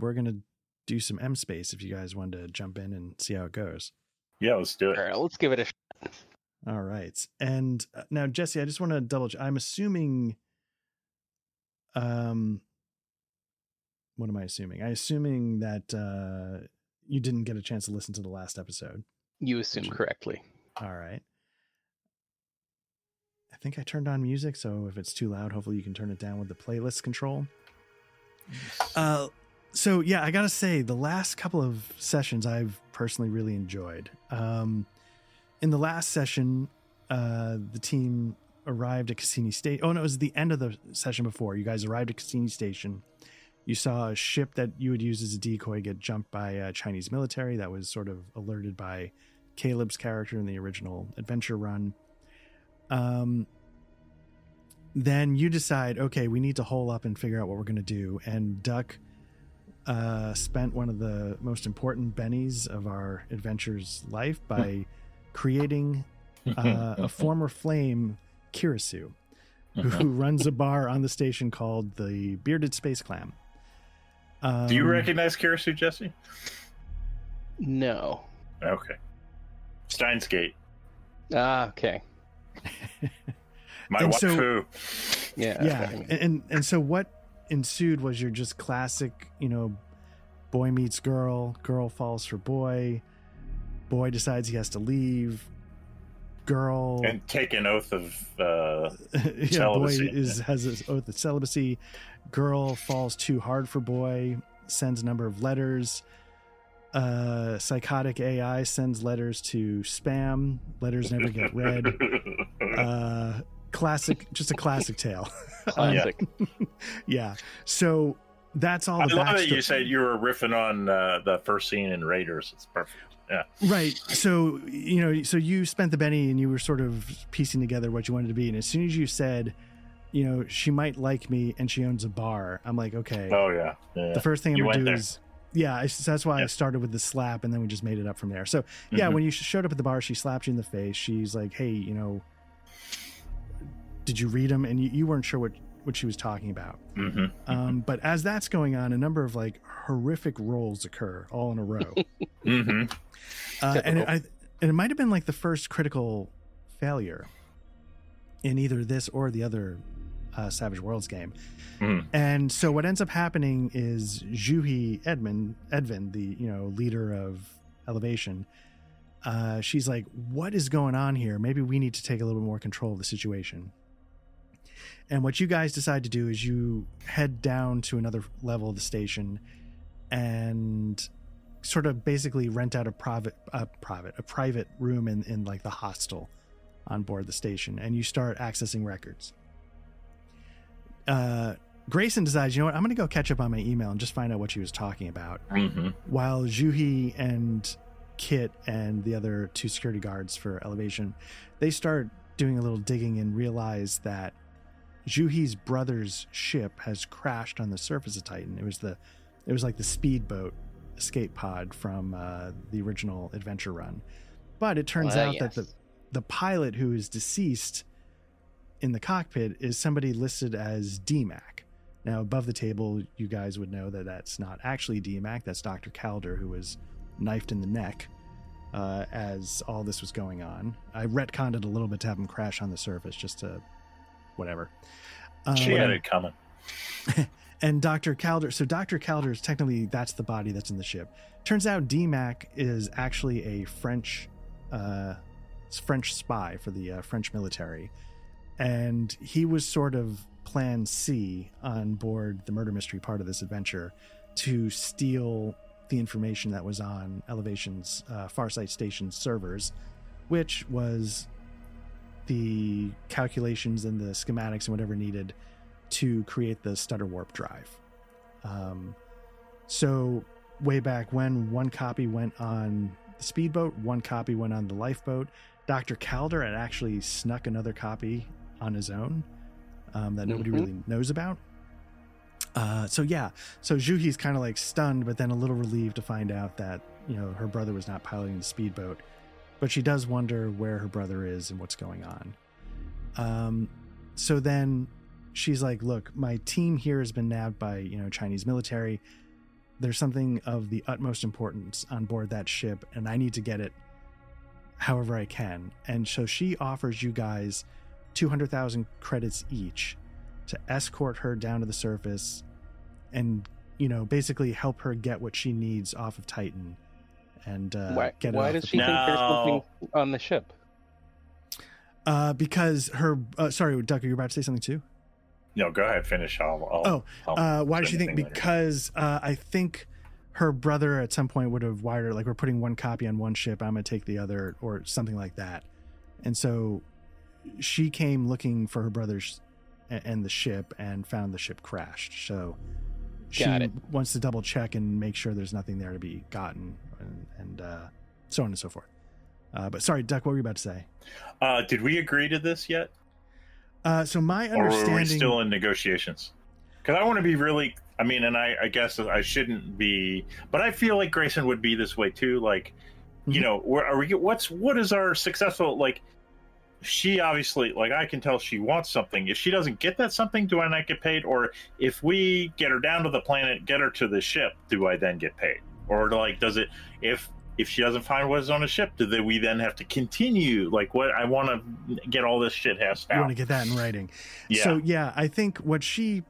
we're gonna do some M space if you guys want to jump in and see how it goes. Yeah, let's do it. All right, let's give it a shot. All right. And uh, now, Jesse, I just want to double check. I'm assuming, um, what am I assuming? I assuming that uh, you didn't get a chance to listen to the last episode. You assume correctly. All right. I think I turned on music, so if it's too loud, hopefully you can turn it down with the playlist control. Uh, so yeah, I gotta say, the last couple of sessions I've personally really enjoyed. Um, in the last session, uh, the team arrived at Cassini State. Oh no, it was the end of the session before. You guys arrived at Cassini Station. You saw a ship that you would use as a decoy get jumped by a Chinese military that was sort of alerted by Caleb's character in the original adventure run. Um, then you decide, okay, we need to hole up and figure out what we're going to do. And Duck uh, spent one of the most important bennies of our adventure's life by creating uh, a former flame, Kurisu, who runs a bar on the station called the Bearded Space Clam. Um, Do you recognize Kurisu, Jesse? No. Okay. Steins Gate. Ah, okay. My And so- waifu. Yeah. yeah okay. and, and and so what ensued was your just classic you know boy meets girl girl falls for boy boy decides he has to leave girl and take an oath of uh, yeah, boy is has his oath of celibacy. Girl falls too hard for boy sends a number of letters. Uh psychotic ai sends letters to spam. Letters never get read. Uh classic just a classic tale Classic. yeah so that's all I the love that you said you were riffing on uh, the first scene in Raiders. It's perfect. Yeah. right so you know so you spent the benny and you were sort of piecing together what you wanted to be and as soon as you said you know she might like me and she owns a bar i'm like okay Oh yeah. yeah. the first thing i'm You gonna do there. is yeah I, so that's why i started with the slap and then we just made it up from there so yeah Mhm. when you showed up at the bar she slapped you in the face she's like hey you know did you read them? and you, you weren't sure what what she was talking about Mhm. um, but as that's going on a number of like horrific rolls occur all in a row Mhm. uh, and it, I, and it might have been like the first critical failure in either this or the other uh, Savage Worlds game. Mhm. And so what ends up happening is Juhi Edmund Edvin, the you know leader of Elevation, uh, she's like, "What is going on here? Maybe we need to take a little bit more control of the situation." And what you guys decide to do is you head down to another level of the station and sort of basically rent out a private a private a private room in in like the hostel on board the station and you start accessing records. Uh grayson decides you know what? I'm gonna go catch up on my email and just find out what she was talking about. Mhm. while juhi and kit and the other two security guards for elevation they start doing a little digging and realize that juhi's brother's ship has crashed on the surface of titan it was the it was like the speedboat escape pod from uh, the original adventure run but it turns Ah, out that the the pilot who is deceased in the cockpit is somebody listed as DMAC. Now, above the table, you guys would know that that's not actually DMAC. That's Dr. Calder, who was knifed in the neck uh, as all this was going on. I retconned it a little bit to have him crash on the surface, just to whatever. She Um, had it coming. and Dr. Calder. So Dr. Calder is technically that's the body that's in the ship. Turns out DMAC is actually a French, uh, French spy for the uh, French military, and he was sort of Plan C on board the murder mystery part of this adventure to steal the information that was on Elevation's uh, Farsight Station servers, which was the calculations and the schematics and whatever needed to create the stutter warp drive. Um, so way back when, one copy went on the speedboat, one copy went on the lifeboat. Dr. Calder had actually snuck another copy on his own um, that nobody Mhm. really knows about. Uh, so yeah, so Juhi's kind of like stunned, but then a little relieved to find out that you know her brother was not piloting the speedboat, but she does wonder where her brother is and what's going on. Um, so then she's like, "Look, my team here has been nabbed by you know Chinese military. there's something of the utmost importance on board that ship, and I need to get it however I can. And so she offers you guys 200,000 credits each to escort her down to the surface and, you know, basically help her get what she needs off of Titan and uh, why get why off does the she think there's No. something on the ship? Uh, because her, uh, sorry, Duck, are you about to say something too? No, go ahead, finish. I'll. I'll Oh, I'll Uh, why say does she think? later. Because uh, I think her brother at some point would have wired her, like, we're putting one copy on one ship, I'm going to take the other, or something like that. And so she came looking for her brother's and the ship and found the ship crashed. So she Got it. wants to double check and make sure there's nothing there to be gotten and, and uh, so on and so forth. Uh, but sorry, Duck, what were you about to say? Uh, did we agree to this yet, Uh, so my understanding, or were we still in negotiations? Because I want to be really. I mean, and I, I guess I shouldn't be, but I feel like Grayson would be this way too. Like, you Mhm. know, where are we? What's what is our successful like? She obviously, like, I can tell she wants something. If she doesn't get that something, do I not get paid? Or if we get her down to the planet, get her to the ship, do I then get paid? Or like, does it? If if she doesn't find what is on the ship, do they, we then have to continue? Like, what? I want to get all this shit hashed you want to get that in writing. yeah. So yeah, I think what she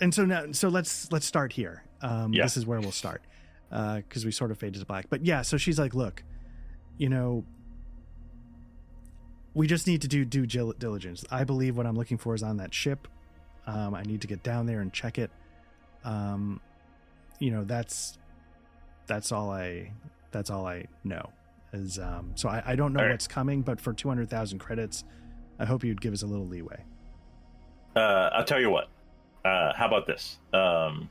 and so now so let's let's start here. Um Yeah. this is where we'll start. Uh cuz we sort of faded to black. But yeah, so she's like, "Look, you know, we just need to do due diligence. I believe what I'm looking for is on that ship. Um I need to get down there and check it. Um you know, that's that's all I that's all I know. Is um so I, I don't know right. what's coming, but for 200,000 credits, I hope you'd give us a little leeway. Uh, I'll tell you what. Uh, how about this? Um,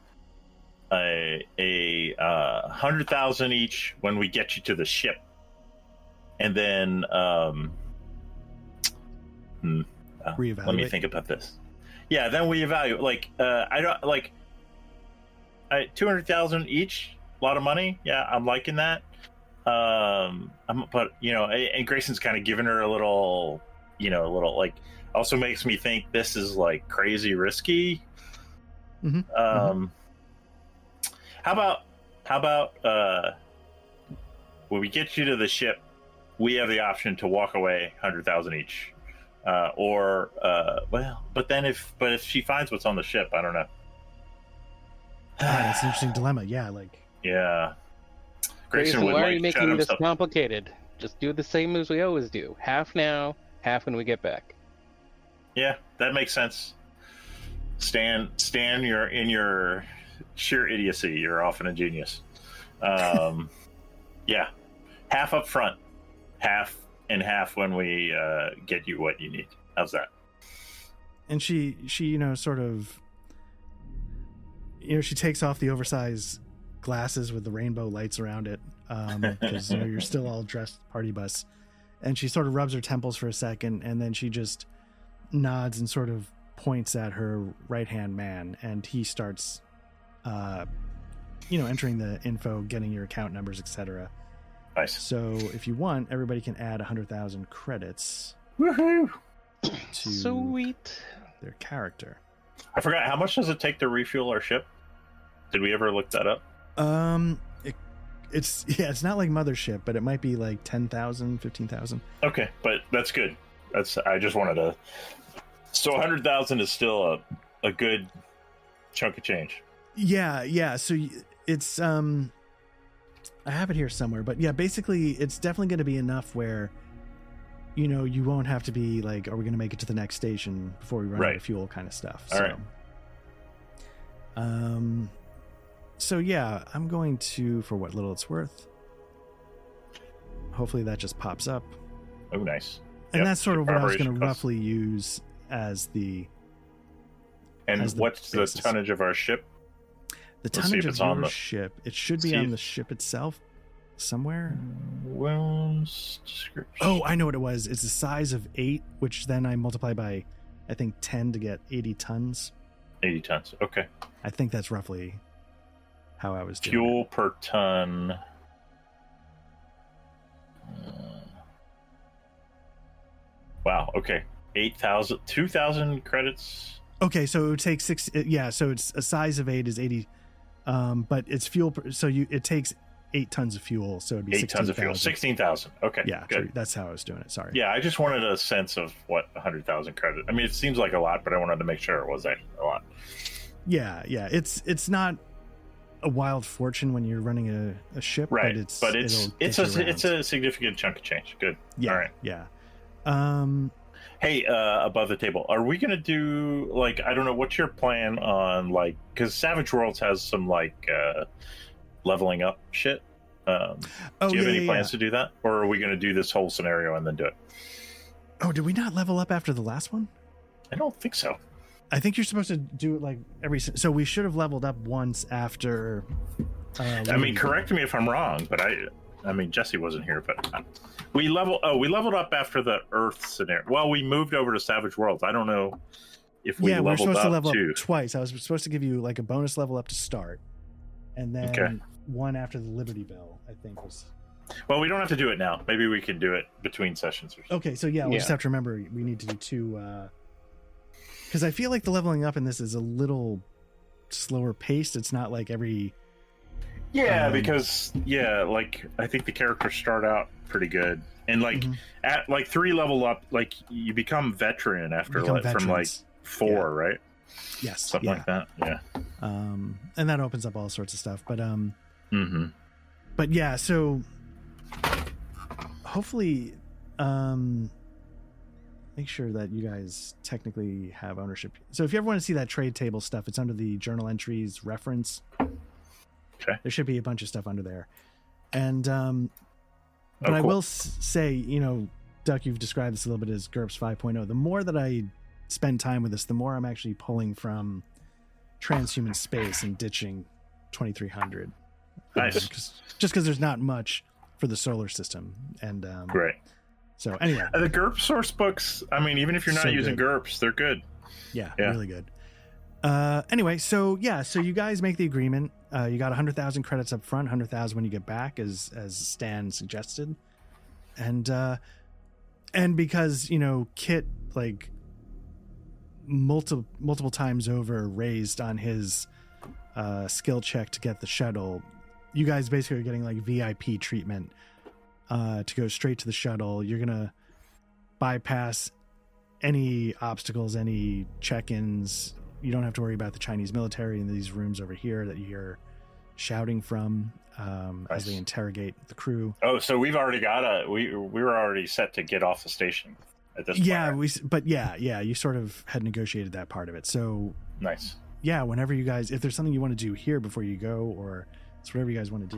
a a uh, hundred thousand each when we get you to the ship, and then um, hmm, Reevaluate. let me think about this. Yeah, then we evaluate. Like, uh, I don't like. I two hundred thousand each. A lot of money. Yeah, I'm liking that. Um, I'm, but you know, and Grayson's kind of giving her a little, you know, a little like also makes me think this is like crazy risky. Mhm, Um, how about how about uh, when we get you to the ship, we have the option to walk away hundred thousand each, uh, or uh, well, but then if but if she finds what's on the ship, I don't know. Ah, that's an interesting dilemma. Yeah, like Yeah. Grayson, would why are you shut making this himself- complicated? Just do the same as we always do. Half now, half when we get back. Yeah, that makes sense. Stan, Stan, you're in your sheer idiocy. You're often a genius. Um, yeah, half up front, half and half when we uh, get you what you need. How's that? and she she you know sort of you know she takes off the oversized glasses with the rainbow lights around it um because you know you're still all dressed party bus and she sort of rubs her temples for a second and then she just nods and sort of points at her right hand man and he starts uh you know entering the info getting your account numbers etc Nice. so if you want everybody can add 100000 credits Woohoo! to Sweet. their character I forgot how much does it take to refuel our ship? Did we ever look that up? Um, it, it's yeah, it's not like Mothership, but it might be like 10,000, 15,000. Okay, but that's good. That's I just wanted to. So hundred thousand is still a a good chunk of change. Yeah, yeah. So it's um, I have it here somewhere, but yeah, basically, it's definitely going to be enough where, you know, you won't have to be like, are we going to make it to the next station before we run out of fuel, kind of stuff. All so, right. Um, so yeah, I'm going to for what little it's worth. Hopefully that just pops up. Oh, nice. And Yep, that's sort of what I was going to roughly use as the And as the what's the tonnage of our ship? The Let's tonnage of your the- ship. It should be on if- the ship itself somewhere. Description. Oh, I know what it was. It's the size of eight, which then I multiply by, I think, ten to get eighty tons. 80 tons. Okay. I think that's roughly how I was doing. Fuel per ton. Uh, wow. Okay. 8,000, 2,000 credits. Okay, so it would take six. Yeah, so it's a size of eight is eighty Um, but it's fuel, per- so you it takes eight tons of fuel, so it'd be Eight tons of fuel. 16,000. Sixteen thousand. Okay. Yeah, Good. so that's how I was doing it. Sorry. Yeah, I just wanted a sense of what a hundred thousand credit. I mean, it seems like a lot, but I wanted to make sure it was actually a lot. yeah, yeah. It's it's not a wild fortune when you're running a, a ship, Right. But it's but it's it's a you it's a significant chunk of change. Good. yeah, All right. yeah. Um, Hey, uh, above the table, are we gonna do like I don't know what's your plan on like because Savage Worlds has some like uh, leveling up shit. Um, oh do you have yeah, any plans yeah. to do that, or are we gonna do this whole scenario and then do it? Oh, did we not level up after the last one? I don't think so. I think you're supposed to do it like every. So we should have leveled up once after. Uh, I mean, correct me if I'm wrong, but I, I mean, Jesse wasn't here, but uh, we level. Oh, we leveled up after the Earth scenario. Well, we moved over to Savage Worlds. I don't know if we yeah, we were leveled supposed up to level too. up twice. I was supposed to give you like a bonus level up to start, and then Okay. one after the Liberty Bell. I think was Well, we don't have to do it now. Maybe we can do it between sessions or something. okay. So yeah, we will just have to remember we need to do two. Because I feel like the leveling up in this is a little slower paced. It's not like every. Yeah, Um, because yeah, like I think the characters start out pretty good, and like Mhm. at like three level up, like you become veteran after become like from like four, right? yes, Something yeah. like that. Yeah. um, and that opens up all sorts of stuff. But um, Mm-hmm. but yeah, so hopefully, um, make sure that you guys technically have ownership. So if you ever want to see that trade table stuff, it's under the journal entries reference. Okay. There should be a bunch of stuff under there, and um, but Oh, I will s- say, you know, Duck, you've described this a little bit as GURPS 5.0. The more that I spend time with this, the more I'm actually pulling from transhuman space and ditching 2300. Nice. Um, 'cause- just because there's not much for the solar system, and um, Great. so anyway, Uh, the GURP source books. I mean, even if you're not So using good. GURPS, they're good. yeah, Yeah. really good. Uh, anyway, so yeah, so you guys make the agreement. Uh, you got 100,000 credits up front, 100,000 when you get back, as as Stan suggested, and uh, and because you know Kit like multiple multiple times over raised on his uh, skill check to get the shuttle. You guys basically are getting like VIP treatment uh, to go straight to the shuttle. You're gonna bypass any obstacles, any check-ins. You don't have to worry about the Chinese military in these rooms over here that you hear shouting from um, as they interrogate the crew. Oh, so we've already got a we we were already set to get off the station at this point. Yeah, right? we. But yeah, yeah, you sort of had negotiated that part of it. So nice. yeah, whenever you guys, if there's something you want to do here before you go, or it's whatever you guys want to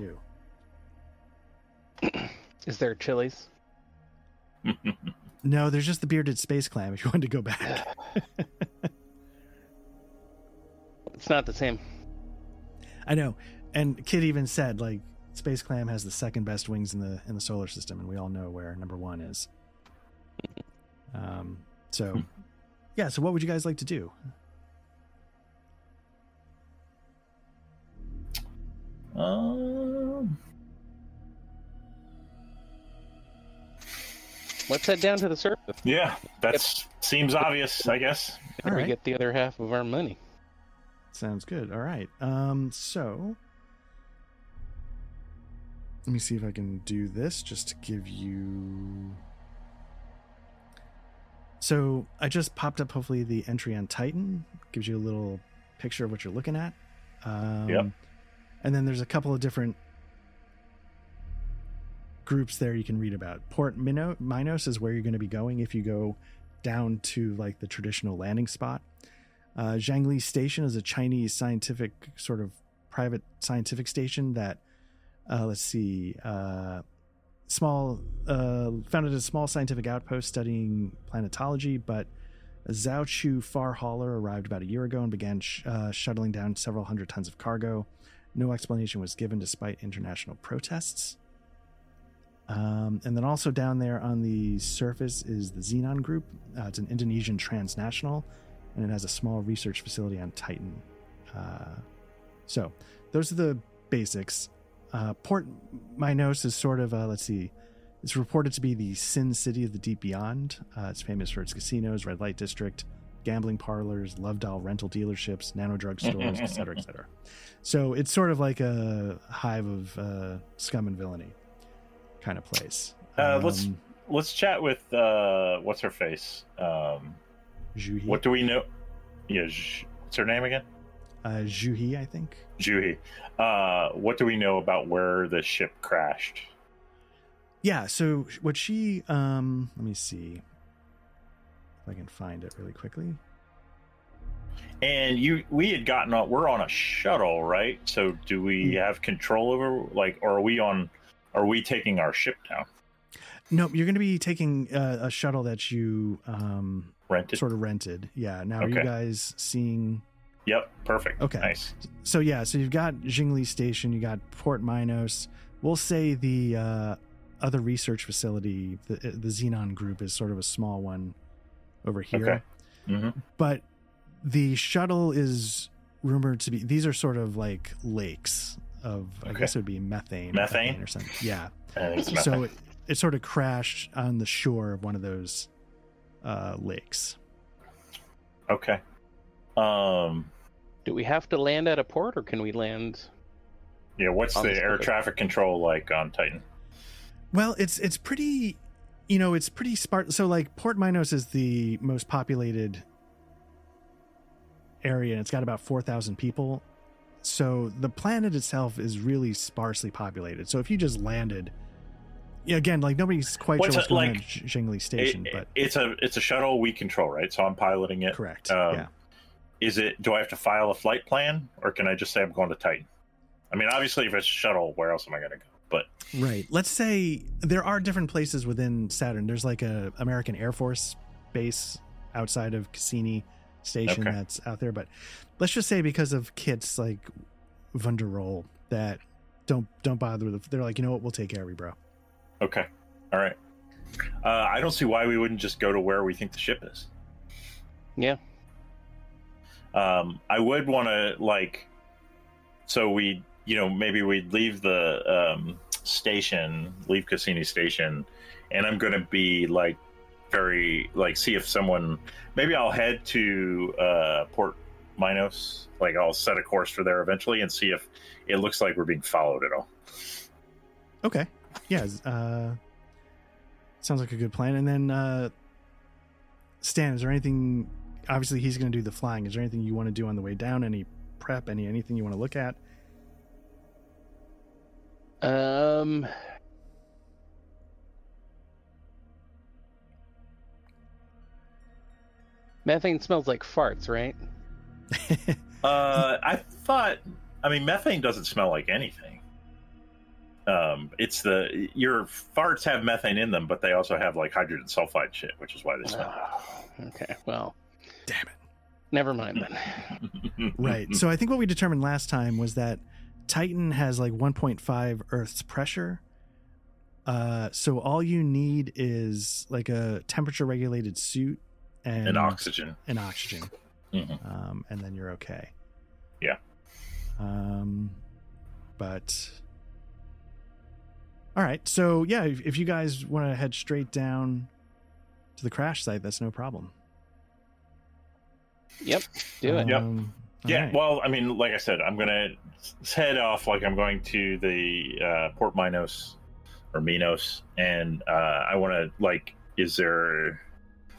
do. Is there chilies? No, there's just the bearded space clam. If you wanted to go back, It's not the same. I know. And Kit even said like space clam has the second best wings in the in the solar system, and we all know where number one is. Um. So, yeah. So, what would you guys like to do? um, Let's head down to the surface. yeah, that seems obvious. I guess. All where we get the other half of our money. Sounds good. All right. Um, so let me see if I can do this just to give you. So I just popped up hopefully the entry on Titan gives you a little picture of what you're looking at. Um, Yep. And then there's a couple of different groups there you can read about. Port Mino- Minos is where you're going to be going if you go down to like the traditional landing spot. Uh, Zhangli Station is a Chinese scientific sort of private scientific station that, uh, let's see, uh, small uh, founded a small scientific outpost studying planetology, but Zhao Chu far hauler arrived about a year ago and began sh- uh, shuttling down several hundred tons of cargo. No explanation was given despite international protests. Um, and then also down there on the surface is the Xenon Group. Uh, it's an Indonesian transnational and it has a small research facility on Titan. Uh, so those are the basics. Uh, Port Minos is sort of, uh, let's see, it's reported to be the Sin City of the Deep Beyond. Uh, it's famous for its casinos, red light district, gambling parlors, love doll rental dealerships, nano drug stores, et cetera, et cetera. So it's sort of like a hive of uh, scum and villainy kind of place. Uh, let's- Um, Let's chat with uh, what's her face. Um, Juhi, what do we know? Yeah, what's her name again? uh, Juhi, I think. Juhi. Uh, what do we know about where the ship crashed? Yeah. So what she, um, let me see if I can find it really quickly. And you, we had gotten on. We're on a shuttle, right? So do we Hmm. have control over, like, or are we on? Are we taking our ship down? Nope, you're going to be taking uh, a shuttle that you um, Rented. sort of rented. Yeah. Now, are you guys seeing? Yep. Perfect. Okay. Nice. So yeah, so you've got Jingli Station, you got Port Minos. We'll say the uh, other research facility, the the Xenon Group, is sort of a small one over here. Okay. hmm But the shuttle is rumored to be. These are sort of like lakes of. I Okay. guess it would be methane. Methane? or something. Yeah. I so it, it sort of crashed on the shore of one of those uh, lakes. okay. Um. Do we have to land at a port, or can we land? Yeah. What's the the air split. traffic control like on Titan? Well, it's it's pretty, you know, it's pretty sparse. So like Port Minos is the most populated area, and it's got about four thousand people. So the planet itself is really sparsely populated. So if you just landed, yeah, again, like nobody's quite What's sure what's going like- on at J- Station, It- but it's a it's a shuttle we control, right? So I'm piloting it. correct, Um, yeah. Is it? Do I have to file a flight plan, or can I just say I'm going to Titan? I mean, obviously, if it's a shuttle, where else am I going to go? But Right. Let's say there are different places within Saturn. There's like a American Air Force base outside of Cassini Station Okay. that's out there, but let's just say because of kits like Vunderol that don't don't bother with. They're like, you know what, we'll take care of you, bro. Okay, all right. Uh, I don't see why we wouldn't just go to where we think the ship is. Yeah. Um, I would want to like, so we, you know, maybe we'd leave the um, station, leave Cassini Station, and I'm going to be like very like see if someone maybe I'll head to uh, Port Minos, like I'll set a course for there eventually and see if it looks like we're being followed at all. Okay. Yeah. Uh, sounds like a good plan. And then uh, Stan, is there anything? Obviously, he's going to do the flying. Is there anything you want to do on the way down? Any prep? Any anything you want to look at? Um. Methane smells like farts, right? Uh, I thought, I mean, methane doesn't smell like anything. Um, it's the your farts have methane in them, but they also have like hydrogen sulfide shit, which is why they smell. Ah, okay, well, Damn it. never mind then. Right. So I think what we determined last time was that Titan has like 1.5 Earth's pressure. Uh, so all you need is like a temperature regulated suit and, and oxygen. and oxygen. Mhm. Um, and then you're okay. Yeah. Um, but all right. So yeah, if, if you guys want to head straight down to the crash site, that's no problem. Yep, do it. Yep. Um, all Yeah, right. well, I mean, like I said, I'm gonna head off like I'm going to the uh, Port Minos or Minos, and uh, I want to like, is there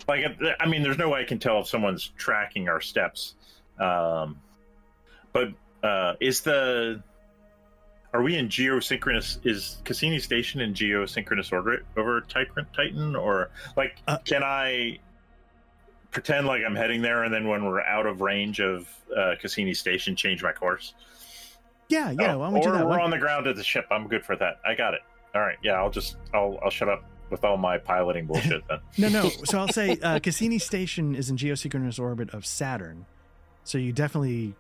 like, I mean, there's no way I can tell if someone's tracking our steps, um, but uh, is the are we in geosynchronous? Is Cassini Station in geosynchronous orbit over Titan, or like, Uh, can I pretend like I'm heading there, and then when we're out of range of uh, Cassini Station, change my course? yeah, yeah. Oh, why or do that? we're Why- on the ground at the ship. I'm good for that. I got it. All right. Yeah, I'll just I'll I'll shut up with all my piloting bullshit then. No, no. So I'll say uh, Cassini Station is in geosynchronous orbit of Saturn. So you definitely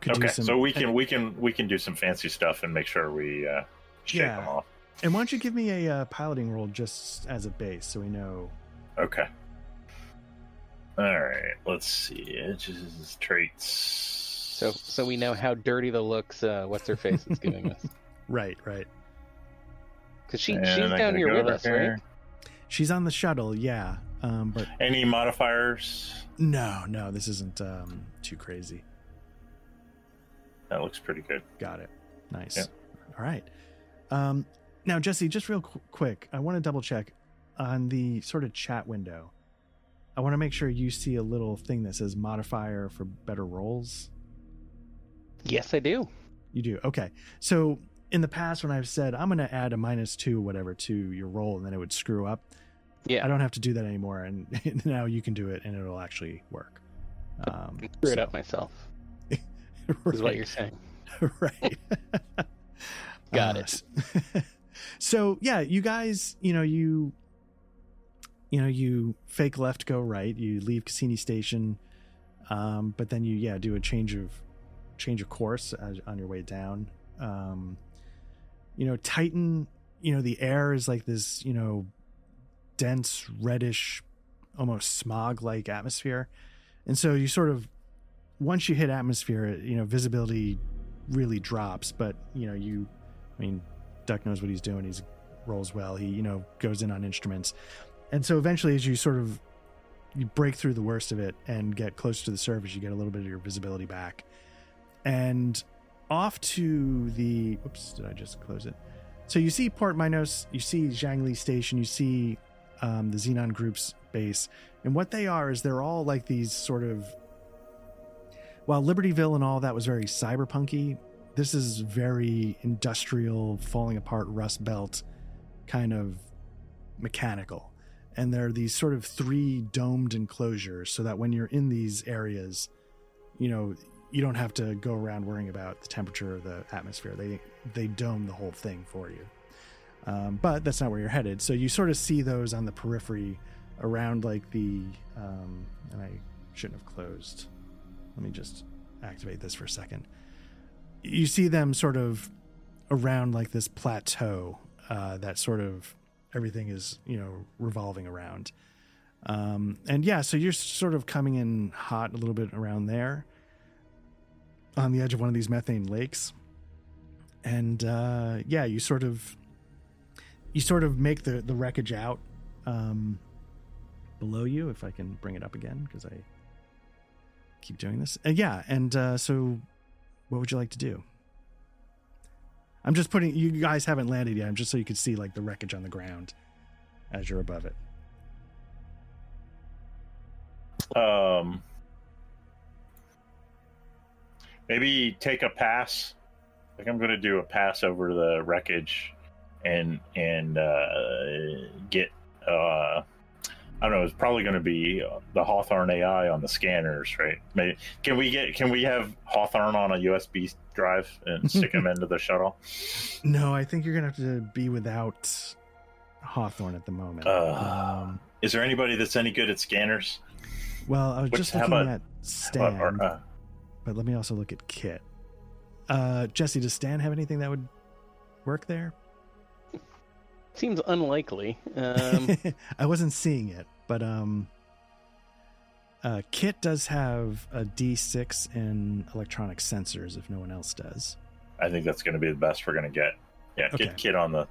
could do okay, some. so we can we can we can do some fancy stuff and make sure we uh, shake Yeah. them off. And why don't you give me a uh, piloting roll just as a base so we know? Okay. All right. Let's see. Edges, traits. So, so we know how dirty the looks. Uh, what's her face is giving us? Right, right. Because she And she's down here with us, here. right? She's on the shuttle, yeah. Um, but Any modifiers? no, no, this isn't um, too crazy. That looks pretty good. Got it. Nice. Yeah. All right. Um, now, Jesse, just real qu- quick, I want to double check on the sort of chat window. I want to make sure you see a little thing that says modifier for better rolls. Yes, I do. You do. Okay. So in the past, when I've said I'm going to add a minus two, whatever, to your roll, and then it would screw up, Yeah. I don't have to do that anymore. And now you can do it, and it'll actually work. Um, Screw it up myself. Right. Is what you're saying. right. Got Uh, it. so yeah, you guys, you know, you you know, you fake left go right, you leave Cassini Station, um, but then you yeah, do a change of change of course as, on your way down. Um, you know, Titan, you know, the air is like this, you know, dense reddish almost smog like atmosphere. And so you sort of once you hit atmosphere, you know, visibility really drops, but you know, you I mean, Duck knows what he's doing. He rolls well. He, you know, goes in on instruments. And so eventually as you sort of you break through the worst of it and get close to the surface, you get a little bit of your visibility back. And off to the oops, did I just close it? So you see Port Minos, you see Zhangli Station, you see um, the Xenon Group's base, and what they are is they're all like these sort of while Libertyville and all that was very cyberpunky, this is very industrial, falling apart Rust Belt kind of mechanical. And there are these sort of three domed enclosures so that when you're in these areas, you know, you don't have to go around worrying about the temperature of the atmosphere. They they dome the whole thing for you. Um, but that's not where you're headed. So you sort of see those on the periphery around like the um, and I shouldn't have closed. Let me just activate this for a second. You see them sort of around like this plateau uh, that sort of everything is you know revolving around. Um, and yeah, so you're sort of coming in hot a little bit around there on the edge of one of these methane lakes. And uh, yeah, you sort of you sort of make the the wreckage out um, below you. If I can bring it up again, because I keep doing this. And yeah, and uh, so what would you like to do? I'm just putting you guys haven't landed yet. I'm just so you can see like the wreckage on the ground as you're above it. Um, maybe take a pass. Like I'm going to do a pass over the wreckage, and and uh, get. Uh, I don't know. It's probably going to be the Hawthorne AI on the scanners, right? Maybe can we get can we have Hawthorne on a USB drive and stick him into the shuttle? No, I think you're gonna have to be without Hawthorne at the moment. Uh, um, Is there anybody that's any good at scanners? well, I was which- just looking about- at Stan, Or- or, uh, but let me also look at Kit. Uh, Jesse, does Stan have anything that would work there? Seems unlikely. Um, I wasn't seeing it, but um, uh, Kit does have a D6 in electronic sensors if no one else does. I think that's going to be the best we're going to get. Yeah, Okay. get Kit on the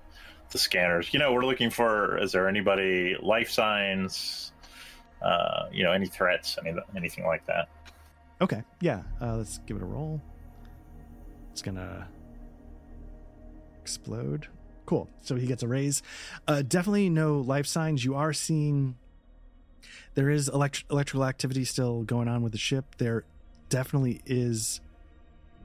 the scanners. You know, we're looking for. Is there anybody life signs? Uh, you know, any threats, any anything like that? Okay, yeah, uh, let's give it a roll. It's gonna explode. Cool. So he gets a raise. Uh, definitely no life signs. You are seeing there is elect- electrical activity still going on with the ship. There definitely is,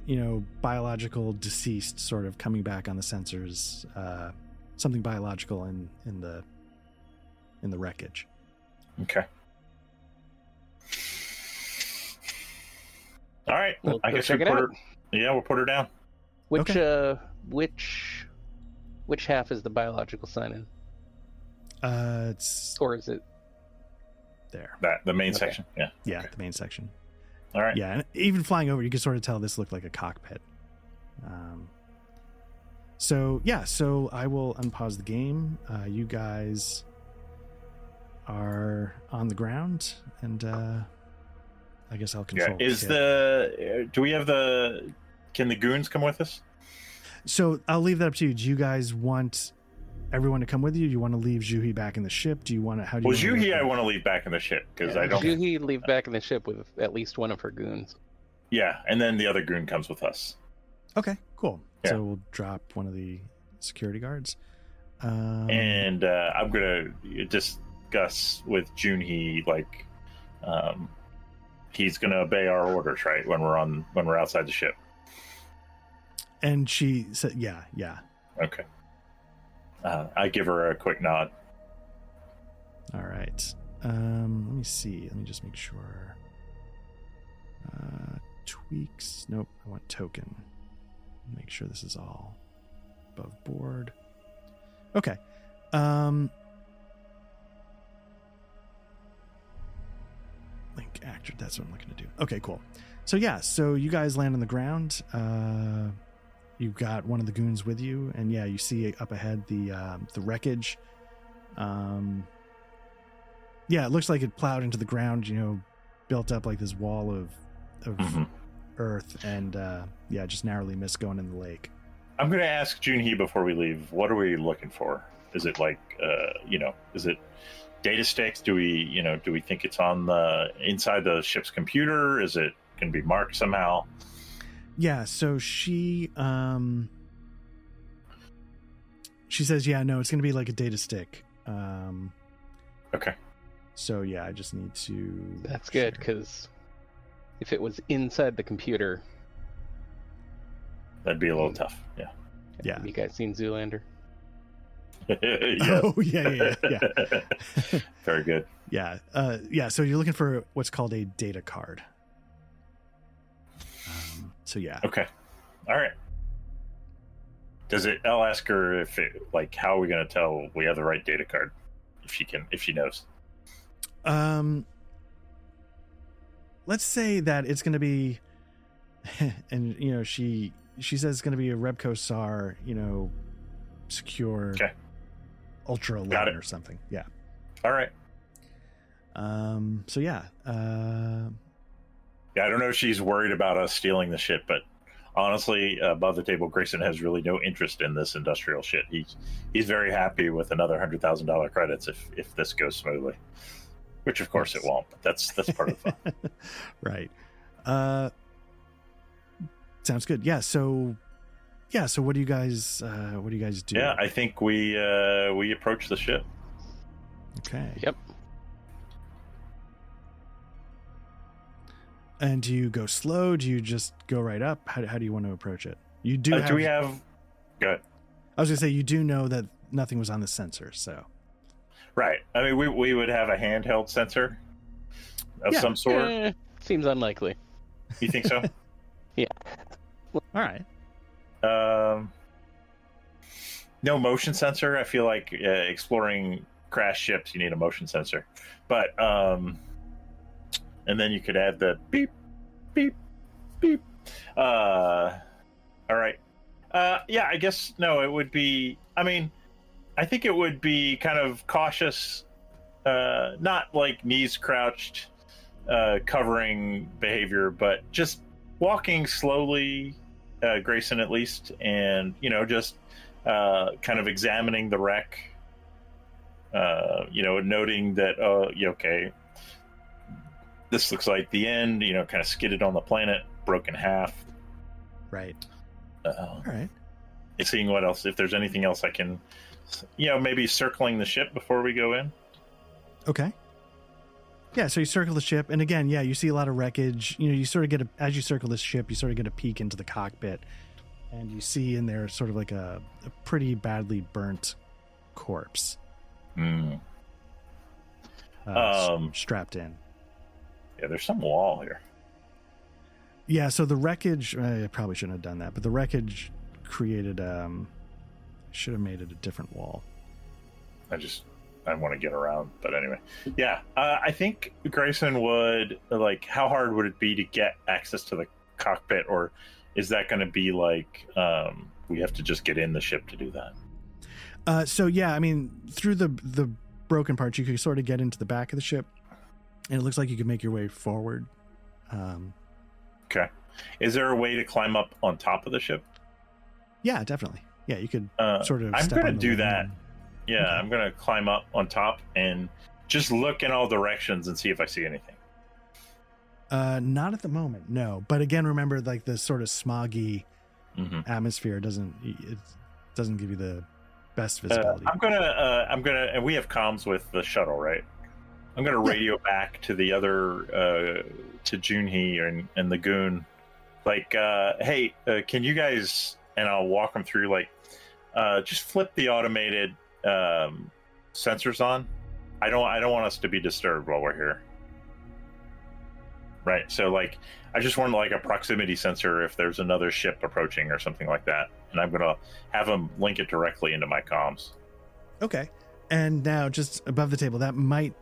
you know, biological deceased sort of coming back on the sensors. Uh, something biological in in the in the wreckage. Okay. All right. We'll I guess we it put her. Yeah, we'll put her down. which Okay. uh, which which half is the biological sign in, Uh, it's or is it? there. That the main Okay. section. Yeah. Yeah, Okay. the main section. All right. Yeah, and even flying over, you can sort of tell this looked like a cockpit. Um, so yeah, so I will unpause the game. Uh, you guys are on the ground, and uh, I guess I'll Yeah. control. Is Kit. the? Do we have the? Can the goons come with us? So? I'll leave that up to you. Do you guys want everyone to come with you? Do you want to leave Juhi back in the ship? Do you want to? How do you? Well, wanna Juhi, I want to leave back in the ship because I don't. Juhi leave back in the ship with at least one of her goons. Yeah, and then the other goon comes with us. Okay, cool. Yeah. So we'll drop one of the security guards. Um, and uh, I'm gonna discuss with Junhee like um, he's gonna obey our orders, right? When we're on when we're outside the ship. And she said, "Yeah, yeah. Okay. Uh, I give her a quick nod. All right. Um, let me see. Let me just make sure. Uh, tweaks. Nope. I want token. Make sure this is all above board. Okay. Um, link actor. That's what I'm looking to do. Okay, cool. So yeah, so you guys land on the ground. Uh, you've got one of the goons with you, and yeah, you see up ahead the um, the wreckage. Um, yeah, it looks like it plowed into the ground. You know, built up like this wall of of Mhm. earth, and uh, yeah, just narrowly missed going in the lake. I'm gonna ask Junhee before we leave. What are we looking for? Is it like uh, you know? Is it data sticks? Do we you know? Do we think it's on the inside the ship's computer? Is it going to be marked somehow? Yeah, so she um she says, "Yeah, no, it's going to be like a data stick." Um Okay. so yeah, I just need to That's good because if it was inside the computer, That'd be a little tough. Yeah. Yeah. Have you guys seen Zoolander? yeah. Oh, yeah, yeah, yeah. Very good. Yeah. Uh yeah, so you're looking for what's called a data card. So yeah. Okay. All right. Does it? I'll ask her if it like how are we going to tell we have the right data card if she can if she knows. Um, let's say that it's going to be, and you know, she she says it's going to be a Rebco SAR, you know, secure, Okay. ultra eleven or something. Yeah. All right. Um. So yeah. Uh. Yeah, I don't know if she's worried about us stealing the shit, but honestly, above the table, Grayson has really no interest in this industrial shit. He's he's very happy with another hundred thousand dollar credits if if this goes smoothly, which of course it won't. But that's that's part of the fun. right. Uh. Sounds good. Yeah. So. Yeah. So what do you guys? Uh. What do you guys do? yeah, I think we uh we approach the ship. Okay. Yep. And do you go slow? Do you just go right up? How, how do you want to approach it? You do. Uh, have, do we have? Good. I was gonna say you do know that nothing was on the sensor, so Right. I mean, we we would have a handheld sensor of Yeah. some sort. Eh, seems unlikely. You think so? Yeah. All right. Um, no motion sensor. I feel like uh, exploring crash ships, you need a motion sensor. But um, and then you could add the beep, beep, beep. Uh, all right. Uh, yeah, I guess no. It would be. I mean, I think it would be kind of cautious, uh, not like knees crouched, uh, covering behavior, but just walking slowly uh, Grayson at least, and you know, just uh, kind of examining the wreck. Uh, you know, noting that, uh, okay, this looks like the end. You know, kind of skidded on the planet, broken half. Right. Uh, oh. All right. seeing what else, if there's anything else I can, you know, maybe circling the ship before we go in. Okay. Yeah, so you circle the ship, and again, yeah, you see a lot of wreckage. You know, you sort of get a as you circle this ship, you sort of get a peek into the cockpit, and you see in there sort of like a, a pretty badly burnt corpse Hmm. uh, Um, strapped in. Yeah, there's some wall here. Yeah, so the wreckage. I probably shouldn't have done that, but the wreckage created. um Should have made it a different wall. I just I want to get around, but anyway, yeah. Uh, I think Grayson would like. How hard would it be to get access to the cockpit, or is that going to be like um, we have to just get in the ship to do that? Uh, so yeah, I mean, through the the broken parts, you could sort of get into the back of the ship, and it looks like you can make your way forward. Um, Okay. Is there a way to climb up on top of the ship? yeah, definitely. Yeah, you could Uh, sort of. I'm going to do that. and- Yeah, Okay. I'm gonna climb up on top and just look in all directions and see if I see anything. Uh, not at the moment, no. But again, remember, like the sort of smoggy hmm atmosphere doesn't it doesn't give you the best Uh, visibility. I'm gonna, uh, I'm gonna, and we have comms with the shuttle, right? I'm gonna radio back to the other, uh, to Junhee and and the goon, like, uh, hey, uh, can you guys? And I'll walk them through, like, uh, just flip the automated um, sensors on. I don't, I don't want us to be disturbed while we're here. Right. So, like, I just want like a proximity sensor if there's another ship approaching or something like that, and I'm gonna have them link it directly into my comms. Okay. And now, just above the table, that might,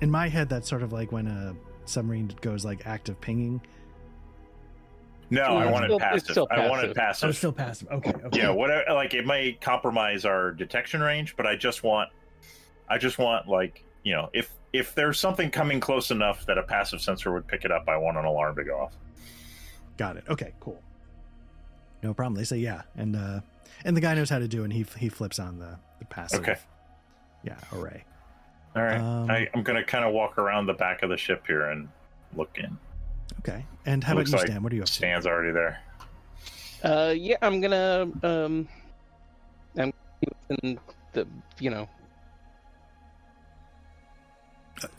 in my head, that's sort of like when a submarine goes like active pinging. No, Yeah, I it's want it still- passive. I want it Oh, passive. it's still passive. Okay. okay. yeah, whatever. Like it may compromise our detection range, but I just want, I just want like you know, if if there's something coming close enough that a passive sensor would pick it up, I want an alarm to go off. Got it. Okay. Cool. No problem. They say yeah, and uh, and the guy knows how to do, it and he he flips on the the passive. Okay. Yeah. Array. All right, Um, I, I'm gonna kind of walk around the back of the ship here and look in. Okay. And how about Looks you, like Stan? What are you up to? Stan's already there. Uh, yeah, I'm gonna um, I'm in the you know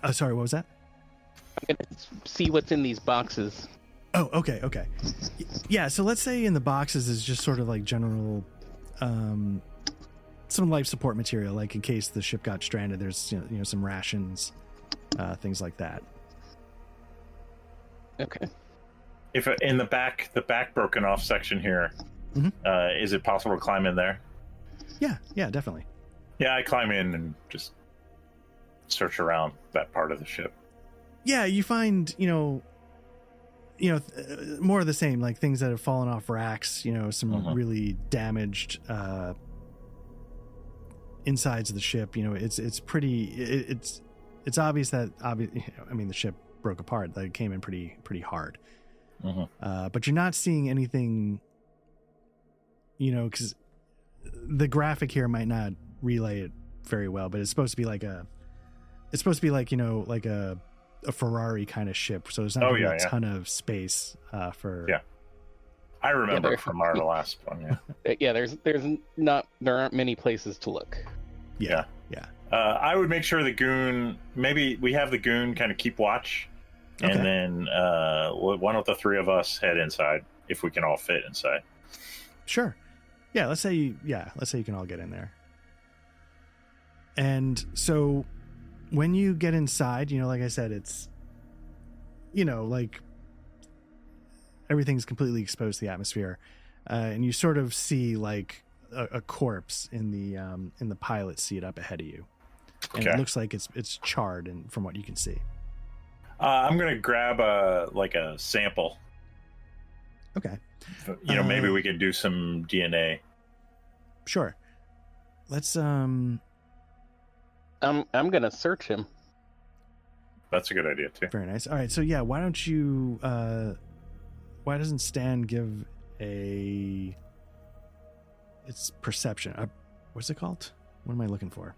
Uh, sorry. What was that? I'm gonna see what's in these boxes. Oh, okay, okay. Yeah, so let's say in the boxes is just sort of like general um some life support material like in case the ship got stranded there's you know, you know some rations uh things like that. Okay. If in the back, the back broken off section here, Mhm. uh, is it possible to climb in there? Yeah, yeah, definitely. Yeah, I climb in and just search around that part of the ship. Yeah, you find, you know you know th- uh, more of the same like things that have fallen off racks, you know, some Mhm. really damaged uh insides of the ship, you know, it's it's pretty it, it's it's obvious that obvious I mean the ship broke apart, like it came in pretty pretty hard. Mhm. uh, but you're not seeing anything you know because the graphic here might not relay it very well but it's supposed to be like a it's supposed to be like you know like a a ferrari kind of ship so there's not Oh, really yeah, a yeah. ton of space uh for Yeah. I remember there- from our last one. Yeah. Yeah, there's there's not there aren't many places to look. yeah yeah Uh, I would make sure the goon. Maybe we have the goon kind of keep watch, and Okay. then uh, one of the three of us head inside if we can all fit inside. Sure. Yeah, let's say you, yeah, let's say you can all get in there. And so when you get inside, you know, like I said, it's you know, like everything's completely exposed to the atmosphere. Uh, and you sort of see like a, a corpse in the um in the pilot seat up ahead of you. And Okay. it looks like it's it's charred and from what you can see. Uh, I'm gonna grab a like a sample. Okay. You know, maybe Uh, we could do some DNA. Sure. Let's um I'm I'm gonna search him. That's a good idea too. Very nice. All right, so yeah, why don't you? uh Why doesn't Stan give a? It's perception. Uh, what's it called? What am I looking for?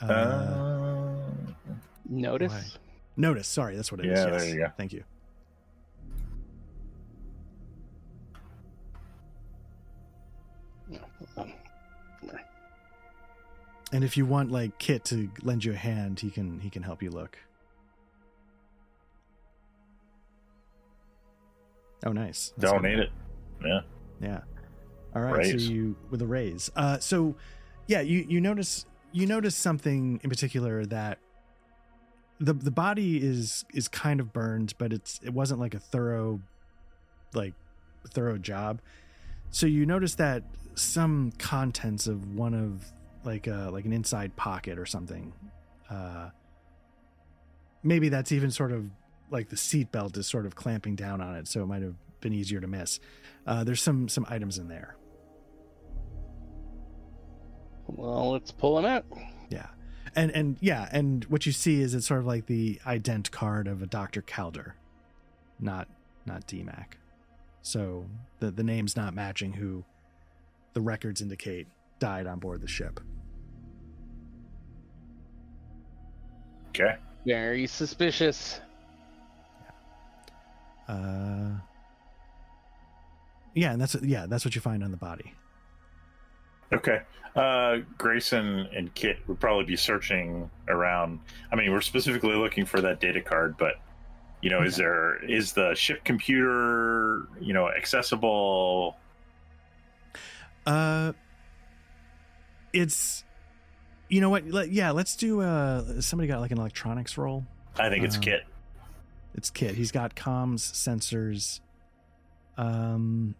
Uh, Uh, Notice. why? notice. Sorry, that's what it is. Yeah, there Yes. you go. Thank you. And if you want like Kit to lend you a hand, he can he can help you look. Oh, nice. That's don't good. it. Yeah. Yeah. All right. So Raise. you with a raise. Uh, so yeah, you you notice you notice something in particular that the the body is is kind of burned, but it's it wasn't like a thorough like thorough job. So you notice that some contents of one of like a like an inside pocket or something. Uh, maybe that's even sort of like the seatbelt is sort of clamping down on it, so it might have been easier to miss. Uh, there's some some items in there. well, let's pull him out. Yeah, and and yeah, and what you see is it's sort of like the ident card of a Dr. Calder, not not DMAC. So the the name's not matching who the records indicate died on board the ship. Okay. Very suspicious. Uh, yeah, and that's yeah, that's what you find on the body. Okay. Uh, Grayson and Kit would probably be searching around. I mean, we're specifically looking for that data card, but you know, is there is the ship computer you know accessible? Uh, it's you know what? Let, yeah, let's do. Uh, somebody got like an electronics roll. I think it's Uh, Kit. It's Kit. He's got comms, sensors. Um,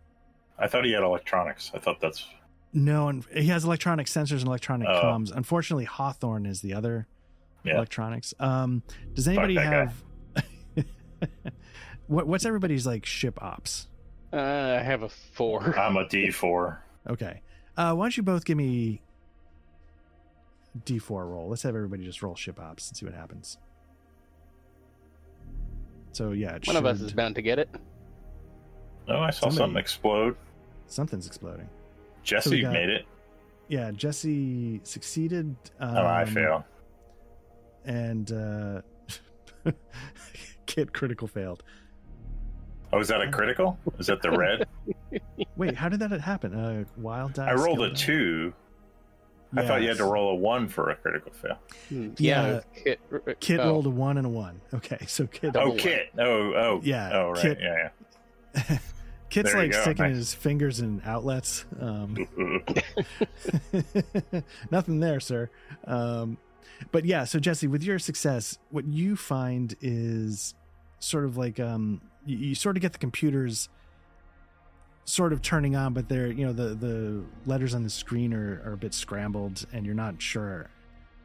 I thought he had electronics. I thought that's no, and he has electronic sensors and electronic Oh. comms. Unfortunately, Hawthorne is the other Yeah. electronics. Um, does anybody have? what, what's everybody's like ship ops? Uh, I have a four. I'm a D four. Okay. Uh, why don't you both give me D4 roll? Let's have everybody just roll ship ops and see what happens. So yeah, it One of us is bound to get it. Oh, I saw Somebody- something explode. something's exploding. Jesse got- made it. Yeah, Jesse succeeded. Um, oh, I fail. And uh, Kit critical failed. Oh, is that a critical? Is that the red? Wait, how did that happen? Uh, wild die. I rolled a die? two. I thought you had to roll a one for a critical fail. Hmm, Yeah. Kit, Kit oh, rolled a one and a one. Okay, so Kit. Oh, Kit. Oh, oh. Yeah, Oh, right. Kit- Yeah, Kit's like go, sticking nice. his fingers in outlets. Um. Nothing there, sir. Um, but yeah, so Jesse, with your success, what you find is sort of like um, you, you sort of get the computers sort of turning on, but they're you know the the letters on the screen are, are a bit scrambled, and you're not sure.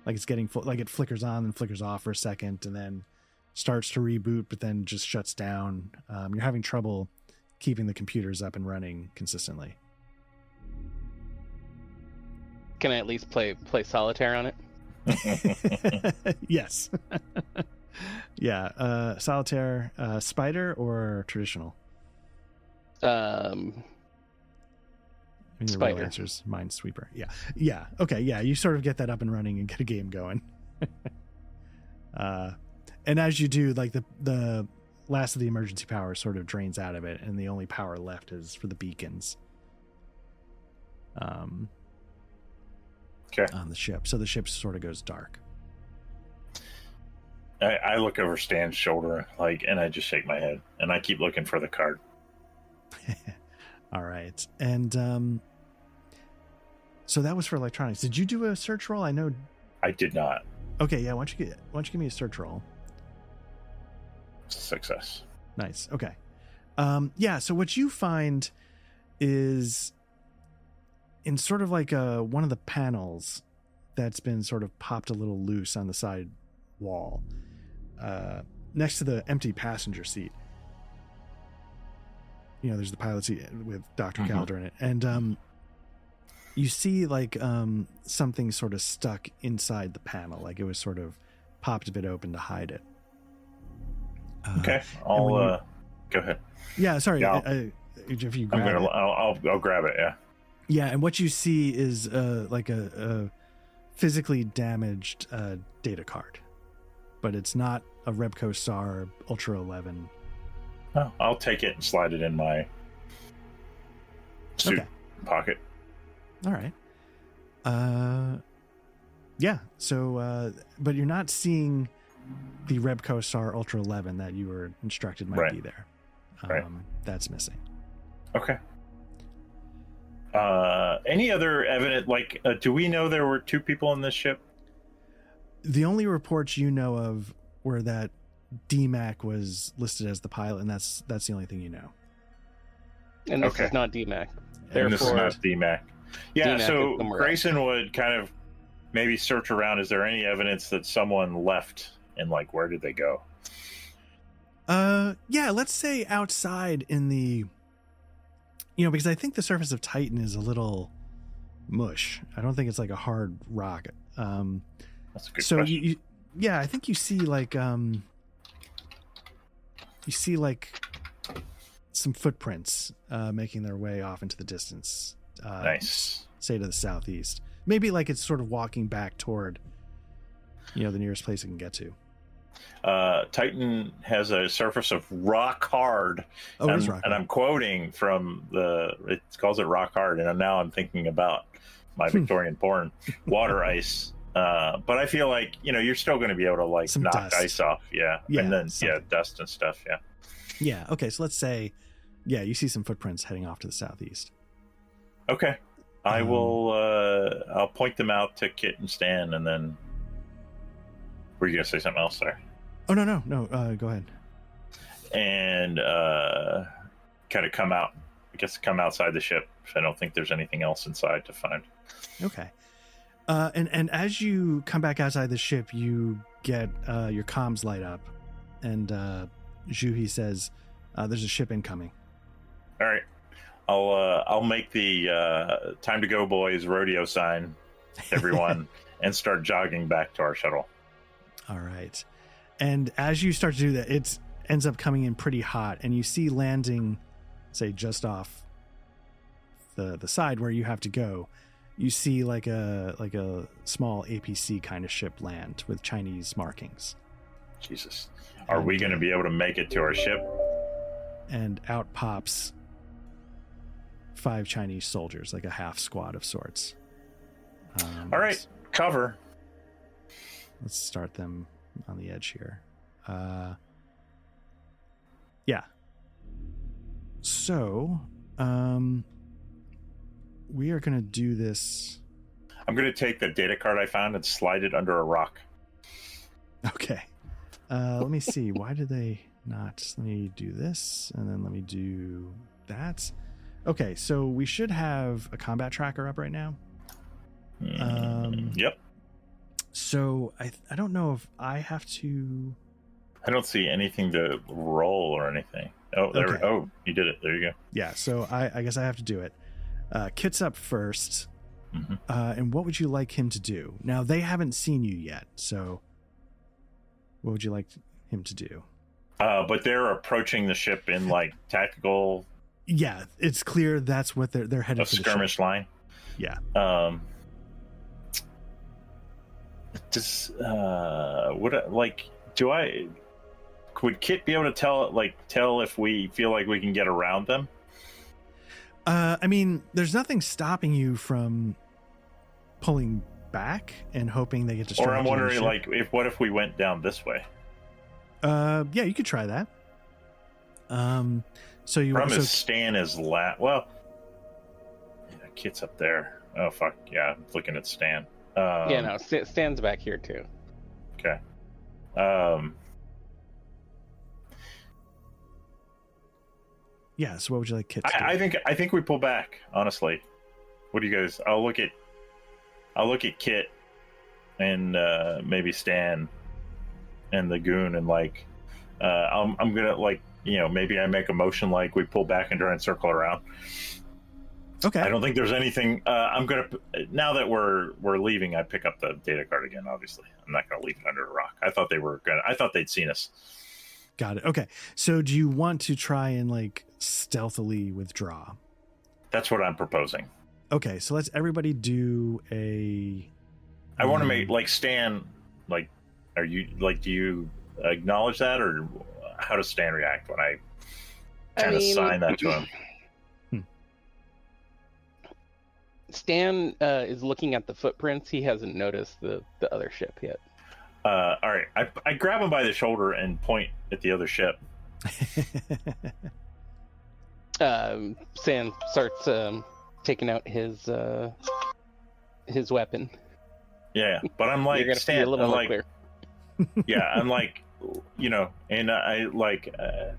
Like it's getting full, like it flickers on and flickers off for a second, and then starts to reboot, but then just shuts down. Um, you're having trouble keeping the computers up and running consistently. Can I at least play play solitaire on it? yes. yeah. Uh, solitaire, uh, spider or traditional? Um, I mean, the real Spider. answer's Minesweeper. Yeah. Yeah. Okay. Yeah. You sort of get that up and running and get a game going. uh, and as you do, like the the last of the emergency power sort of drains out of it, and the only power left is for the beacons. Um. Okay. On the ship, so the ship sort of goes dark. I, I look over Stan's shoulder, like, and I just shake my head, and I keep looking for the card. All right. And um so that was for electronics. Did you do a search roll? I know I did not. Okay, yeah, why don't you get why don't you give me a search roll? Success. Nice. Okay. Um yeah, so what you find is in sort of like a one of the panels that's been sort of popped a little loose on the side wall. Uh next to the empty passenger seat. You know, there's the pilot seat with doctor Mhm. Calder in it. And um you see like um something sort of stuck inside the panel, like it was sort of popped a bit open to hide it. Uh, Okay, I'll you- uh, go ahead. Yeah, sorry. Yeah, I, I'll- I, if you I'm grab gonna. it. I'll, I'll. I'll grab it. Yeah. Yeah, and what you see is uh, like a, a physically damaged uh, data card, but it's not a Rebco Star Ultra 11. Oh, I'll take it and slide it in my suit Okay. pocket. All right. Uh, yeah. So, uh, but you're not seeing the Rebco Star Ultra 11 that you were instructed might Right. be there. Um, Right. That's missing. Okay. Uh, any other evidence? Like, uh, do we know there were two people in this ship? The only reports you know of were that DMAC was listed as the pilot, and that's that's the only thing you know. and this Okay. is not DMAC. and this is Therefore- not DMAC. Yeah. DMAC so is somewhere Grayson would kind of maybe search around. Is there any evidence that someone left? And like, where did they go? Uh, yeah, let's say outside in the, you know, because I think the surface of Titan is a little mush. I don't think it's like a hard rock. Um, That's a good so question. you, you, yeah, I think you see like, um, you see like some footprints uh, making their way off into the distance. Uh, nice. Say to the southeast. Maybe like it's sort of walking back toward you know the nearest place it can get to. Uh, Titan has a surface of rock hard, Oh, and, is rock. and I'm quoting from the. It calls it rock hard, and now I'm thinking about my Hmm. Victorian porn water ice. Uh, but I feel like you know you're still going to be able to like Some knock dust. ice off, yeah, Yeah, and then yeah, dust and stuff, yeah. yeah. Okay. So let's say, yeah, you see some footprints heading off to the southeast. Okay, I Um, will. Uh, I'll point them out to Kit and Stan, and then. Were you gonna say something else there? Oh no no no. Uh, go ahead. and uh, kind of come out. I guess come outside the ship. I don't think there's anything else inside to find. Okay. Uh, and and as you come back outside the ship, you get uh, your comms light up, and uh, Juhi says, uh, "There's a ship incoming." All right, I'll uh, I'll make the uh, time to go, boys rodeo sign, everyone, and start jogging back to our shuttle. All right. And as you start to do that, it ends up coming in pretty hot, and you see landing, say, just off the the side where you have to go. You see like a like a small APC kind of ship land with Chinese markings, Jesus, are we going to be able to make it to our ship? and out pops five Chinese soldiers, like a half squad of sorts. Um, All right, cover. let's start them on the edge here. Uh, yeah. So, um, we are going to do this. I'm going to take the data card I found and slide it under a rock. Okay. Uh, let me see. Why did they not? Let me do this, and then let me do that. Okay, so we should have a combat tracker up right now. Um, yep. So I I don't know if I have to. I don't see anything to roll or anything. Oh, there. Okay. Oh, you did it. There you go. Yeah, so I, I guess I have to do it. Uh, Kit's up 1st Mhm. uh, and what would you like him to do? Now they haven't seen you yet, so what would you like him to do? Uh, but they're approaching the ship in like tactical Yeah, it's clear that's what they're they're headed a skirmish line. Yeah. Um. Does uh would I, like do I would Kit be able to tell like tell if we feel like we can get around them? Uh, I mean, there's nothing stopping you from pulling back and hoping they get distracted. Or I'm wondering like if what if we went down this way? uh, yeah, you could try that. Um, so you Problem so, is Stan is la well yeah, Kit's up there. Oh fuck yeah, I'm looking at Stan. Um, yeah, no, St- stands back here too. Okay. Um yeah. So what would you like Kit to do? I, I think I think we pull back. Honestly, what do you guys? I'll look at I'll look at Kit and uh, maybe Stan and the goon and like uh, I'm I'm gonna like you know maybe I make a motion like we pull back and try and circle around. okay. I don't think there's anything. Uh, I'm gonna now that we're we're leaving. I pick up the data card again. Obviously, I'm not gonna leave it under a rock. I thought they were gonna. I thought they'd seen us. Got it. Okay. So do you want to try and like stealthily withdraw? That's what I'm proposing. Okay. So let's everybody do a. I want to make like Stan. Like, are you like? Do you acknowledge that, or how does Stan react when I I kind of sign that to him? Stan uh, is looking at the footprints. He hasn't noticed the the other ship yet. Uh, all right, I, I grab him by the shoulder and point at the other ship. Um, Stan starts um, taking out his uh, his weapon. Yeah, but I'm You're like Stan. a little I'm like, yeah, I'm like, you know, and I like, uh,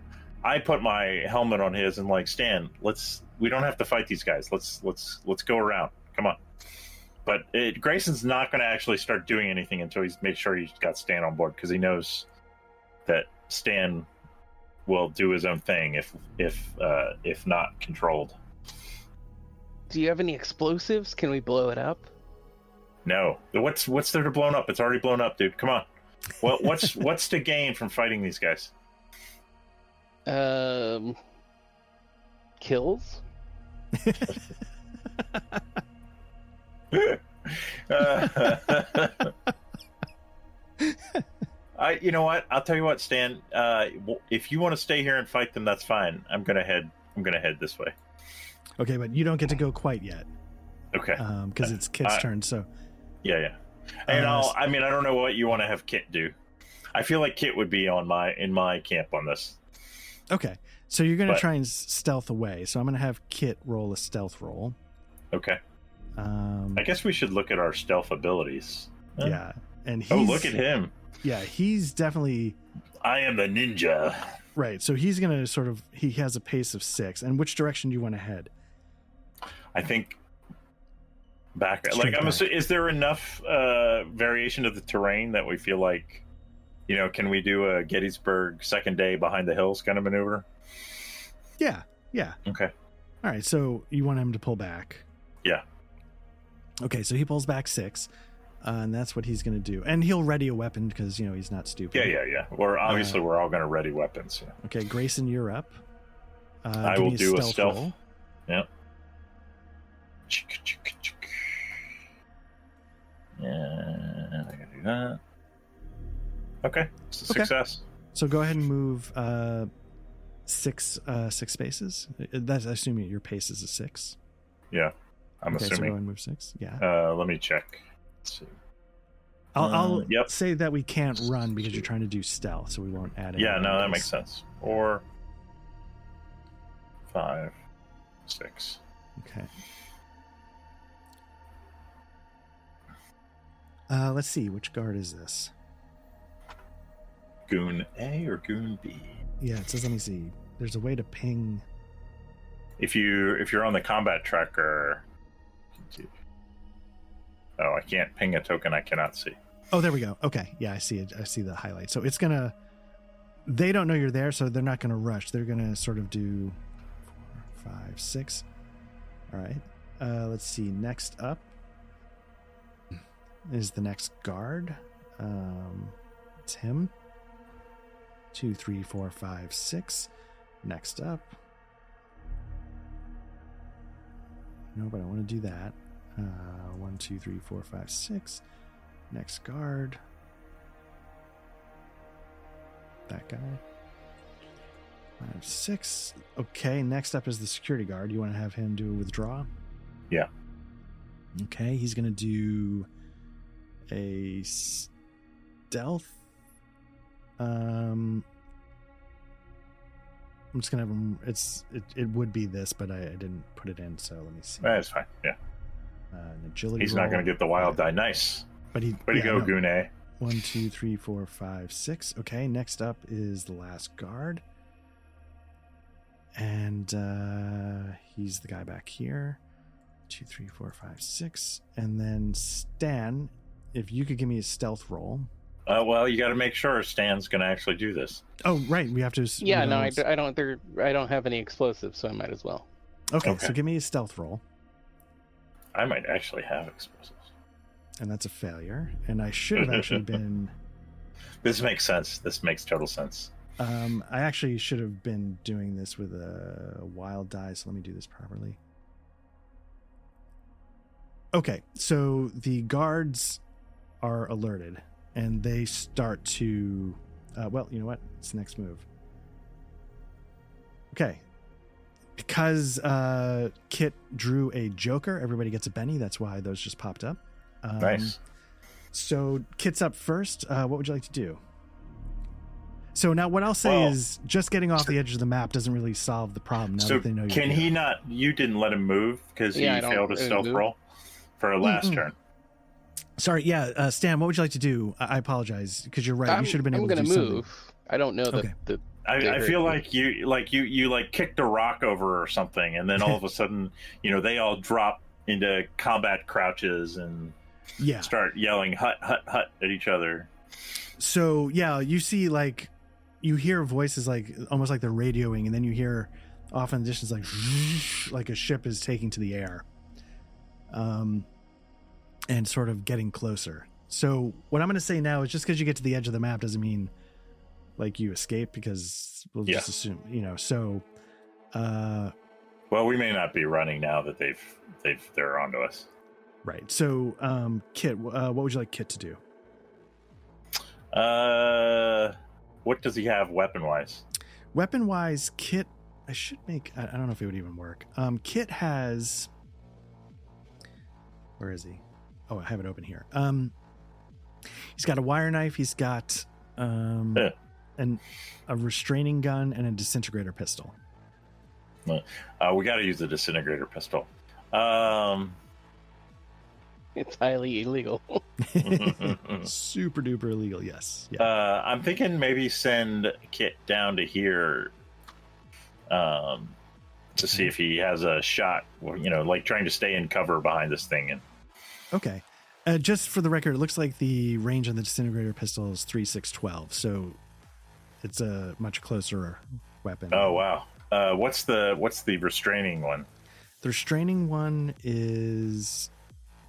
I put my helmet on his and like, Stan, let's. We don't have to fight these guys. Let's let's let's go around. Come on. But it, Grayson's not going to actually start doing anything until he's made sure he's got Stan on board because he knows that Stan will do his own thing if if uh, if not controlled. Do you have any explosives? Can we blow it up? No, what's what's there to blown up? It's already blown up, dude. Come on. What what's what's to gain from fighting these guys? Um, kills. Uh, I, you know what? I'll tell you what, Stan. Uh, if you want to stay here and fight them, that's fine. I'm gonna head. I'm gonna head this way. Okay, but you don't get to go quite yet Okay. because it's Kit's Uh, turn. So yeah, yeah. And Uh, I'll. I mean, I don't know what you want to have Kit do. I feel like Kit would be on my in my camp on this. okay, so you're gonna But- try and stealth away. So I'm gonna have Kit roll a stealth roll. Okay. Um, I guess we should look at our stealth abilities. Yeah, and he's Oh, look at him! Yeah, he's definitely I am a ninja. right. So he's gonna sort of he has a pace of six. And which direction do you want to head? I think back. Straight like, I'm. back. Assu- is there enough uh, variation of the terrain that we feel like, you know, can we do a Gettysburg second day behind the hills kind of maneuver? Yeah, yeah. Okay. All right, so you want him to pull back. Yeah. Okay, so he pulls back six, uh, and that's what he's going to do. And he'll ready a weapon because, you know, he's not stupid. Yeah, yeah, yeah. We're obviously Uh, we're all going to ready weapons. Yeah. Okay, Grayson, you're up. Uh, I will me do a stealth. roll. Yeah, I gotta do that. Okay, it's a Okay. success. So go ahead and move uh, six uh, six spaces. Uh, That's assuming your pace is a six. Yeah, I'm okay, so go assuming. ahead and move six. Yeah. Uh, let me check. Let's see. I'll, I'll uh, yep. say that we can't run because you're trying to do stealth, so we won't add it. Yeah, no, that makes sense. Or five, six. Okay. Uh, let's see. Which guard is this? Goon A or Goon B? Yeah, it says. Let me see. There's a way to ping. If you if you're on the combat tracker. Oh, I can't ping a token I cannot see. Oh, there we go. Okay. Yeah, I see it. I see the highlight. So it's gonna. They don't know you're there, so they're not gonna rush. They're gonna sort of do four, five, six. All right. Uh, let's see. Next up is the next guard. Um, it's him. Two, three, four, five, six. Next up. No, but I want to do that. Uh, one, two, three, four, five, six. Next guard. That guy. Five, six. Okay, next up is the security guard. You want to have him do a withdraw? Yeah. Okay, he's going to do a stealth. Um, I'm just gonna have him. It's it, it would be this, but I, I didn't put it in. So let me see. That's fine. Yeah, Uh, an agility. he's not going to get the wild die. Nice. But he. Way to go, no. Goon A. One, two, three, four, five, six. Okay, next up is the last guard. And uh he's the guy back here. Two, three, four, five, six. And then Stan, if you could give me a stealth roll. Uh, well, you got to make sure Stan's going to actually do this. Oh, right. We have to. Yeah, no, don't I, s- d- I don't. There, I don't have any explosives, so I might as well. Okay, Okay. so give me a stealth roll. I might actually have explosives. And that's a failure. And I should have actually been. This makes sense. This makes total sense. Um, I actually should have been doing this with a wild die, so let me do this properly. Okay, so the guards are alerted and they start to. Uh, well, you know what? It's the next move. Okay. Because uh, Kit drew a Joker, everybody gets a Benny. That's why those just popped up. Um, Nice. So Kit's up first. Uh, what would you like to do? So now, what I'll say Well- is, just getting off the edge of the map doesn't really solve the problem. Now so that they know can here. he not? You didn't let him move because Yeah, he don't- failed a I didn't stealth move. roll for a last Mm-mm. turn. Sorry, yeah, uh, Stan. What would you like to do? I, I apologize because you're right. I'm, you should have been I'm able to gonna do something. move. I don't know that Okay. the I, I feel like you like you you like kicked a rock over or something, and then all of a sudden, you know, they all drop into combat crouches and Yeah. start yelling "hut hut hut" at each other. So yeah, you see like you hear voices like almost like they're radioing, and then you hear off in the distance like like a ship is taking to the air, um, and sort of getting closer. So what I'm going to say now is just because you get to the edge of the map doesn't mean like you escape because we'll just Yeah. assume you know. So uh, Well, we may not be running now that they've they've they're onto us. right. So um, Kit, uh, what would you like Kit to do? Uh, what does he have weapon wise? Weapon wise, Kit. I should make. I I don't know if it would even work. Um, Kit has. Where is he? Oh, I have it open here. Um, he's got a wire knife. He's got um, Yeah. An a restraining gun and a disintegrator pistol. Uh, we got to use the disintegrator pistol. Um, It's highly illegal. Super duper illegal. Yes. Yeah. uh, I'm thinking maybe send Kit down to here, um, to see if he has a shot. You know, like trying to stay in cover behind this thing. And Okay. Uh, just for the record, it looks like the range on the disintegrator pistol is three six twelve, so it's a much closer weapon. oh wow, uh, what's the what's the restraining one? The restraining one is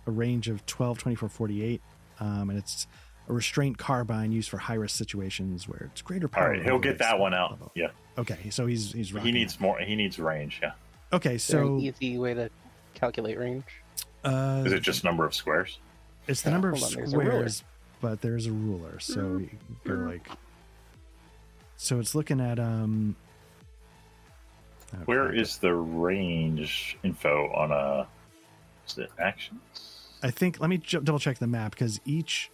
a range of 12, 24, 48, um, and it's a restraint carbine used for high risk situations where it's greater All power. right, he'll get that one out. level. Yeah, Okay, so he's he's he needs that. more. He needs range. Yeah, Okay, Is there an so easy way to calculate range? uh, is it just number of squares? it's the Uh, number of hold on, there's squares, but there's a ruler, so you're like. So it's looking at um. oh, Where crap. is the range info on a? Is it actions? I think let me ju- double check the map because each,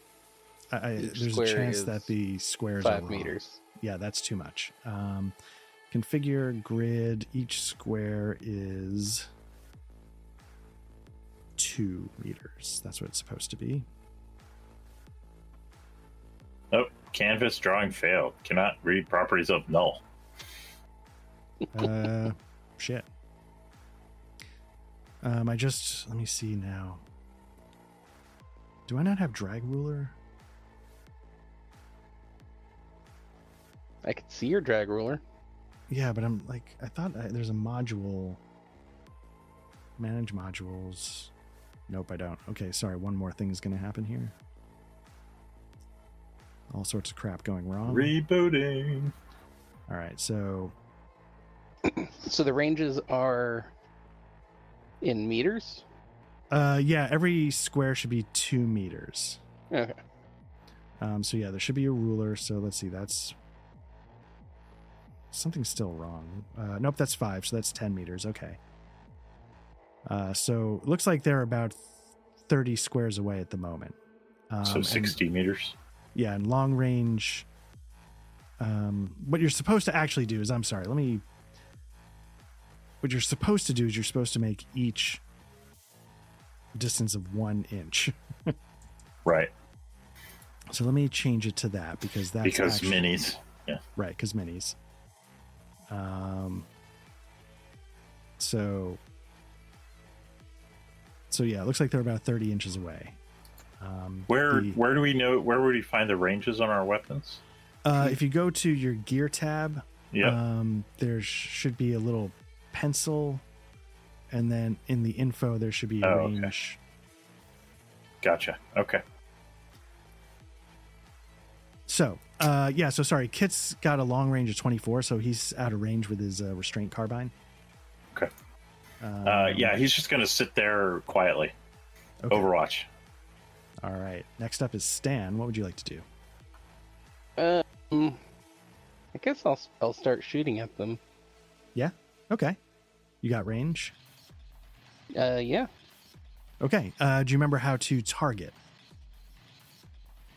I, I, Each there's a chance that the squares are Five wrong. meters. Yeah, that's too much. Um, configure grid. Each square is two meters. That's what it's supposed to be. Oh, canvas drawing failed. Cannot read properties of null. Uh, shit. Um, I just let me see now. Do I not have drag ruler? I could see your drag ruler. Yeah, but I'm like, I thought I, there's a module. Manage modules. Nope, I don't. Okay, sorry. One more thing is going to happen here. All sorts of crap going wrong. Rebooting. All right, so So the ranges are in meters. uh, yeah, every square should be two meters. Okay. Um, so yeah, there should be a ruler. So let's see. That's something's still wrong. Uh, nope, that's five. So that's ten meters. Okay. Uh, so it looks like they're about thirty squares away at the moment. Um, so and- 60 meters. Yeah, and long range. Um, what you're supposed to actually do is, I'm sorry, let me. What you're supposed to do is you're supposed to make each distance of one inch. Right. So let me change it to that because that's because actually- minis. Yeah. right? Because minis. Um. So. So yeah, it looks like they're about thirty inches away. Um, Where the- where do we know where would we find the ranges on our weapons? uh, if you go to your gear tab, Yeah. um, there sh- should be a little pencil, and then in the info there should be a Oh, okay. range. gotcha. Okay. So, uh, yeah, so sorry, Kit's got a long range of 24, so he's out of range with his uh, restraint carbine. Okay. Um, Uh, yeah, he's just gonna sit there quietly. okay. Overwatch. All right. Next up is Stan. What would you like to do? Um, I guess I'll I'll start shooting at them. Yeah. Okay. You got range? Uh, yeah. Okay. Uh, do you remember how to target?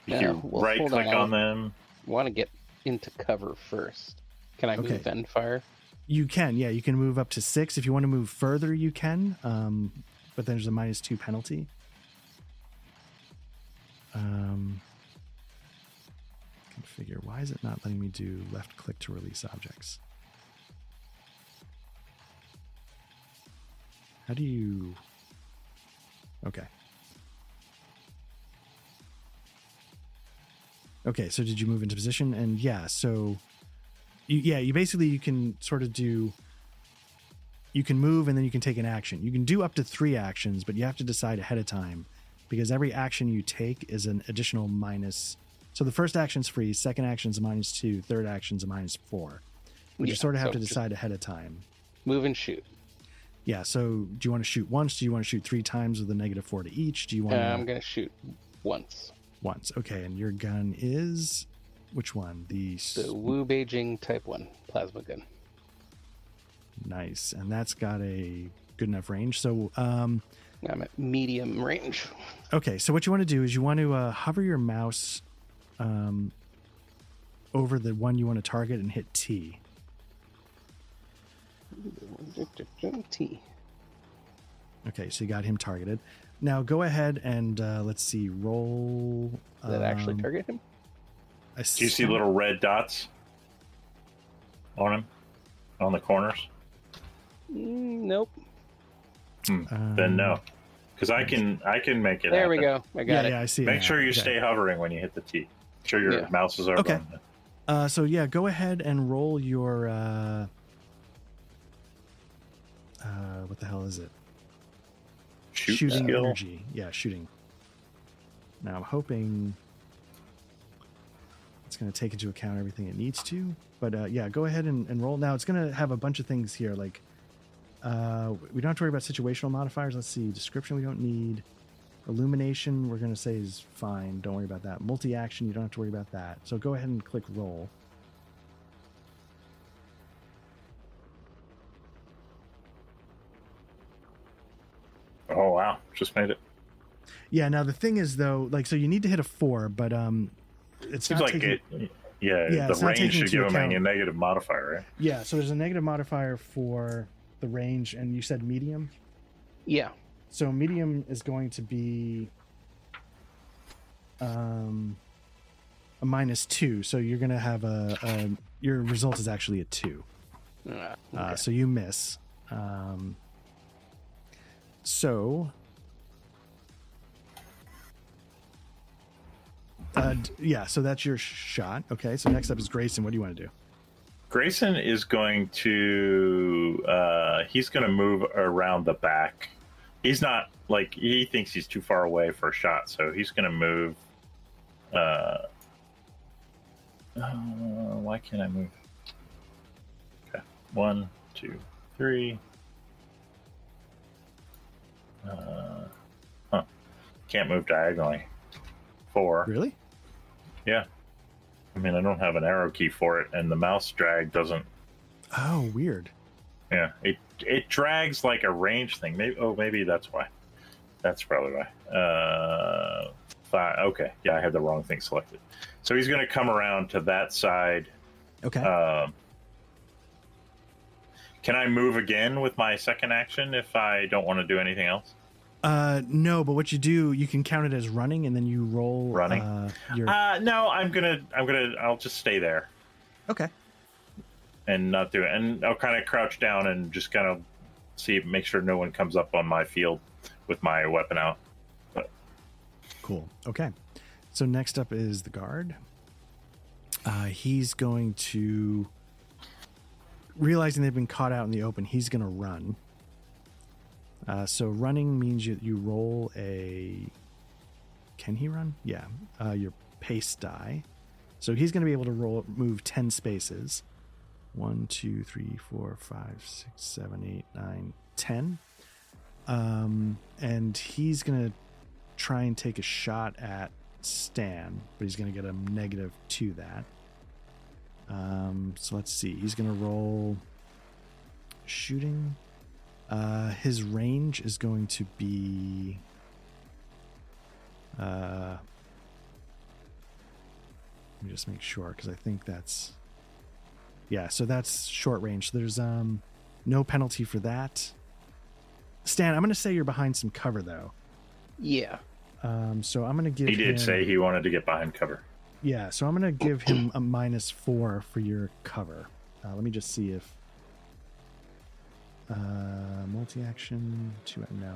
You Yeah, well, right click on, on them. Want to get into cover first? Can I Okay. move and fire? You can, yeah, you can move up to six. If you want to move further, you can. Um, but there's a minus two penalty. Um, configure. Why is it not letting me do left click to release objects? How do you? Okay. Okay, so did you move into position? And yeah, so you, yeah, you basically you can sort of do you can move and then you can take an action. You can do up to 3 actions, but you have to decide ahead of time because every action you take is an additional minus. So the first action's free, second action's a minus 2, third action's a minus 4. But you sort of have so to decide ahead of time. Move and shoot. Yeah, so do you want to shoot once? Do you want to shoot 3 times with a negative 4 to each? Do you Uh, want I'm gonna shoot once. once. Okay, and your gun is which one? The, The Wu Beijing Type One plasma gun. nice, and that's got a good enough range. So, um, I'm at medium range. okay, so what you want to do is you want to uh, hover your mouse um, over the one you want to target and hit T. T. Okay, so you got him targeted. Now go ahead and uh, let's see, roll. Does that actually um, target him? a Do you see little red dots on him on the corners? Mm, nope. Um, then no, because I can I can make it. There we go. I Yeah, got it. yeah, I see. Make now. sure you Okay. stay hovering when you hit the T. Make sure your Yeah. mouse is over. Okay. Uh, so yeah, go ahead and roll your. Uh, uh, what the hell is it? Shoot shooting skill. energy. Yeah, shooting. Now I'm hoping it's going to take into account everything it needs to. But uh, yeah, go ahead and, and roll. Now it's going to have a bunch of things here. Like uh, we don't have to worry about situational modifiers. Let's see. Description we don't need. Illumination we're going to say is fine. Don't worry about that. Multi action you don't have to worry about that. So go ahead and click roll. Oh wow! Just made it. Yeah. Now the thing is though, like so you need to hit a four, but um, it's Seems not like taking, it. Yeah, Yeah, the range should give him a negative modifier, right? Yeah, so there's a negative modifier for the range, and you said medium. Yeah. So medium is going to be um, a minus two. So you're going to have a, a your result is actually a two. Uh, Uh, so you miss. Um, so. Uh, yeah, so that's your shot. Okay, so next up is Grayson. What do you want to do? Grayson is going to. Uh, he's going to move around the back. He's not like he thinks he's too far away for a shot, so he's going to move. Uh, uh, why can't I move? Okay, one, two, three. Uh, huh. Can't move diagonally. Four. Really? Yeah. I mean, I don't have an arrow key for it, and the mouse drag doesn't. Oh, weird. Yeah, it it drags like a range thing. Maybe oh, maybe that's why. That's probably why. Uh, five. Okay, yeah, I had the wrong thing selected. So he's going to come around to that side. Okay. Um, can I move again with my second action if I don't want to do anything else? Uh, no, but what you do, you can count it as running, and then you roll Running? Uh, your Uh, no, I'm gonna, I'm gonna, I'll just stay there okay. and not do it, and I'll kind of crouch down and just kind of see, make sure no one comes up on my field with my weapon out. Cool. Okay. So next up is the guard. Uh, he's going to realizing they've been caught out in the open. He's going to run. Uh, so running means you you roll a. Can he run? Yeah. Uh, your pace die. So he's going to be able to roll move ten spaces. One, two, three, four, five, six, seven, eight, nine, ten. Um, and he's going to try and take a shot at Stan, but he's going to get a negative to that. Um, so let's see. He's going to roll shooting. Uh, his range is going to be. Uh, let me just make sure because I think that's. Yeah, so that's short range. There's um no penalty for that. Stan, I'm going to say you're behind some cover though. Yeah. Um, so I'm gonna give. He did him- say he wanted to get behind cover. Yeah, so I'm gonna give him a minus four for your cover. Uh, let me just see if. Uh, multi-action two. No,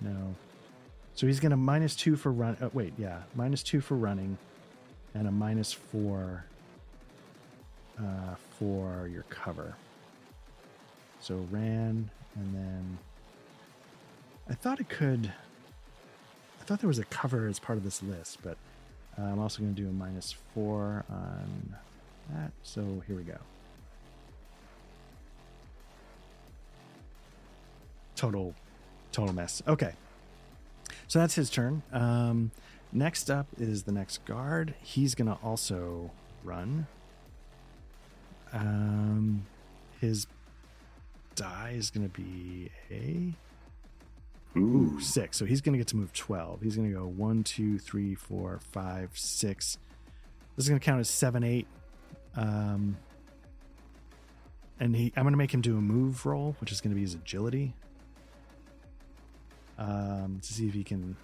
no. So he's gonna minus two for run. Oh, wait, yeah, minus two for running, and a minus four. Uh, for your cover. So ran, and then. I thought it could. I thought there was a cover as part of this list, but uh, I'm also going to do a minus four on that. So here we go. Total, total mess. Okay. So that's his turn. Um, Next up is the next guard. He's gonna also run. Um, his die is gonna be a Ooh. six. So he's going to get to move 12. He's going to go one, two, three, four, five, six. This is going to count as seven, eight. Um, and he, I'm going to make him do a move roll, which is going to be his agility. Um, to see if he can.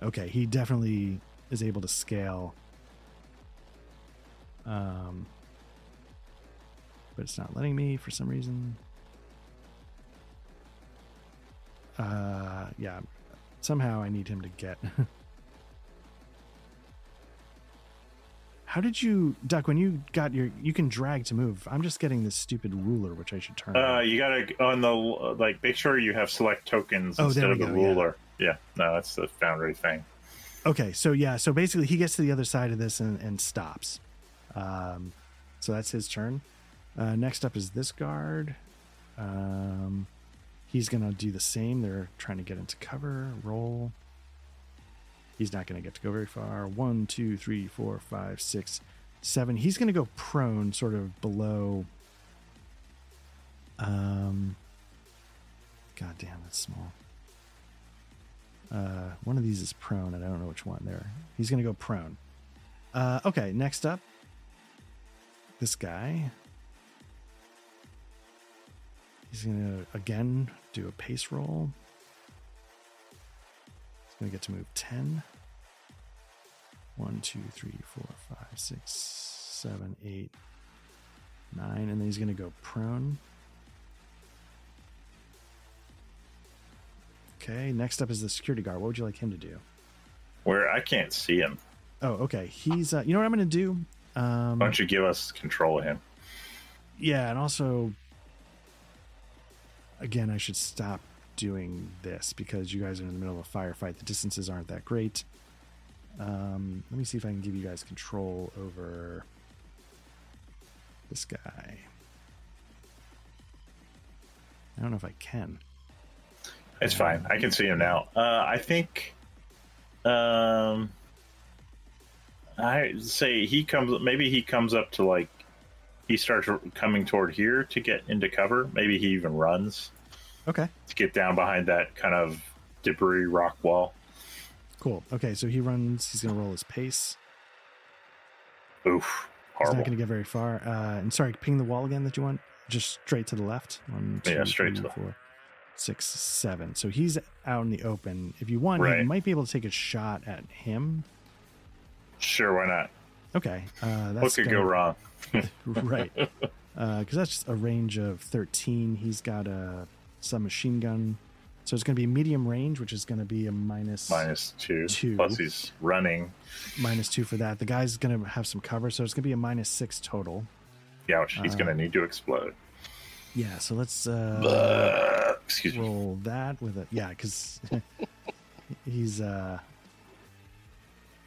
Okay, he definitely is able to scale. Um, but it's not letting me for some reason uh yeah somehow i need him to get how did you duck when you got your you can drag to move i'm just getting this stupid ruler which i should turn Uh, on. you gotta on the like make sure you have select tokens Oh, instead of the go, yeah. ruler. Yeah. no, that's the Foundry thing. okay so yeah so basically he gets to the other side of this and, and stops um so that's his turn uh next up is this guard um he's gonna do the same they're trying to get into cover roll he's not gonna get to go very far one two three four five six seven he's gonna go prone sort of below um god damn that's small uh, one of these is prone, and I don't know which one. There, he's gonna go prone. Uh, okay, next up, this guy. He's gonna again do a pace roll. He's gonna get to move 10. 1, 2, 3, 4, 5, 6, 7, 8, 9. And then he's gonna go prone. Okay, next up is the security guard. What would you like him to do? Where I can't see him. Oh, okay. He's. Uh, you know what I'm going to do? Um, Why don't you give us control of him? yeah, and also, again, I should stop doing this because you guys are in the middle of a firefight. The distances aren't that great. Um, let me see if I can give you guys control over this guy. I don't know if I can. It's fine. I can see him now. Uh, I think. Um, I say he comes. Maybe he comes up to like. He starts coming toward here to get into cover. Maybe he even runs Okay. to get down behind that kind of debris rock wall. Cool. Okay, so he runs. He's going to roll his pace. Oof, He's not going to get very far. Uh, and sorry, ping the wall again that you want. Just straight to the left. One, two, Yeah, straight to three, the- four, six, seven. So he's out in the open. If you want, you might be able to take a shot at him. Sure, why not? Okay, uh, that's What could go gonna- wrong? right? Because that's a range of thirteen. He's got a submachine gun, so it's going to be medium range, which is going to be a minus Minus two. Two. Plus he's running. minus two for that. The guy's going to have some cover, so it's going to be a minus six total. Ouch, he's Uh, going to need to explode. Yeah. So let's uh, excuse me. roll that with a yeah because he's uh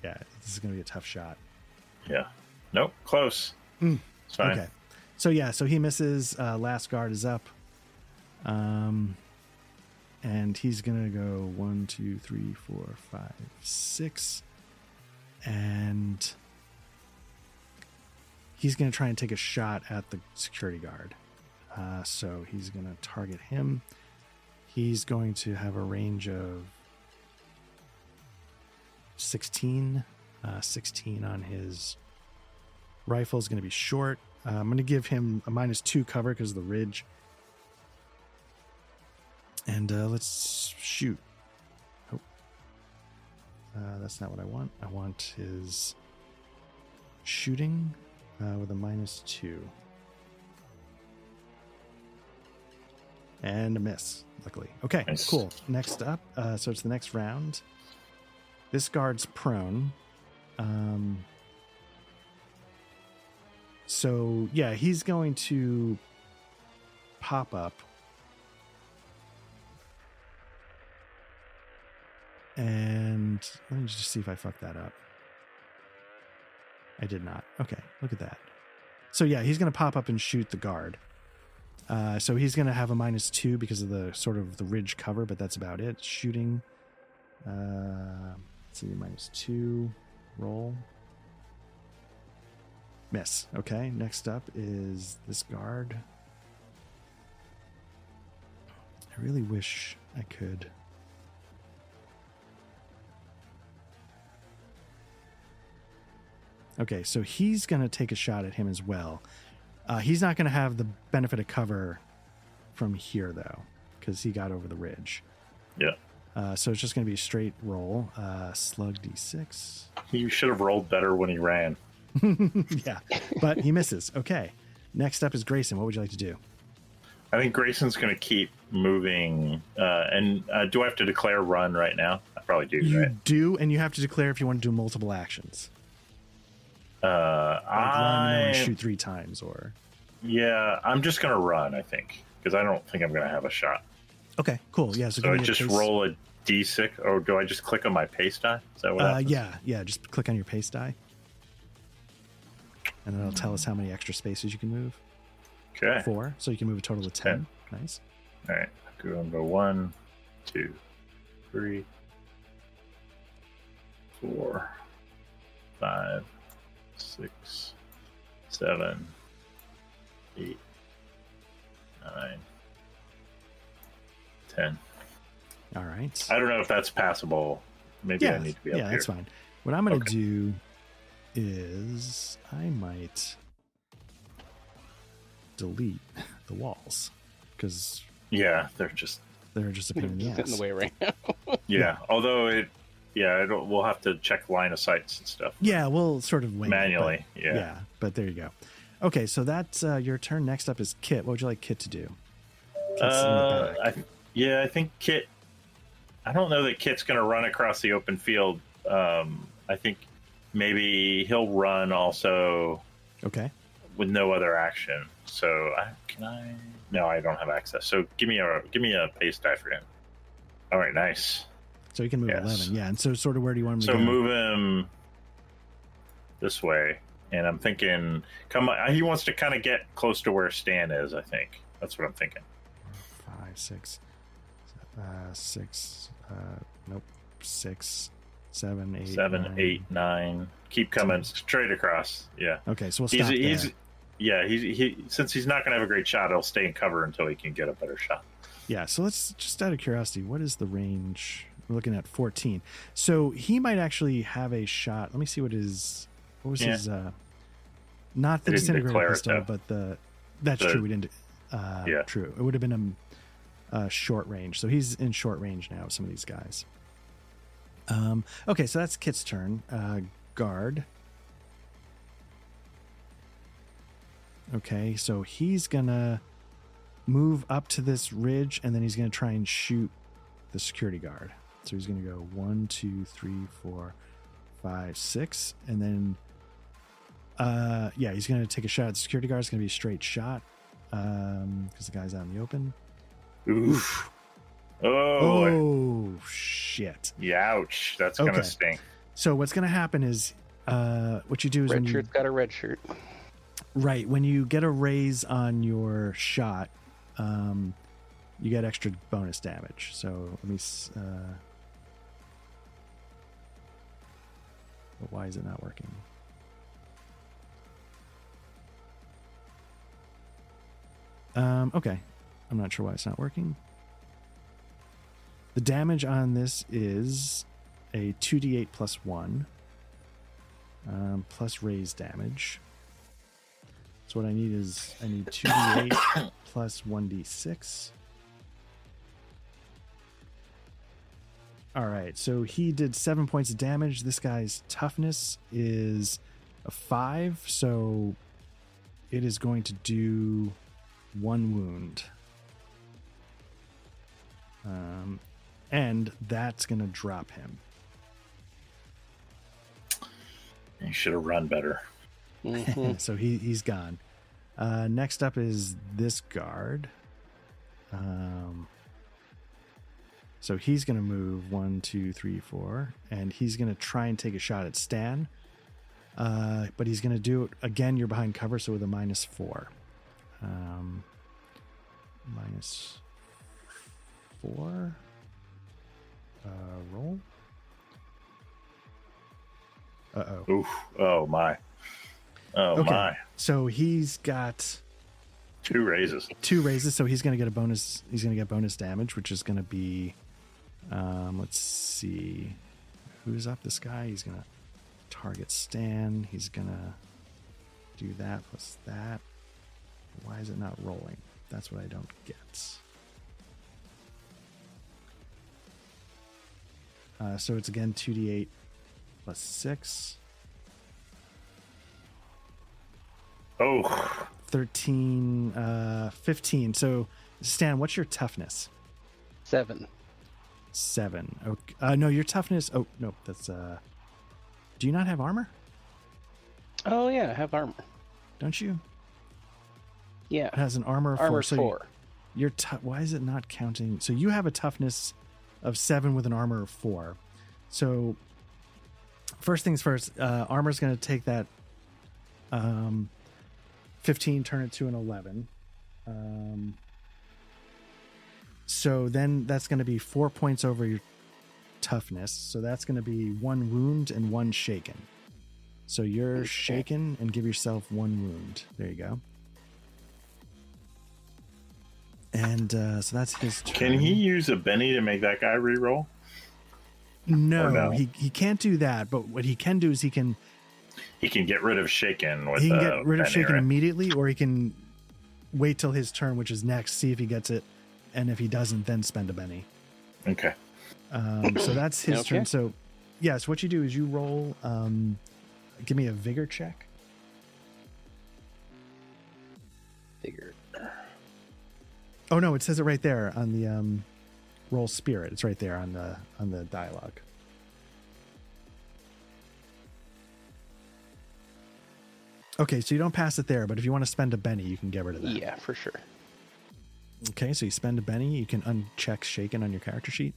yeah this is gonna be a tough shot Yeah. Nope, close. Mm, It's fine. okay so yeah so he misses uh last guard is up um and he's gonna go one two three four five six. And he's gonna try and take a shot at the security guard. Uh so he's gonna target him. He's going to have a range of 16 uh 16 on his rifle is going to be short. Uh, i'm going to give him a minus two cover because of the ridge and uh let's shoot. Oh. Uh, that's not what i want. I want his shooting uh, with a minus two. And a miss luckily. Okay Nice. cool. Next up uh, so it's the next round. This guard's prone. Um so yeah he's going to pop up and let me just see if i fucked that up i did not okay look at that so yeah he's going to pop up and shoot the guard uh, so he's going to have a minus two because of the sort of the ridge cover, but that's about it. Shooting Uh, let's see, minus two. Roll. Miss. Okay. Next up is this guard. I really wish I could. Okay, so he's going to take a shot at him as well. Uh, he's not going to have the benefit of cover from here, though, because he got over the ridge. Yeah. Uh, so it's just going to be a straight roll. Uh, slug d6. He should have rolled better when he ran. yeah, but he misses. Okay. Next up is Grayson. What would you like to do? I think Grayson's going to keep moving. Uh, and uh, do I have to declare run right now? I probably do, You right? do, and you have to declare if you want to do multiple actions. Uh, Like run and I, shoot three times, or yeah, I'm just going to run, I think, because I don't think I'm going to have a shot. okay, cool. Yeah, so, So I just pace- roll a d6, or do I just click on my pace die? Is that what Uh, happens? yeah, yeah. Just click on your pace die, and then it'll tell us how many extra spaces you can move. Okay. Four, so you can move a total of ten. Nice. All right. Go on to one, two, three, four, five, six, seven, eight, nine, ten. All right. I don't know if that's passable. Maybe yeah, I need to be up there. yeah, here. that's fine. What I'm going to Okay. do is I might delete the walls because Yeah, they're just they're just a pain in the Just in the way right now. yeah. Although it, yeah, it'll, we'll have to check line of sights and stuff Yeah, we'll sort of wing it, manually. yeah. yeah. but there you go. Okay, so that's uh, your turn. Next up is Kit. What would you like Kit to do? Kit's in the Uh. I, yeah, I think Kit. I don't know that Kit's going to run across the open field. Um, I think maybe he'll run also okay. with no other action. So I, can I? No, I don't have access. So give me a give me a pace die for him. All right, nice. So he can move Yes. 11. Yeah, and so sort of where do you want him to go? So move him this way, and I'm thinking, come. on, He wants to kind of get close to where Stan is. I think that's what I'm thinking. Five, six, uh, six, uh, nope, six, seven, eight, Seven, nine. eight, nine. Keep coming straight across. Yeah. Okay, so we'll He's, stop he's there. yeah, he's he since he's not gonna have a great shot, he'll stay in cover until he can get a better shot. Yeah, so let's just out of curiosity, what is the range? We're looking at 14. So he might actually have a shot. Let me see what his what was Yeah. his uh not the disintegrator it, pistol, but the that's The- true. We didn't uh Yeah. true. It would have been a, a short range. So he's in short range now, some of these guys. Um okay, so that's Kit's turn. Uh guard. Okay, so he's gonna move up to this ridge and then he's gonna try and shoot the security guard. So he's gonna go one, two, three, four, five, six, and then uh yeah, he's gonna take a shot at the security guard. It's gonna be a straight shot. Um, because the guy's out in the open. Oof. Oh. Oh shit. Yeah, ouch. That's Okay. gonna sting. So what's gonna happen is uh what you do is when Red you shirt's got a red shirt. Right. When you get a raise on your shot, um, you get extra bonus damage. So let me. Uh, but why is it not working? Um, okay. I'm not sure why it's not working. The damage on this is a 2d8 plus 1 um, plus raise damage. So what I need is I need 2d8 plus 1d6. All right, so he did seven points of damage. This guy's toughness is a five, so it is going to do one wound. Um, and that's going to drop him. You should have run better. Mhm. so he he's gone. Uh, next up is this guard. Um, so he's gonna move one, two, three, four, and he's gonna try and take a shot at Stan. Uh, but he's gonna do it again. You're behind cover, so with a minus four. Um, minus four. Uh, roll. Uh oh. Oof. Oh my. Oh Okay. my. So he's got Two raises. two raises, so he's going to get a bonus. He's going to get bonus damage, which is going to be, um, let's see, who's up? This guy. He's going to target Stan. He's going to do that plus that. Why is it not rolling? That's what I don't get. Uh, so it's again two d eight plus six. Oh, 13 uh 15 so stan what's your toughness Seven. Seven. Okay uh no your toughness oh no that's uh do you not have armor? Oh yeah, I have armor. don't you? Yeah, it has an armor of armor four so four. your tu- why is it not counting? So you have a toughness of seven with an armor of four. So first things first uh armor's gonna take that um 15 turn it to an 11 um so then that's going to be four points over your toughness so that's going to be one wound and one shaken so you're Okay. shaken and give yourself one wound there you go and uh so that's his turn. can he use a Benny to make that guy re-roll? no, no? he he can't do that but what he can do is he can He can get rid of Shaken with he can get rid of shaken immediately or he can wait till his turn which is next see if he gets it and if he doesn't then spend a benny Okay. um, so that's his Okay. turn so yeah so what you do is you roll um, give me a vigor check Vigor. oh no it says it right there on the um, roll spirit it's right there on the on the dialogue okay so you don't pass it there but if you want to spend a benny you can get rid of that Yeah, for sure. Okay so you spend a benny you can uncheck shaken on your character sheet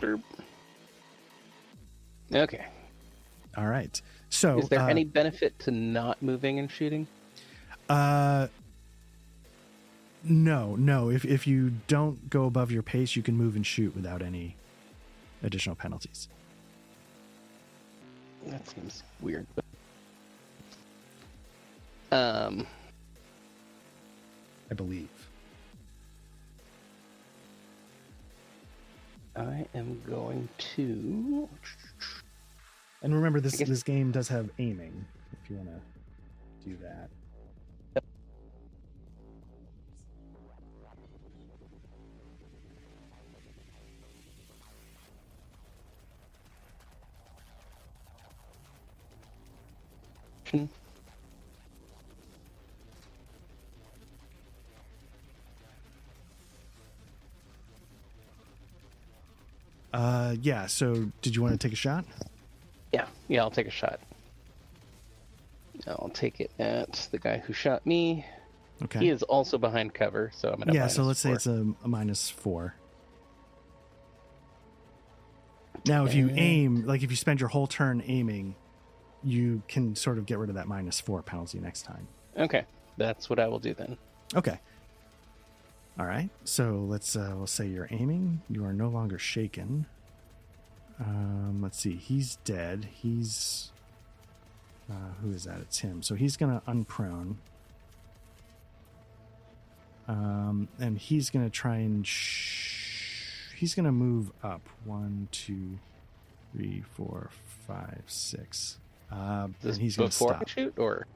Derp. Okay. all right so Is there uh, any benefit to not moving and shooting? Uh, no, no. If if you don't go above your pace, you can move and shoot without any additional penalties. That seems weird. But... Um. I believe. I am going to. And remember, this guess- this game does have aiming. If you want to do that. Uh, yeah. So, did you want to take a shot? Yeah, yeah, I'll take a shot. I'll take it at the guy who shot me. Okay. He is also behind cover, so I'm gonna. yeah. So let's say it's a, a minus four. Now, if you aim, like if you spend your whole turn aiming, you can sort of get rid of that minus four penalty next time. okay. That's what I will do then. Okay. All right. So let's uh, we'll say you're aiming. You are no longer shaken. Um, let's see. He's dead. He's uh, who is that? It's him. So he's gonna unprone. Um, and he's gonna try and sh- he's gonna move up. One, two, three, four, five, six. Uh, and he's gonna before stop. I shoot, or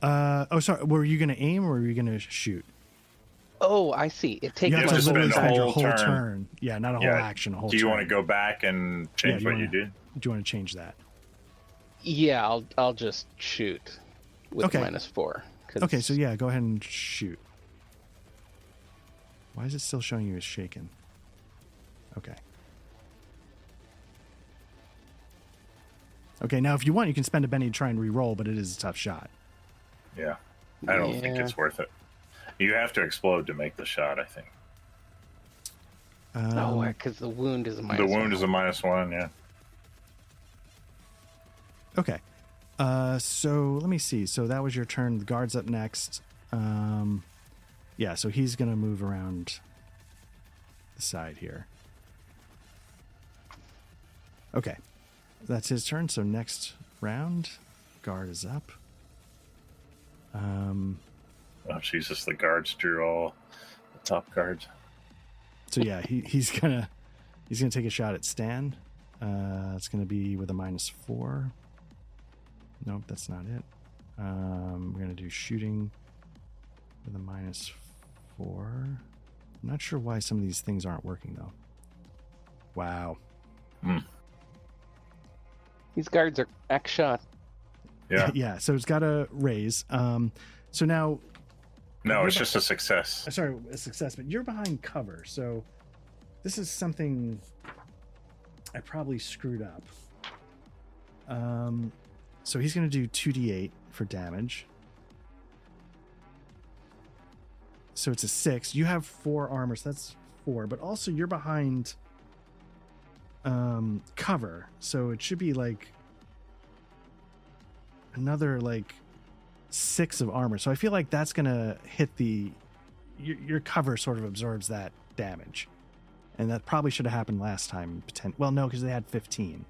Uh, oh, sorry. Were you gonna aim or were you gonna shoot? Oh, I see. It takes You have have to to literally spend spend a your whole whole turn. turn. Yeah, not a whole Yeah. action, a whole Do you turn. want to go back and change do what you you wanna- did? Do you want to change that? Yeah, I'll I'll just shoot with Okay. minus four. 'cause- Okay, so yeah, go ahead and shoot. Why is it still showing you as shaken? Okay. Okay, now if you want, you can spend a Benny to try and re-roll, but it is a tough shot. Yeah. I don't think it's worth it. You have to explode to make the shot, I think. Um, oh, because the wound is a minus. the wound one. is a minus one, yeah. Okay. Uh, so let me see. So that was your turn. The guard's up next. Um, yeah, so he's gonna move around the side here. Okay. that's his turn. So next round, guard is up. Um, Oh Jesus, the guards drew all the top guards. so yeah, he, he's gonna he's gonna take a shot at Stan. Uh, it's gonna be with a minus four. Nope, that's not it. Um, we're gonna do shooting with a minus four. I'm not sure why some of these things aren't working though. Wow. Hmm. These guards are X shot. Yeah. yeah. So it's got a raise. Um, so now No, it's just a success. uh, sorry, a success, but you're behind cover. So this is something I probably screwed up. Um, so he's going to do 2d8 for damage. So it's a six. You have four armor, so that's four. But also, you're behind um, cover, so it should be like another like six of armor. So I feel like that's gonna hit the your, your cover sort of absorbs that damage, and that probably should have happened last time. Potent- well, no, because they had fifteen.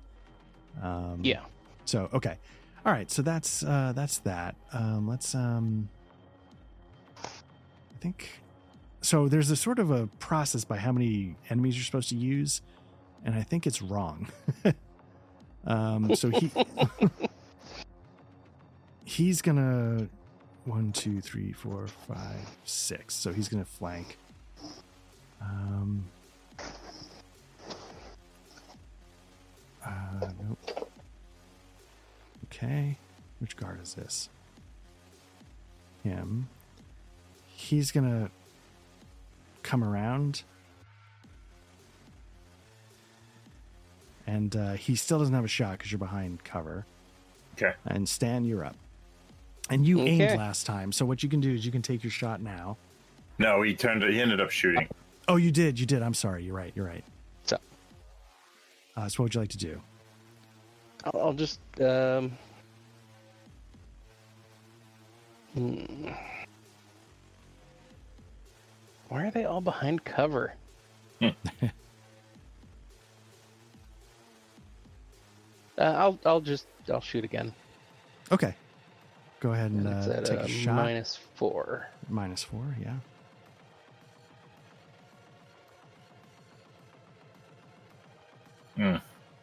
Um, Yeah. So okay, all right. So that's uh, that's that. Um, let's um, I think so. There's a sort of a process by how many enemies you're supposed to use, and I think it's wrong. um, so he he's gonna one, two, three, four, five, six. So he's gonna flank. Um. Uh, nope. Okay. Which guard is this? Him. He's gonna come around. And uh, he still doesn't have a shot because you're behind cover. Okay. And Stan, you're up. And you aimed last time, so what you can do is you can take your shot now. No, he turned. He ended up shooting. Oh, you did, you did. I'm sorry. You're right. You're right. So Uh, so what would you like to do? I'll, I'll just um. hmm. Why are they all behind cover? uh, I'll I'll just I'll shoot again. Okay. Go ahead and And it's uh, at take uh, a shot. minus four. Minus four, yeah.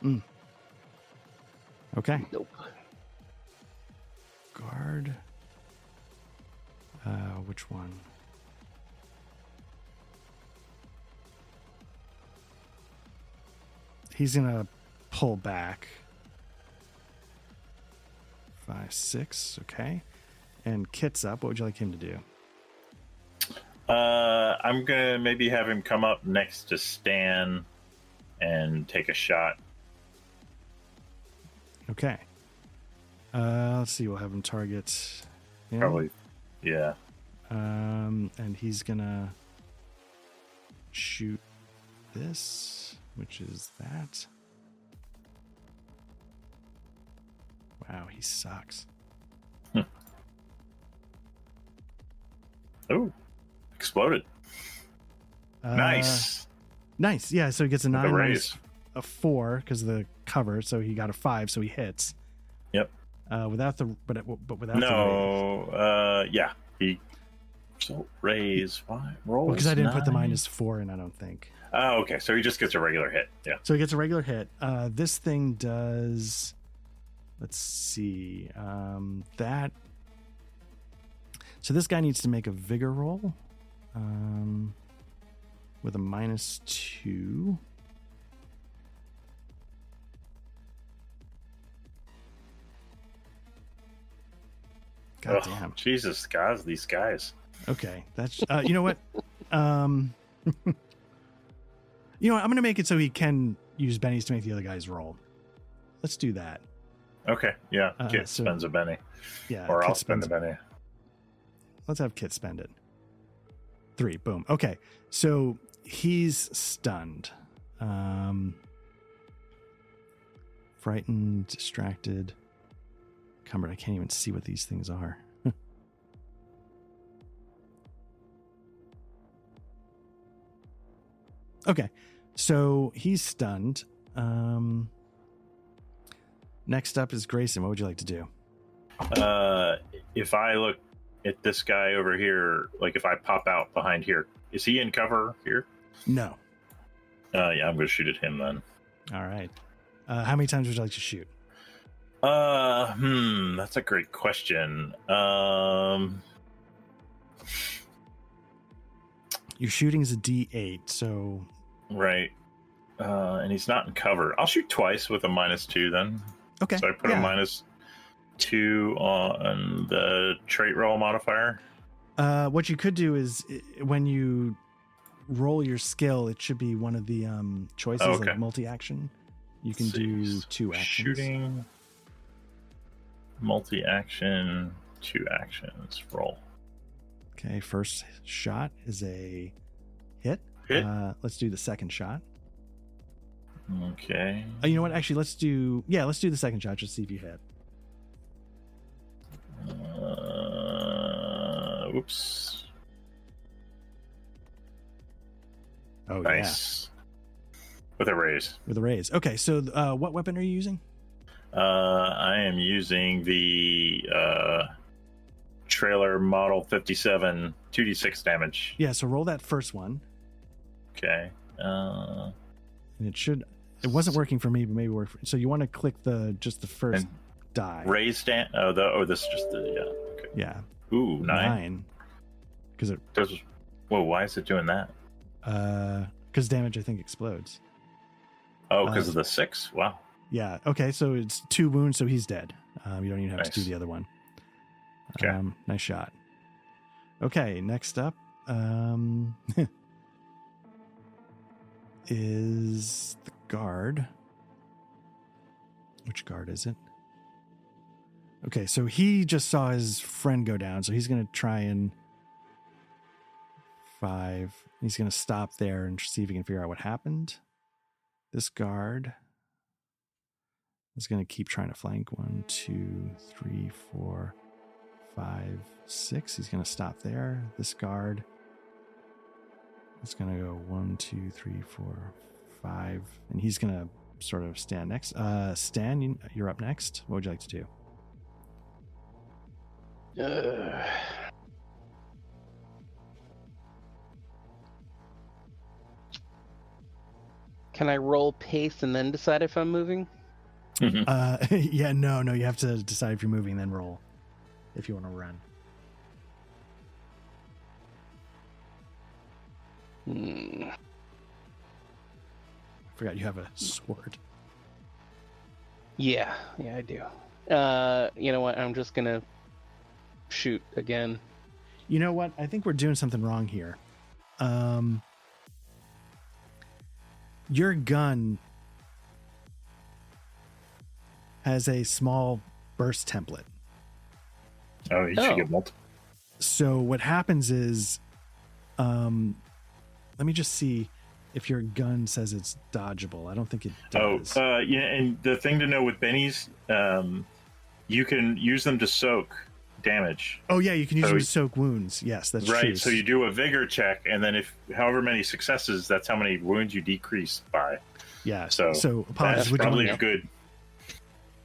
Hmm. Mm. Okay. Nope. Guard. Uh, which one? He's gonna pull back. Five, six, okay. And Kit's up. What would you like him to do? Uh, I'm gonna maybe have him come up next to Stan and take a shot. Okay. Uh, let's see. We'll have him target. him. Probably. Yeah. Um, and he's gonna shoot this, which is that. Wow, he sucks. Oh, exploded. Uh, nice. Nice. Yeah, so he gets a nine a minus raise. a four because of the cover, so he got a five, so he hits. Yep. Uh, without the but but without the. No. Uh, yeah. He. So raise five roll because I didn't put the minus four in. I don't think. Oh, okay. So he just gets a regular hit. Yeah. So he gets a regular hit. Uh, this thing does. Let's see. Um, that. So this guy needs to make a vigor roll. Um, with a minus two. God damn. Jesus, guys, these guys. Okay, that's uh, you know what, um, you know what? I'm gonna make it so he can use bennies to make the other guys roll. Let's do that. Okay. Yeah. Uh, Kit so- spends a Benny, Yeah, or Kit I'll spend a Benny. Let's have Kit spend it. Three. Boom. Okay, so he's stunned, um, frightened, distracted. Cumbered. I can't even see what these things are. okay, so he's stunned. Um, Next up is Grayson. What would you like to do? Uh, if I look at this guy over here, like if I pop out behind here, is he in cover here? No. Uh, yeah, I'm going to shoot at him then. All right. Uh, how many times would you like to shoot? Uh, hmm, that's a great question. Um, Your shooting is a D8, so right. Uh, and he's not in cover. I'll shoot twice with a minus two then. Okay. So I put yeah. a minus two on the trait roll modifier. Uh, what you could do is when you roll your skill, it should be one of the um, choices, Oh, okay. like multi-action. You can do two actions. Shooting, multi action, two actions, roll. Okay, first shot is a hit. Hit. Uh, let's do the second shot. Okay. Uh, you know what? Actually, let's do yeah, let's do the second shot. Just see if you hit. Uh, oops. Oh Nice. With a raise. with a raise. Okay, so uh, what weapon are you using? Uh, I am using the uh, trailer model 57 2d6 damage. Yeah, so roll that first one, Okay. Uh, and it should. It wasn't working for me, but maybe work. For, so you want to click the just the first And die. raise dan- Oh, the, oh, this is just the. Yeah. Okay. Yeah, Ooh, nine. nine. Because it Does, whoa, why is it doing that? uh because damage I think explodes. Oh, Uh, because of the six? Wow. Yeah. Okay. So it's two wounds, so he's dead. Um, you don't even have to do the other one. Okay. Um, nice shot. Okay. Next up um, is the guard. Which guard is it? Okay. So he just saw his friend go down, so he's going to try and five. He's going to stop there and see if he can figure out what happened. This guard is going to keep trying to flank. One, two, three, four, five, six. He's going to stop there. This guard is going to go one, two, three, four, five, and he's going to sort of stand next. Uh, Stan, you- you're up next. What would you like to do? Uh, can I roll pace and then decide if I'm moving? Uh, yeah, no, no. You have to decide if you're moving, then roll. If you want to run. Hmm. I forgot you have a sword. Yeah, yeah, I do. Uh, you know what? I'm just gonna shoot again. You know what? I think we're doing something wrong here. Um, your gun has a small burst template. Oh, you Oh. should get multiple. So what happens is, um, let me just see if your gun says it's dodgeable. I don't think it Oh, does. uh, yeah, and the thing to know with bennies, um, you can use them to soak damage. oh yeah, you can use so- them to soak wounds. Yes, that's right. true. So you do a vigor check, and then if however many successes, that's how many wounds you decrease by. yeah. So so apologies. That's Would you probably good.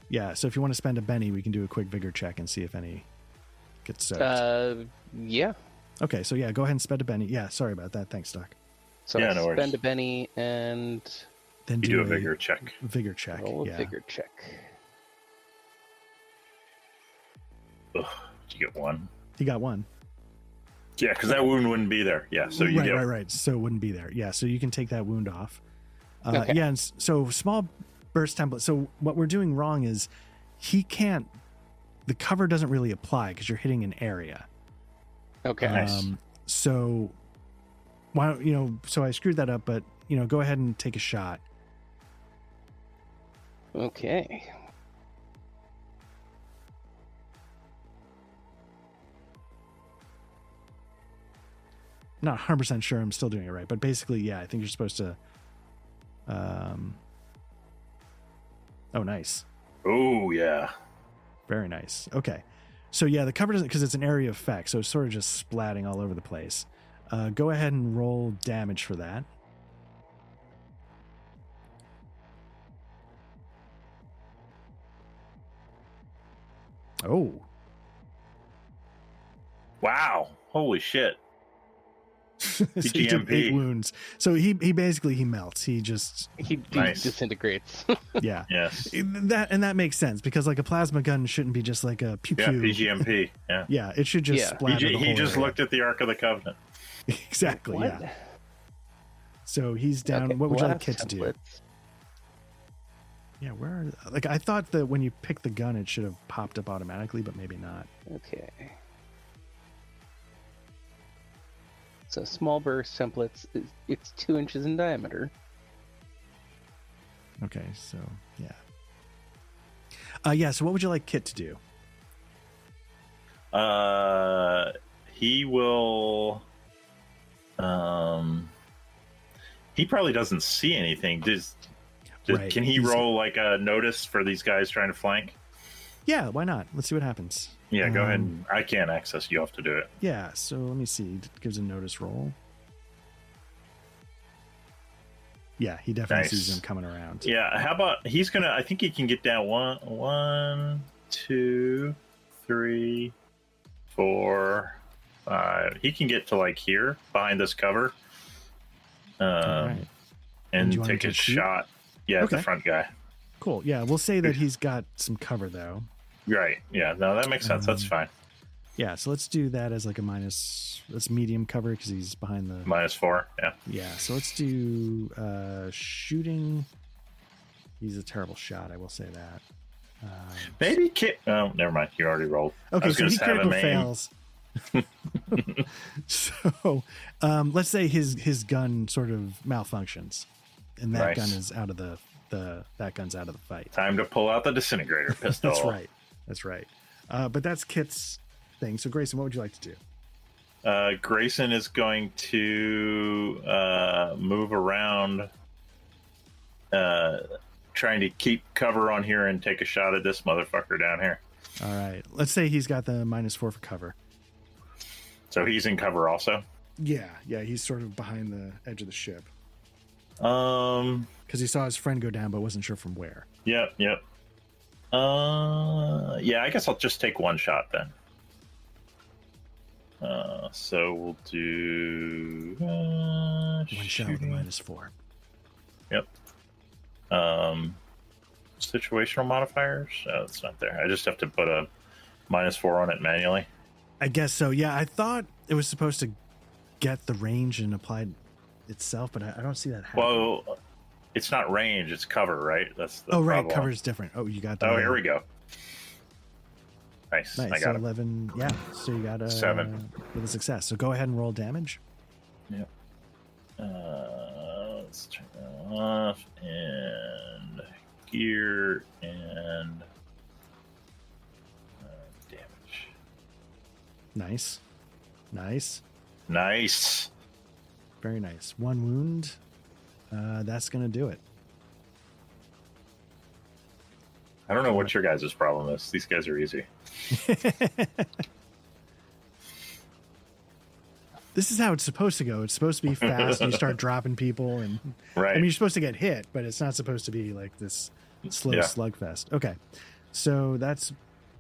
yeah. So if you want to spend a Benny, we can do a quick vigor check and see if any gets soaked. Uh, yeah. Okay, so yeah, go ahead and spend a Benny. Yeah, sorry about that. Thanks, Doc. So Yeah, I no worries. spend a Benny and Then You do, do a vigor check. vigor check. roll a yeah. vigor check. Ugh, did you get one? He got one. Yeah, because that wound wouldn't be there. Yeah, so you right, get right, right. So it wouldn't be there. Yeah, so you can take that wound off. Uh, Okay. Yeah, and so small burst template. So what we're doing wrong is he can't. The cover doesn't really apply because you're hitting an area. Okay. Nice. so why don't you know? So I screwed that up, but you know, go ahead and take a shot. Okay. Not 100 percent sure I'm still doing it right, but basically, yeah, I think you're supposed to. Um. Oh, nice. Oh yeah. Very nice. Okay. So yeah, the cover doesn't because it's an area effect, so it's sort of just splatting all over the place. Uh, go ahead and roll damage for that. Oh, Wow. Holy shit. so he took eight wounds. So he he basically he melts. He just He, he Nice. disintegrates. yeah. Yes. That and that makes sense because like a plasma gun shouldn't be just like a pew Yeah, pew. PGMP. Yeah. Yeah, it should just Yeah. He, splatter ju- the he whole just area. looked at the Ark of the Covenant. exactly. What? Yeah. So he's down. Okay, what would you like blast Kit to do? Yeah, where? Are, like I thought that when you pick the gun, it should have popped up automatically, but maybe not. Okay. So small burst templates. is- It's two inches in diameter. Okay, so yeah. Uh, yeah. So what would you like Kit to do? Uh, he will. Um, he probably doesn't see anything. Does, does Right, can he he's- roll like a notice for these guys trying to flank? Yeah, why not? Let's see what happens. Yeah, go ahead. Um, And, I can't access. You have to do it. Yeah. So let me see. It gives a notice roll. Yeah, he definitely Nice. sees them coming around. Yeah. How about he's gonna? I think he can get down one, one, two, three, four, five. He can get to like here behind this cover. Um, right. and Do you want him take a shot. Yeah, at the front guy. Cool. Yeah, we'll say that he's got some cover though. Right. Yeah. No, that makes sense. That's Um, fine. Yeah, so let's do that as like a minus. That's medium cover because he's behind the. Minus four. Yeah. Yeah, so let's do uh shooting. He's a terrible shot. I will say that. Um, Maybe Kit. Oh, never mind. You already rolled. Okay, so he critical fails. so, um, let's say his his gun sort of malfunctions, and that Nice. gun is out of the the that gun's out of the fight. Time to pull out the disintegrator pistol. That's right. That's right. Uh, but that's Kit's thing. So, Grayson, what would you like to do? Uh, Grayson is going to uh, move around, uh, trying to keep cover on here and take a shot at this motherfucker down here. All right. Let's say he's got the minus four for cover. So he's in cover also. Yeah, yeah. He's sort of behind the edge of the ship Um. because he saw his friend go down, but wasn't sure from where. Yep. Yep. Uh. Yeah. I guess I'll just take one shot then. Uh. So we'll do uh, One shot with a minus four. Um, situational modifiers? Oh, it's not there. I just have to put a minus four on it manually. I guess so. Yeah, I thought it was supposed to get the range and applied itself, but I, I don't see that happen. Well, it's not range; it's cover, right? That's the oh, right. problem. is different. Oh, you got. That oh, the- here we go. Nice, Nice. I so got it. eleven. Yeah. So you got a Seven. with a success. So go ahead and roll damage. Yeah. Uh, let's turn that off and gear and Nice. Nice. Nice. Very nice. One wound. Uh, that's gonna do it. I don't know what your guys' problem is. These guys are easy. this is how it's supposed to go. It's supposed to be fast, and you start dropping people, and Right. I mean, you're supposed to get hit, but it's not supposed to be like this slow Yeah. slugfest. Okay, so that's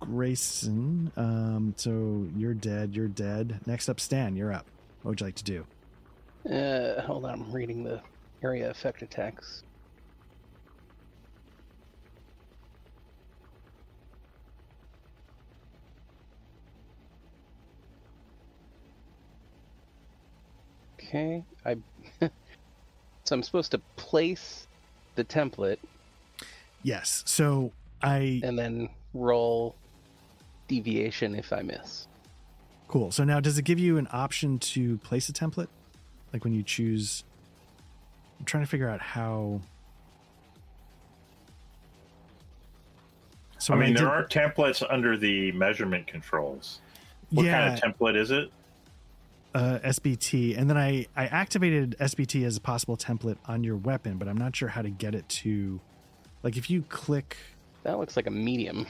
Grayson. Um, so you're dead. You're dead. Next up, Stan. You're up. What would you like to do? Uh, hold on, I'm reading the area effect attacks. Okay, I. so I'm supposed to place the template Yes. So I and then roll deviation if I miss. cool. So now, does it give you an option to place a template? Like when you choose. I'm trying to figure out how. So I when mean, there did- are templates under the measurement controls. What yeah, kind of template is it? uh, SBT, and then I I activated SBT as a possible template on your weapon, but I'm not sure how to get it to, like if you click. That looks like a medium.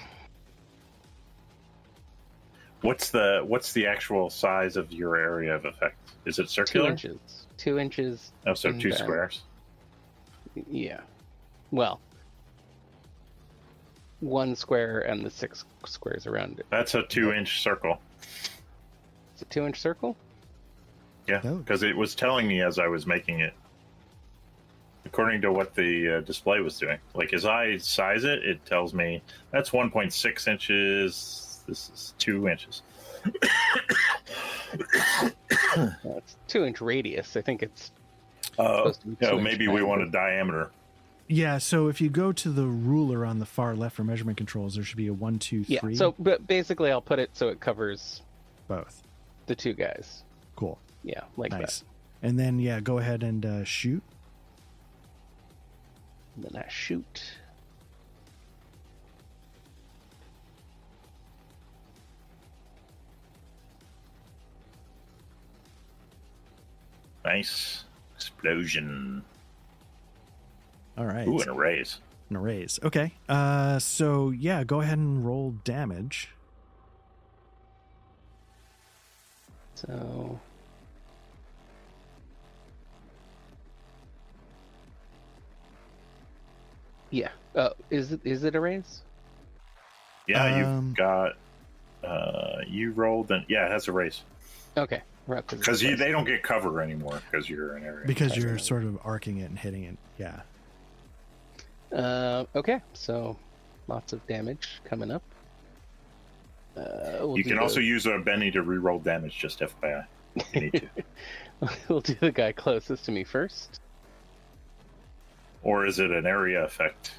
What's the what's the actual size of your area of effect? Is it circular? Two inches. Two inches. Oh, so two diameter. squares. Yeah. Well. one square and the six squares around it. That's a two-inch circle. It's a two inch circle. Yeah, Oh. because it was telling me as I was making it, according to what the uh, display was doing. Like as I size it, it tells me that's 1.6 inches. This is two inches. It's two inch radius. I think it's Uh, supposed to be no, maybe we want a diameter. diameter. Yeah, so if you go to the ruler on the far left for measurement controls, there should be a one, two, three. Yeah. So, but basically, I'll put it so it covers both. the two guys. Cool. Yeah, like nice. And then yeah, go ahead and uh, shoot. And then I shoot. Nice explosion. All right. Ooh, and a raise. And a raise. Okay. Uh, so yeah, go ahead and roll damage. So yeah. Uh, is it is it a raise? Yeah, Um, you've got. Uh, you rolled and yeah, it has a raise Okay. Right, it's because a you raise. they don't get cover anymore because you're an area. Because you're sort of arcing it and hitting it. Yeah. Uh, okay, so lots of damage coming up. Uh, we'll You can the- also use a Benny to reroll damage. Just FYI, if you need to. we'll do the guy closest to me first. or is it an area effect?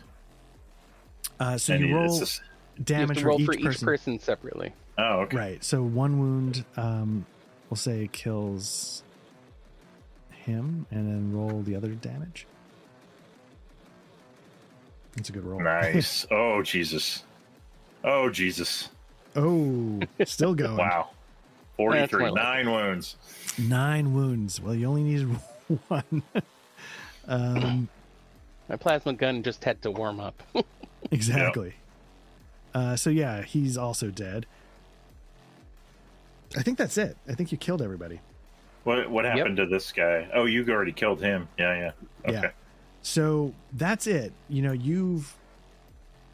Uh, so And you roll just- damage you have to roll for each person. separately. oh, okay. Right. So one wound, um, we'll say kills him, and then roll the other damage. That's a good roll. Nice. oh Jesus. Oh Jesus. oh, still going. Wow. Forty-three. Nine wounds. Nine wounds. Well, you only needed one. um, My plasma gun just had to warm up. exactly. Uh, so yeah, he's also dead. I think that's it. I think you killed everybody. What what happened to this guy? Oh, you already killed him. Yeah, yeah. Yeah. So that's it. You know, you've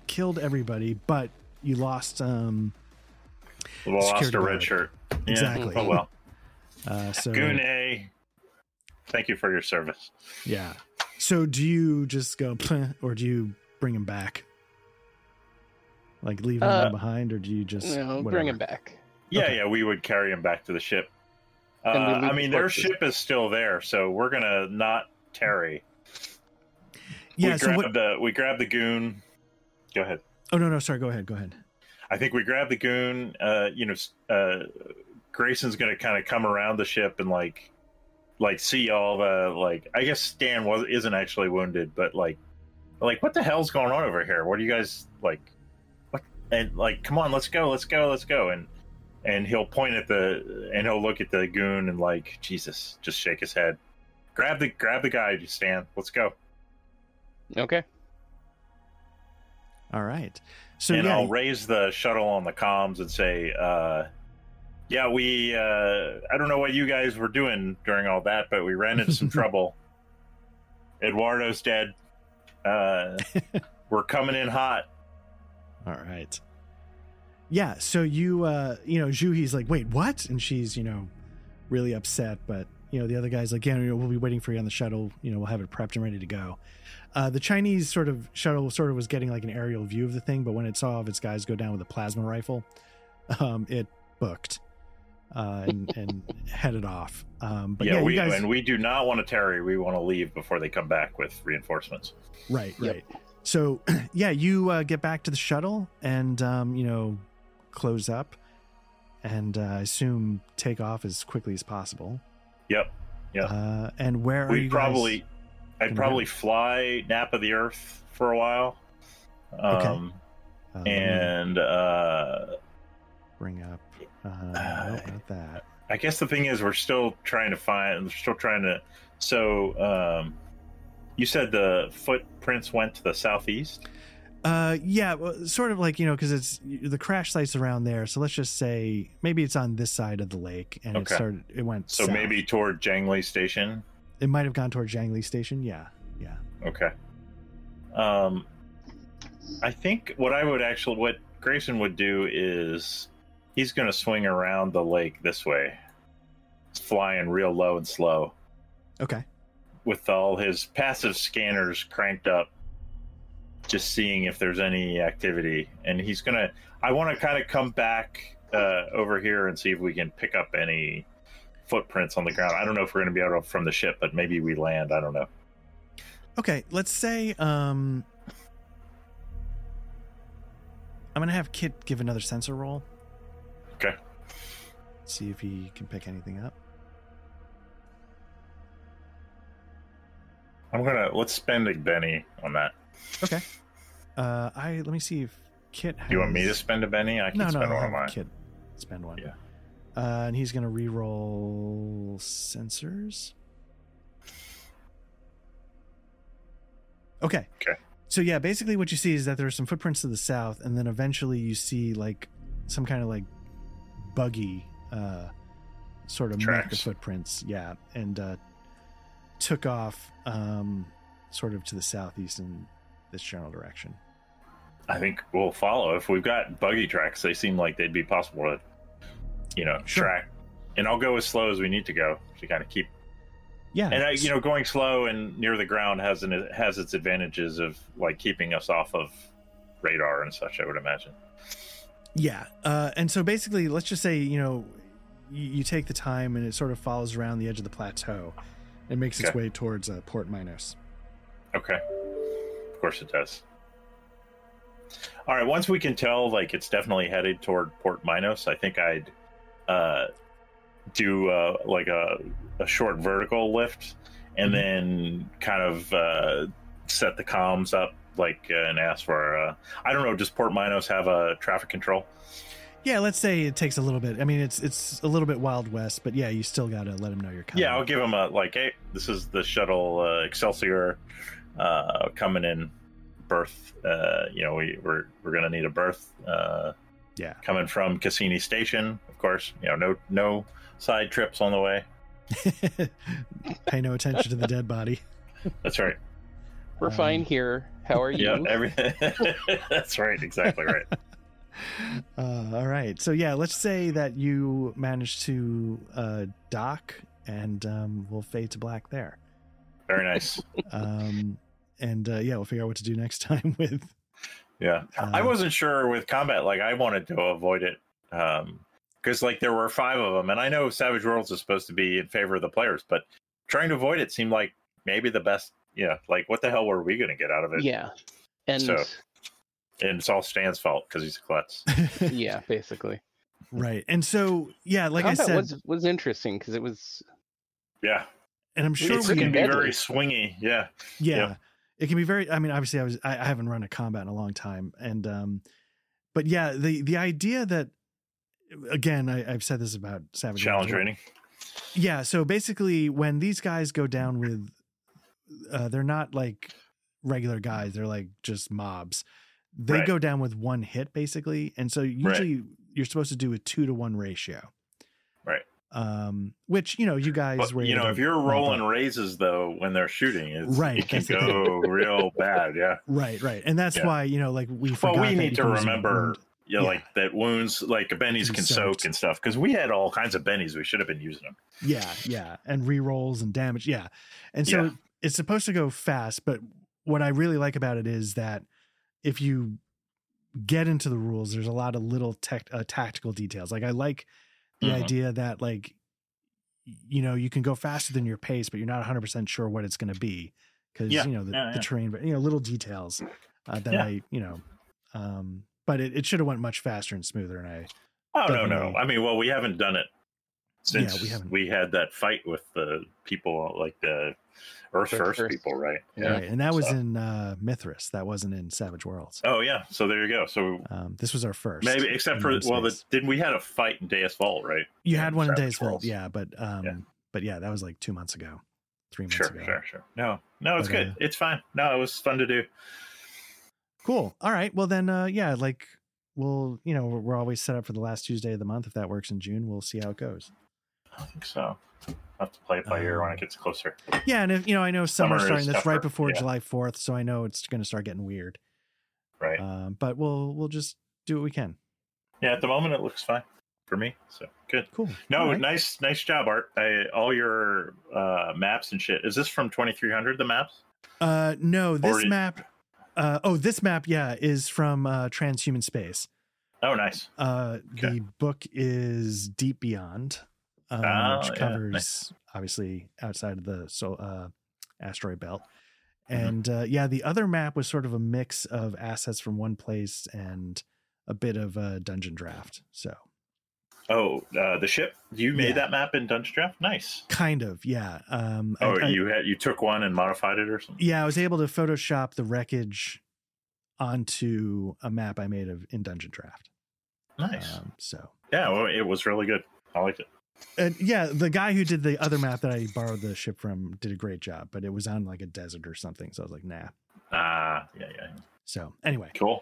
killed everybody, but you lost. Um, We lost Security a guard. red shirt. Yeah. Exactly. Oh well. uh, so Gune. Thank you for your service. yeah. So do you just go, or do you bring him back? Like leave him Uh, behind, or do you just no, whatever? bring him back. Yeah, Okay. yeah, we would carry him back to the ship. Uh, And we leave I mean, their ship is still there, so we're gonna not tarry. Yeah. we So grab what? the we grab the goon. Go ahead. Oh no, no, sorry. Go ahead. Go ahead. I think we grab the goon. Uh, you know, uh, Grayson's gonna kind of come around the ship and like, like see all the like. I guess Stan was isn't actually wounded, but like, like what the hell's going on over here? What are you guys like? What and like, come on, let's go, let's go, let's go, and and he'll point at the and he'll look at the goon and like, Jesus, just shake his head. Grab the grab the guy, Stan. Let's go. Okay. All right. So and yeah, I'll raise the shuttle on the comms and say, uh, "Yeah, we. Uh, I don't know what you guys were doing during all that, but we ran into some trouble. Eduardo's dead. Uh, we're coming in hot. All right. Yeah, so you uh you know, Juhi's like, "Wait, what?" And she's, you know, really upset, but you know, the other guy's like, "Yeah, we'll be waiting for you on the shuttle. You know, we'll have it prepped and ready to go." Uh the Chinese sort of shuttle sort of was getting like an aerial view of the thing, but when it saw of its guys go down with a plasma rifle, um it booked uh and and headed off. Um but yeah, yeah, we guys and we do not want to tarry. We want to leave before they come back with reinforcements. Right, Yep. right. So, yeah, you uh, get back to the shuttle and, um, you know, close up and uh, I assume take off as quickly as possible. Yep. Yeah. Uh, and where are you We probably, I'd probably fly of the Earth for a while. Okay. Um, uh, and uh, bring up. Uh, Uh, nope, not that. I guess the thing is, we're still trying to find. We're still trying to. So, um, you said the footprints went to the southeast. Uh, yeah, sort of like you know, because it's the crash site's around there. So let's just say maybe it's on this side of the lake, and it started. It went. So south. maybe toward Jangley Station. it might have gone towards Jiangli Station. Yeah, yeah. Okay. Um, I think what I would actually, what Grayson would do is he's going to swing around the lake this way, flying real low and slow Okay. with all his passive scanners cranked up, just seeing if there's any activity. And he's going to, I want to kind of come back uh, over here and see if we can pick up any footprints on the ground. I don't know if we're going to be able to from the ship, but maybe we land. I don't know. Okay. Let's say um, I'm gonna have Kit give another sensor roll. Okay. See if he can pick anything up. I'm going to, let's spend a Benny on that. Okay. Uh, I let me see if Kit. Has... Do you want me to spend a Benny? I can No, no. spend I'll one of mine. Kit spend one. Yeah. Uh, and he's gonna re-roll sensors. Okay. Okay. So yeah, basically what you see is that there are some footprints to the south, and then eventually you see like some kind of like buggy uh sort of Tracks. footprints, yeah, and uh took off um sort of to the southeast in this general direction. I think we'll follow. If we've got buggy tracks, they seem like they'd be possible to, you know, Sure. track. And I'll go as slow as we need to go to kind of keep. Yeah. And I, you know, going slow and near the ground has an has its advantages of like keeping us off of radar and such. I would imagine. Yeah. Uh, and so basically, let's just say, you know, you, you take the time and it sort of follows around the edge of the plateau and makes its way towards uh, Port Minos. Okay. Of course it does. All right. Once we can tell, like it's definitely headed toward Port Minos, I think I'd uh, do uh, like a, a short vertical lift, and Mhm. then kind of uh, set the comms up, like uh, and ask for. Uh, I don't know. Does Port Minos have a traffic control? Yeah, let's say it takes a little bit. I mean, it's it's a little bit Wild West, but yeah, you still got to let them know you're coming. Yeah, I'll give them a like. Hey, this is the shuttle uh, Excelsior uh, coming in berth. Uh, you know, we we're we're gonna need a berth. Uh, Yeah. coming from Cassini Station, of course. You know, no no side trips on the way. Pay no attention to the dead body. That's right. We're Um, fine here. How are you? Yeah, everything. That's right. Exactly right. Uh, all right. So yeah, let's say that you manage to uh, dock, and um, we'll fade to black there. Very nice. Um, and uh, yeah, we'll figure out what to do next time with. Yeah, I Uh, wasn't sure with combat. Like, I wanted to avoid it because like there were five of them, and I know Savage Worlds is supposed to be in favor of the players, but trying to avoid it seemed like maybe the best. Yeah, like what the hell were we going to get out of it? Yeah. And So- And it's all Stan's fault because he's a klutz. yeah, basically. right. And so yeah, like I said, was was interesting because it was Yeah, and I'm sure it's we freaking can be deadly. very swingy. Yeah, yeah, yeah. It can be very i mean obviously i was I, I haven't run a combat in a long time and um but yeah the the idea that again I, i've said this about savage challenge rating. yeah so basically when these guys go down with uh they're not like regular guys they're like just mobs they Right. go down with one hit basically and so usually you're supposed to do a two to one ratio Right. Um which you know you guys But were you know, if you're rolling raises though when they're shooting, it's, Right, it can go real bad. Yeah. right right and that's Yeah. why you know like we Well, we need to can use a remember, wound- yeah, Yeah. like that wounds, like bennies Can can soak. and stuff. Because we had all kinds of bennies, we should have been using them. Yeah, yeah, and re-rolls and damage. Yeah, and so Yeah. it's supposed to go fast. But what I really like about it is that if you get into the rules, there's a lot of little tech, uh, tactical details. Like I like the Mhm. idea that like you know you can go faster than your pace, but you're not 100 percent sure what it's going to be because Yeah, you know the, yeah, the terrain, but you know little details uh, that Yeah. I you know. Um, but it, it should have went much faster and smoother, and I Oh no, no. I mean, well, we haven't done it since we we, haven't. had that fight with the people, like the Earth Earth First, First. people, right? Yeah. right, and that was So- in uh, Mythras. That wasn't in Savage Worlds. Oh yeah. So there you go. So Um, this was our first. maybe, except for one well, the, space. did we had a fight in Deus Vault, right? you in had one in Savage Days Vault, yeah, but um, Yeah. but yeah, that was like two months ago, three months Sure, ago. sure, sure. No, no, it's But, good. uh, it's fine. No, it was fun to do. Cool. All right. Well then, uh, yeah, like we'll, you know, we're, we're always set up for the last Tuesday of the month. If that works in June, we'll see how it goes. I think so. I'll have to play it by ear when Um, it gets closer. Yeah, and if you know, I know summer's Summer starting. That's right before yeah. July Fourth, so I know it's going to start getting weird. right. Um, but we'll we'll just do what we can. yeah, at the moment it looks fine for me. So good. Cool. No, right. nice, nice job, Art. I, all your uh, maps and shit. Is this from 2300? The maps? Uh, no, this Or- map. Uh, oh, this map, yeah, is from uh, Transhuman Space. Oh, nice. Uh, Okay. The book is Deep Beyond, um, Oh, which yeah, covers nice. obviously outside of the so uh, asteroid belt. Mhm. And uh, yeah, the other map was sort of a mix of assets from one place and a bit of a dungeon draft. So Oh, uh, the ship. You made Yeah. that map in Dungeondraft. Nice. kind of, yeah. Um, I- Oh, I- you had you took one and modified it or something. yeah, I was able to Photoshop the wreckage onto a map I made of in Dungeondraft. Nice. Um, so yeah, well, it was really good. I liked it. And yeah, the guy who did the other map that I borrowed the ship from did a great job, but it was on like a desert or something. So I was like, nah. Ah, yeah, yeah. So anyway, Cool.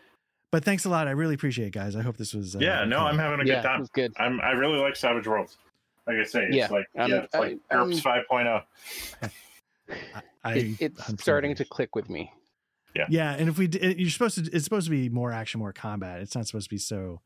but thanks a lot. I really appreciate it, guys. I hope this was. Uh, yeah, no, okay. I'm having a yeah, good it time. was good. I'm I really like Savage Worlds. Like I say, it's Yeah, like I'm- yeah, it's like I- I'm- GURPS 5.0. I, I It, it's 100% starting agree. to click with me. Yeah, yeah. and if we, d- you're supposed to, it's supposed to be more action, more combat. It's not supposed to be so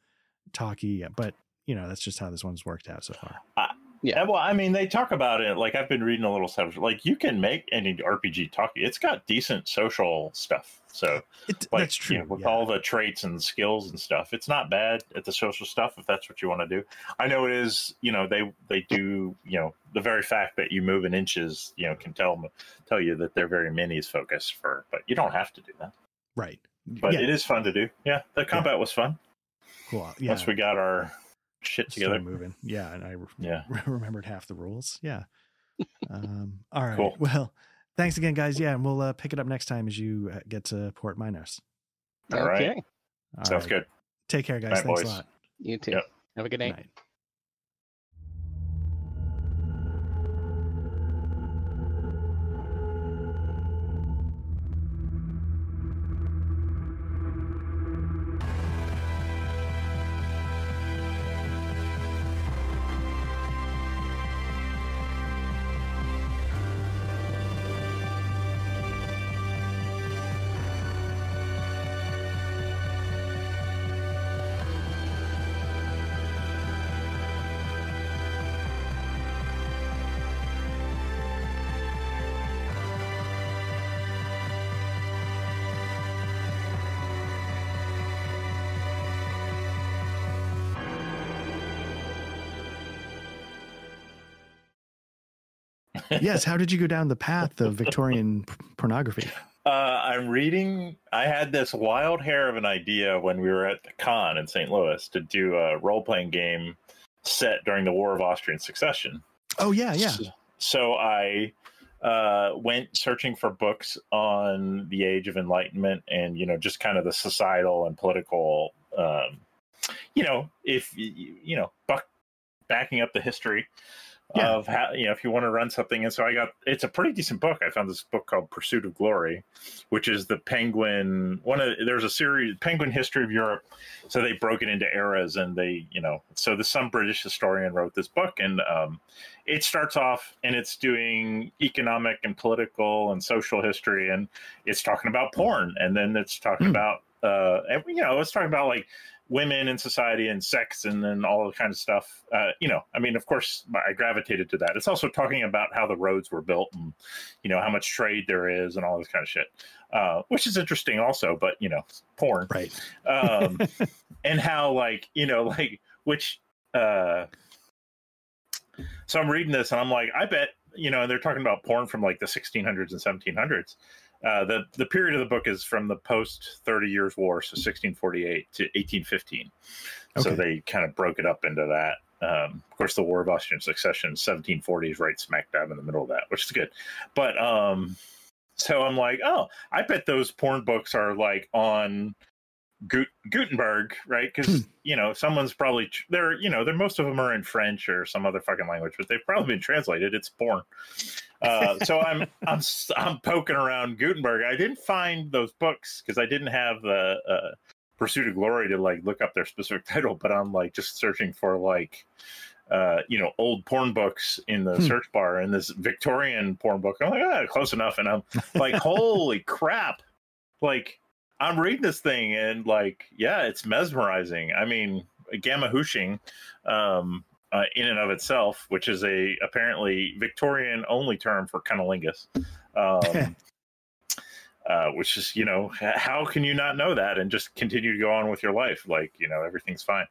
talky, but you know that's just how this one's worked out so far. Yeah, well, I mean, they talk about it. Like I've been reading a little stuff. Like you can make any RPG talky. It's got decent social stuff. So It, like that's true. you know, with yeah. all the traits and skills and stuff it's not bad at the social stuff if that's what you want to do i know it is you know they they do you know the very fact that you move in inches you know can tell tell you that they're very minis focused for but you don't have to do that right. but yeah, it is fun to do yeah the combat was fun cool. Yeah, once we got our shit started together moving. Yeah, and I re- yeah remembered half the rules. Yeah. um. All right. Cool. Well, thanks again, guys. Yeah, and we'll uh, pick it up next time as you uh, get to Port Minos. All right. okay. All sounds right. good Take care, guys. Night, thanks boys. a lot. You too. Yep. Have a good Good night. night. Yes. How did you go down the path of Victorian p- pornography? uh, i'm reading i had this wild hair of an idea when we were at the con in st louis to do a role-playing game set during the war of austrian succession Oh yeah, yeah. So, so I uh, went searching for books on the Age of Enlightenment and you know just kind of the societal and political, um, you know, if you you know, buck, backing up the history Yeah. of how you know if you want to run something. And so I got it's a pretty decent book. I found this book called Pursuit of Glory, which is the Penguin one of there's a series Penguin History of Europe. So they broke it into eras and they you know so the some British historian wrote this book and um, it starts off and it's doing economic and political and social history and it's talking about porn and then it's talking Hmm. about uh and, you know it's talking about like women in society and sex and then all the kind of stuff uh you know i mean of course i gravitated to that. It's also talking about how the roads were built and you know how much trade there is and all this kind of shit uh which is interesting also but you know porn. Right. um and how like you know like which uh so i'm reading this and i'm like i bet you know and they're talking about porn from like the 1600s and 1700s uh, the the period of the book is from the post 30 years war so 1648 to 1815 so they kind of broke it up into that. Um, of course the war of austrian succession 1740s right smack dab in the middle of that which is good. But um so i'm like oh i bet those porn books are like on Gut- Gutenberg, right? Because you know someone's probably they're you know they're most of them are in French or some other fucking language, but they've probably been translated. It's porn. Uh, so I'm I'm I'm poking around Gutenberg. I didn't find those books because I didn't have the uh, Pursuit of Glory to like look up their specific title, but I'm like just searching for like uh, you know old porn books in the Hmm. search bar and this Victorian porn book. I'm like, ah, close enough, and I'm like, holy crap! Like I'm reading this thing and like, yeah, it's mesmerizing. I mean, gamahuching, um, uh, in and of itself, which is a apparently Victorian only term for cunnilingus. Um, uh, which is, you know, how can you not know that and just continue to go on with your life? Like, you know, everything's fine.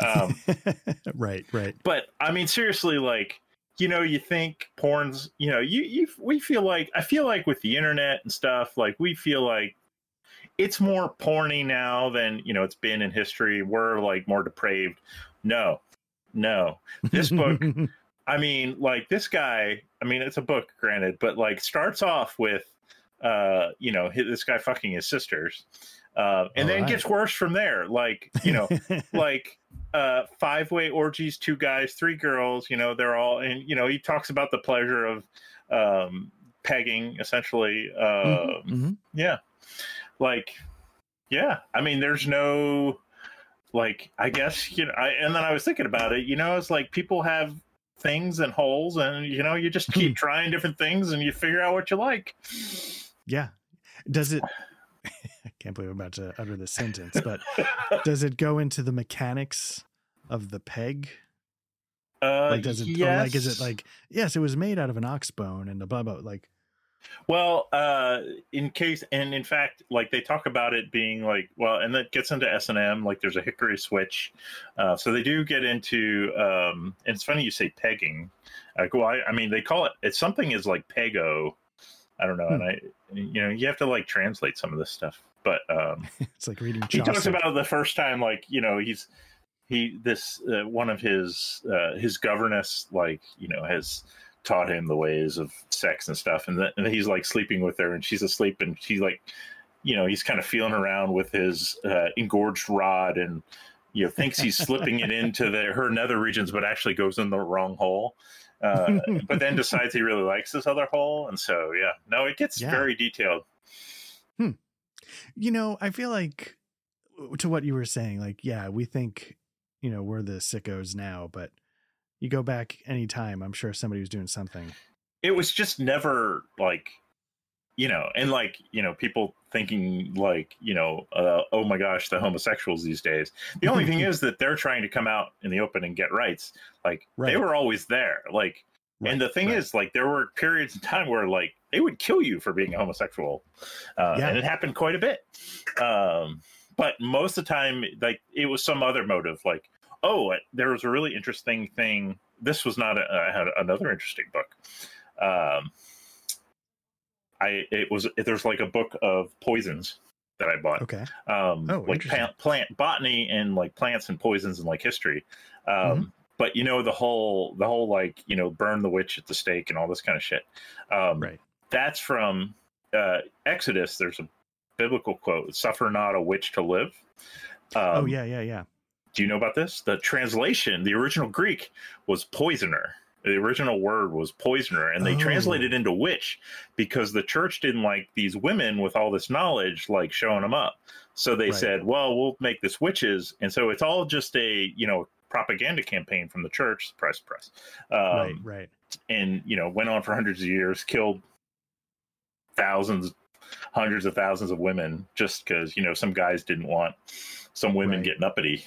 Um, right, right. But I mean, seriously, like, you know, you think porn's, you know, you, you, we feel like, I feel like with the internet and stuff, like, we feel like it's more porny now than, you know, it's been in history. We're like more depraved. No, no. This book, I mean, like, this guy, I mean, it's a book, granted, but like, starts off with, uh, you know, this guy fucking his sisters. Uh, and All then right. gets worse from there. Like, you know, like uh five way orgies, two guys, three girls, you know, they're all and you know, he talks about the pleasure of um pegging essentially. Uh Mhm. yeah. Like yeah. I mean there's no like I guess you know I and then I was thinking about it, you know, it's like people have things and holes and you know, you just keep trying different things and you figure out what you like. Yeah. Does it? I can't believe I'm about to utter this sentence, but does it go into the mechanics of the peg? Uh, Like, does it? Or like, is it like? Yes, it was made out of an ox bone and the blah blah. Like, Well, uh, in case, and in fact, like they talk about it being like, well, and that gets into S and M. Like, there's a hickory switch, uh, so they do get into. Um, and it's funny you say pegging. Like, well, I, I mean, they call it. It's something is like pego. I don't know, and I, you know, you have to like translate some of this stuff. But um, it's like reading. he talks about the first time, like you know, he's he this uh, one of his uh, his governess, like you know, has taught him the ways of sex and stuff, and then and he's like sleeping with her, and she's asleep, and she's like, you know, he's kind of feeling around with his uh, engorged rod, and you know, thinks he's slipping it into the, her nether regions, but actually goes in the wrong hole. Uh, but then decides he really likes this other hole, and so yeah, no, it gets Yeah. very detailed. you know, I feel like to what you were saying, like, yeah, we think, you know, we're the sickos now, but you go back any time, I'm sure somebody was doing something. it was just never like you know and like you know people thinking like you know uh, oh my gosh the homosexuals these days the only thing is that they're trying to come out in the open and get rights like they were always there like and the thing right. is like there were periods in time where like they would kill you for being a homosexual uh, Yeah. and it happened quite a bit um, but most of the time like it was some other motive like oh there was a really interesting thing this was not a, i had another interesting book um, I it was there's like a book of poisons that I bought. Okay. Um, Oh, like plant, plant botany and like plants and poisons and like history. Um, Mhm. But you know the whole the whole like you know burn the witch at the stake and all this kind of shit. Um, Right. That's from uh, Exodus. There's a biblical quote: "Suffer not a witch to live." Um, oh, yeah, yeah, yeah. Do you know about this? The translation, the original Greek was poisoner. The original word was poisoner, and they Oh. translated into witch because the church didn't like these women with all this knowledge, like showing them up. So they Right. said, "Well, we'll make this witches," and so it's all just a you know propaganda campaign from the church, press, press, um, right, right. and you know went on for hundreds of years, killed thousands, hundreds of thousands of women just because you know some guys didn't want some women Right. getting uppity.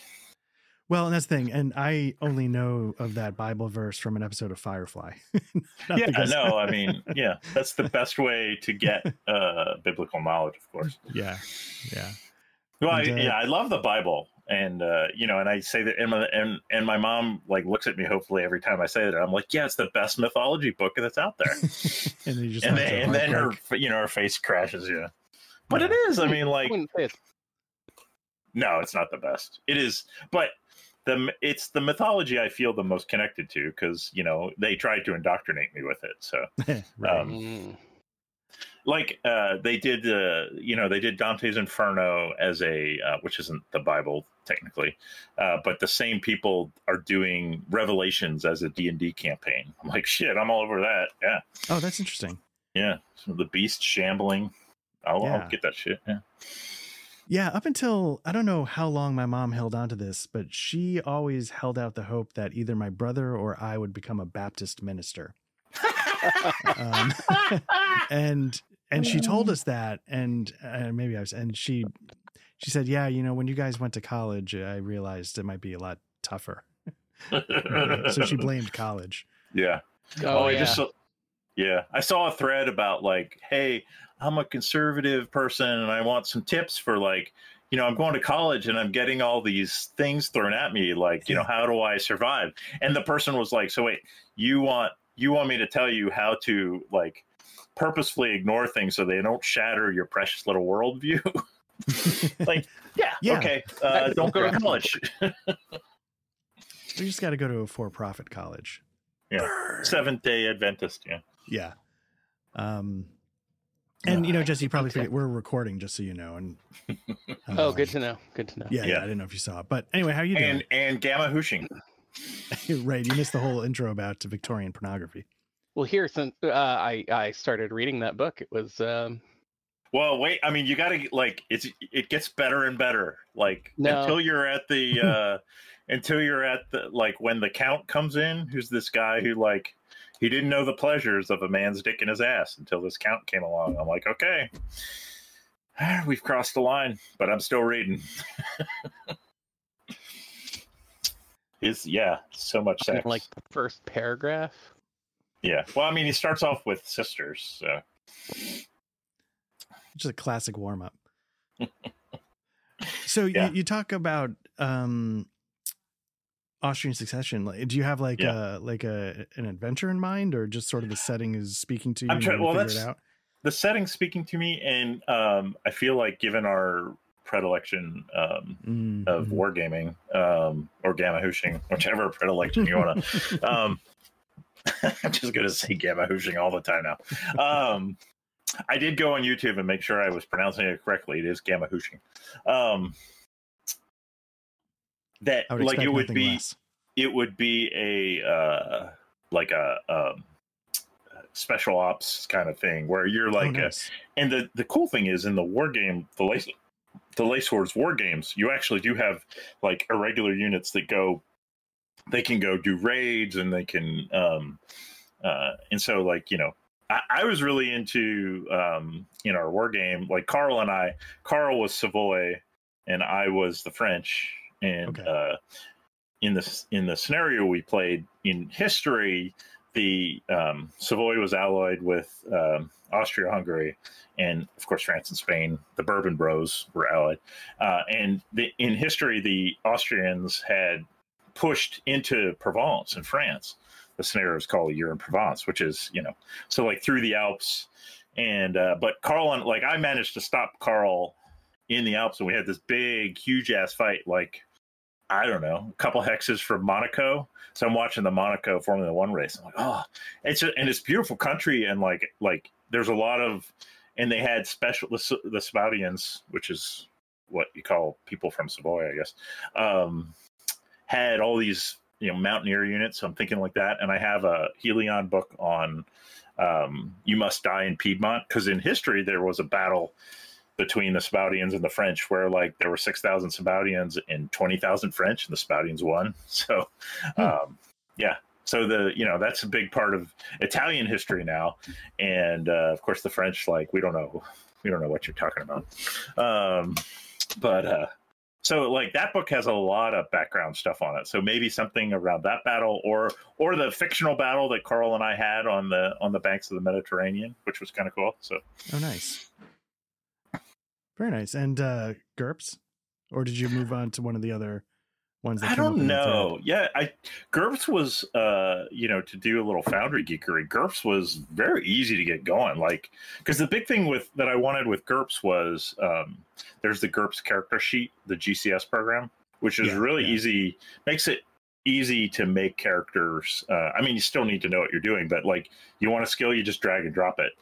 Well, and that's the thing. And I only know of that Bible verse from an episode of Firefly. Yeah, because- no, I mean, yeah, that's the best way to get uh, biblical knowledge, of course. yeah, yeah. Well, I, uh, yeah, I love the Bible, and uh, you know, and I say that, and my, and and my mom like looks at me hopefully every time I say that. I'm like, yeah, it's the best mythology book that's out there, and then you just and went then, and then her, you know, her face crashes. Yeah, but it Yeah. is. I mean, I like, wouldn't say it's no, it's not the best. It is, but the it's the mythology I feel the most connected to because you know they tried to indoctrinate me with it. So right. um, Mm. like uh they did uh you know they did dante's inferno as a uh, which isn't the bible technically uh but the same people are doing revelations as a d&d campaign i'm like shit i'm all over that yeah oh, that's interesting. yeah so the beast shambling I'll, Yeah. I'll get that shit yeah Yeah, up until I don't know how long my mom held on to this, but she always held out the hope that either my brother or I would become a Baptist minister. Um, and and she told us that, and uh, maybe I was, and she she said, "Yeah, you know, when you guys went to college, I realized it might be a lot tougher." so she blamed college. Yeah. Oh, I yeah. just saw, yeah, I saw a thread about like, hey, I'm a conservative person and I want some tips for like, you know, I'm going to college and I'm getting all these things thrown at me, like, you know, how do I survive? And the person was like, so wait, you want you want me to tell you how to like purposefully ignore things so they don't shatter your precious little worldview? like, yeah, Yeah. okay, uh, don't go to college. We just got to go to a for-profit college. yeah, Seventh Day Adventist. Yeah. Yeah. Um, and you know, Jesse, you probably forget we're recording, just so you know. And Oh, good to know. Good to know. Yeah, yeah, Yeah. I didn't know if you saw it, but anyway, how you doing? And and Gamahuching. right, you missed the whole intro about Victorian pornography. Well, here since uh, I I started reading that book, it was um, Well, wait. I mean, you got to like it's. It gets better and better. Like No. until you're at the uh until you're at the like when the count comes in. Who's this guy who like he didn't know the pleasures of a man's dick in his ass until this count came along. I'm like, okay, we've crossed the line, but I'm still reading. Is yeah, so much sex. like the first paragraph. yeah. Well, I mean, he starts off with sisters. So. Just a classic warm up. so Yeah. you, you talk about um Austrian succession. Like, do you have like Yeah. a like a an adventure in mind, or just sort of the setting is speaking to you? I'm trying- well, figure that's- it out? the setting speaking to me and um i feel like given our predilection um Mm, of mhm. wargaming um or gamahuching whichever predilection you want to um i'm just gonna say gamahuching all the time now um i did go on youtube and make sure i was pronouncing it correctly it is gamahuching um that would like it would be less. it would be a uh like a um special ops kind of thing where you're Oh, like a, and the the cool thing is in the war game, the lace the lace hordes war games, you actually do have like irregular units that go they can go do raids and they can um uh and so like, you know, I, I was really into um in our war game, like Carl and I Carl was Savoy and I was the French and Okay. uh in this in the scenario we played in history the um, Savoy was allied with um, Austria-Hungary, and of course France and Spain. The Bourbon Bros were allied, uh, and the, in history, the Austrians had pushed into Provence in France. The scenario is called "A Year in Provence," which is you know so like through the Alps, and uh, but Carl and like I managed to stop Carl in the Alps, and we had this big, huge ass fight, like. I don't know, a couple hexes from Monaco, so I'm watching the Monaco Formula One race. I'm like, oh, it's a, and it's beautiful country, and like like there's a lot of, and they had special the, the which is what you call people from Savoy, I guess, um, had all these you know mountaineer units. So I'm thinking like that, and I have a Helion book on um, you must die in Piedmont because in history there was a battle between the Sabaudians and the French, where like there were six thousand Sabaudians and twenty thousand French, and the Sabaudians won. So, Hmm. um, yeah. So the you know that's a big part of Italian history now, and uh, of course the French like we don't know we don't know what you're talking about, um, but uh, so like that book has a lot of background stuff on it. So maybe something around that battle or or the fictional battle that Carl and I had on the on the banks of the Mediterranean, which was kind of cool. So Oh, nice. Very nice. And uh GURPS, or did you move on to one of the other ones? That I don't in the thread? know. Yeah, I GURPS was uh, you know, to do a little foundry geekery, GURPS was very easy to get going. Like because the big thing with that I wanted with GURPS was um there's the GURPS character sheet, the GCS program, which is Yeah, really yeah. easy, makes it easy to make characters. Uh, I mean, you still need to know what you're doing, but like you want a skill, you just drag and drop it,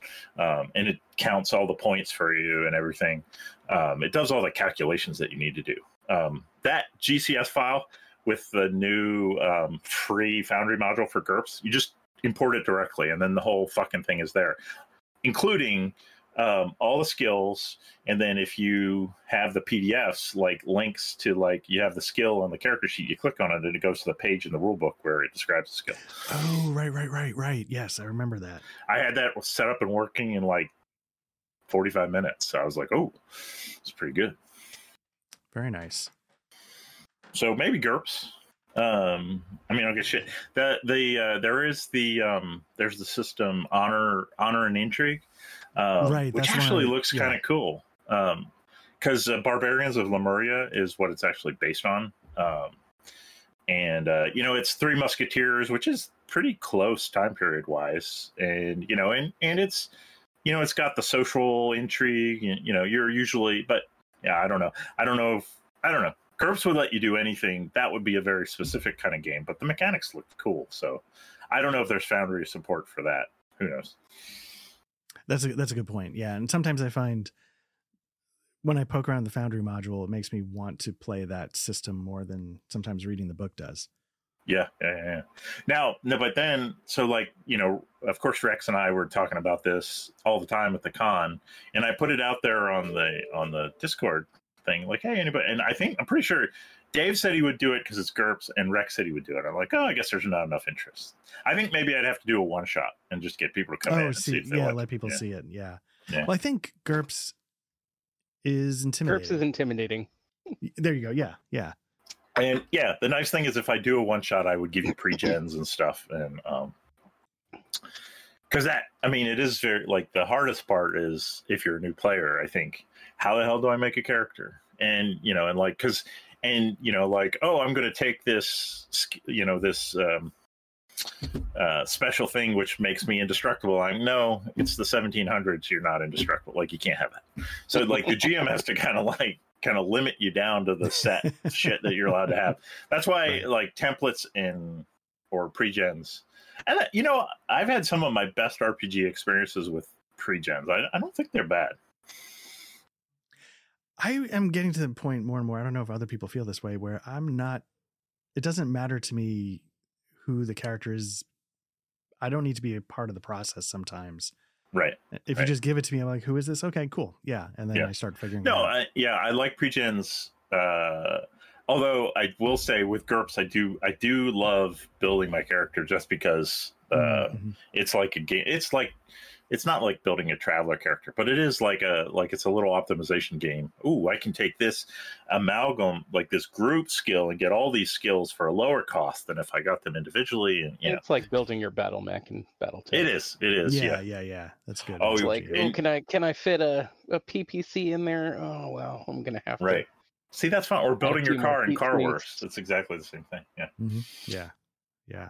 um, and it counts all the points for you and everything. Um, it does all the calculations that you need to do. Um, that GCS file with the new um, free Foundry module for GURPS, you just import it directly, and then the whole fucking thing is there, including um, all the skills. And then if you have the PDFs, like links to like you have the skill on the character sheet, you click on it, and it goes to the page in the rule book where it describes the skill. Oh, right, right, right, right. Yes, I remember that. I had that set up and working in like 45 minutes. So I was like, oh, it's pretty good. Very nice. So maybe GURPS. Um, I mean, okay, shit. The the uh, there is the um, there's the system honor honor and intrigue, um, Right, Which actually I- looks yeah. kind of cool. Um, because uh, Barbarians of Lemuria is what it's actually based on. Um, and uh, you know, it's Three Musketeers, which is pretty close time period wise, and you know, and and it's you know, it's got the social intrigue. You, you know, you're usually, but yeah, I don't know. I don't know if I don't know. GURPS would let you do anything. That would be a very specific kind of game, but the mechanics looked cool. So I don't know if there's Foundry support for that. Who knows? That's a that's a good point. Yeah, and sometimes I find when I poke around the Foundry module, it makes me want to play that system more than sometimes reading the book does. Yeah, yeah, yeah. Now, no, but then, so like, you know, of course, Rex and I were talking about this all the time at the con, and I put it out there on the on the Discord thing, like, hey, anybody? And I think I'm pretty sure Dave said he would do it because it's GURPS, and Rex said he would do it. I'm like, oh, I guess there's not enough interest. I think maybe I'd have to do a one shot and just get people to come in oh, and see, see if they yeah, want let people yeah. see it. Yeah. Yeah. Well, I think GURPS is intimidating. GURPS is intimidating. there you go. Yeah, yeah. And yeah, the nice thing is if I do a one shot, I would give you pre gens and stuff, and um, because that, I mean, it is very like the hardest part is if you're a new player. I think how the hell do I make a character? And you know, and like because and you know, like oh, I'm going to take this, you know, this. um uh, special thing which makes me indestructible. I'm no, it's the 1700s. You're not indestructible. Like you can't have that. So like the GM has to kind of like kind of limit you down to the set shit that you're allowed to have. That's why like templates in or pre-gens. And uh, you know, I've had some of my best RPG experiences with pre-gens. I, I don't think they're bad. I am getting to the point more and more. I don't know if other people feel this way, where I'm not. It doesn't matter to me who the character is. I don't need to be a part of the process sometimes. Right. If you just give it to me, I'm like, who is this? Okay, cool. Yeah. And then Yeah. I start figuring No, it out. I, yeah, I like pre-gens. Uh, although I will say with GURPS, I do I do love building my character just because uh, Mhm. it's like a game. It's like it's not like building a Traveller character, but it is like a like it's a little optimization game. Ooh, I can take this amalgam like this group skill and get all these skills for a lower cost than if I got them individually. And you know, It's like building your battle mech in BattleTech. it is. It is. yeah, Yeah. yeah, yeah. That's good. Oh, It's like, good. oh, can I can I fit a, a PPC in there? Oh well, I'm gonna have Right. See, that's fine. Or building your car in Car. Wars. It's exactly the same thing. Yeah. yeah, yeah.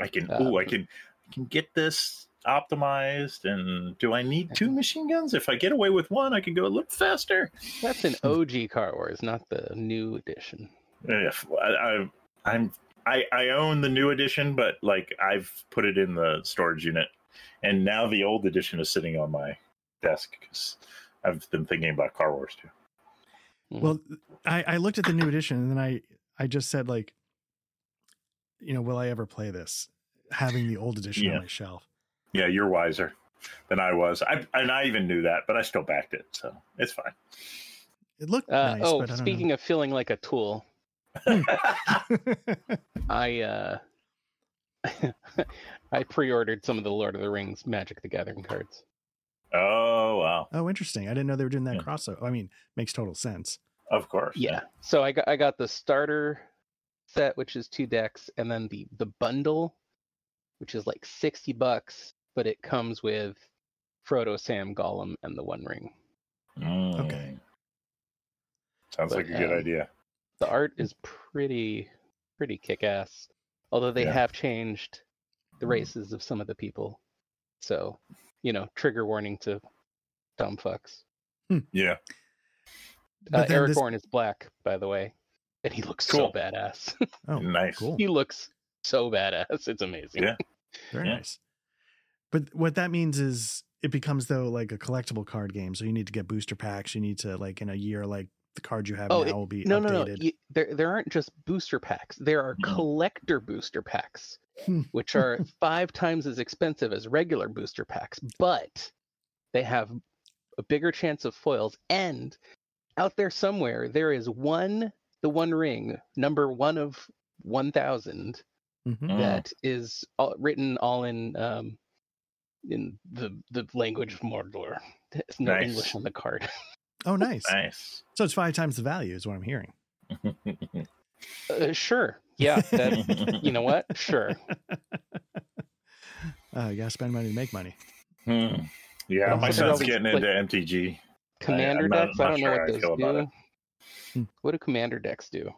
I can. Uh, ooh, I can. I can get this optimized. And do I need two machine guns? If I get away with one, I can go a little faster. That's an OG Car Wars, not the new edition. Yeah, I, I, I'm. I, I own the new edition, but like I've put it in the storage unit, and now the old edition is sitting on my desk because I've been thinking about Car Wars too. Mhm. Well, I, I looked at the new edition and then I, I just said like, you know, will I ever play this? Having the old edition Yeah. on my shelf. Yeah, you're wiser than I was. I and I even knew that, but I still backed it, so it's fine. It looked Uh, nice, oh, but I don't speaking of feeling like a tool. I uh, I pre-ordered some of the Lord of the Rings Magic the Gathering cards. oh wow, oh, interesting. I didn't know they were doing that Yeah. crossover. I mean, makes total sense. of course. Yeah. So I got I got the starter set, which is two decks, and then the the bundle, which is like sixty bucks, but it comes with Frodo, Sam, Gollum, and the One Ring. Mm. Okay. Sounds But, like a good um, idea. The art is pretty pretty kick ass. Although they Yeah. have changed the Mm. races of some of the people. So, you know, trigger warning to dumb fucks. Yeah. But Uh, then Eric this- Bourne is black, by the way. And he looks Cool. so badass. Oh, nice. cool. he looks so badass. It's amazing. Yeah. Very Yeah. nice. But what that means is it becomes though like a collectible card game. So you need to get booster packs. You need to like in a year, like the card you have Oh, now it- will be No, updated. no, no. You, there, there aren't just booster packs. There are Mhm. collector booster packs, Hmm. which are five times as expensive as regular booster packs, but they have a bigger chance of foils. And out there somewhere, there is one, the One Ring, number one of one thousand, Mhm. Mm. that is all, written all in um, in the the language of Mordor. There's no Nice. English on the card. Oh, nice. Nice. So it's five times the value, is what I'm hearing. Uh, sure. Yeah. That, you know what? Sure. Uh, you gotta spend money to make money. Hmm. Yeah, Well, my son's getting like- into MTG. Commander I'm not- decks. I don't know what how I those do. Hmm. What do commander decks do?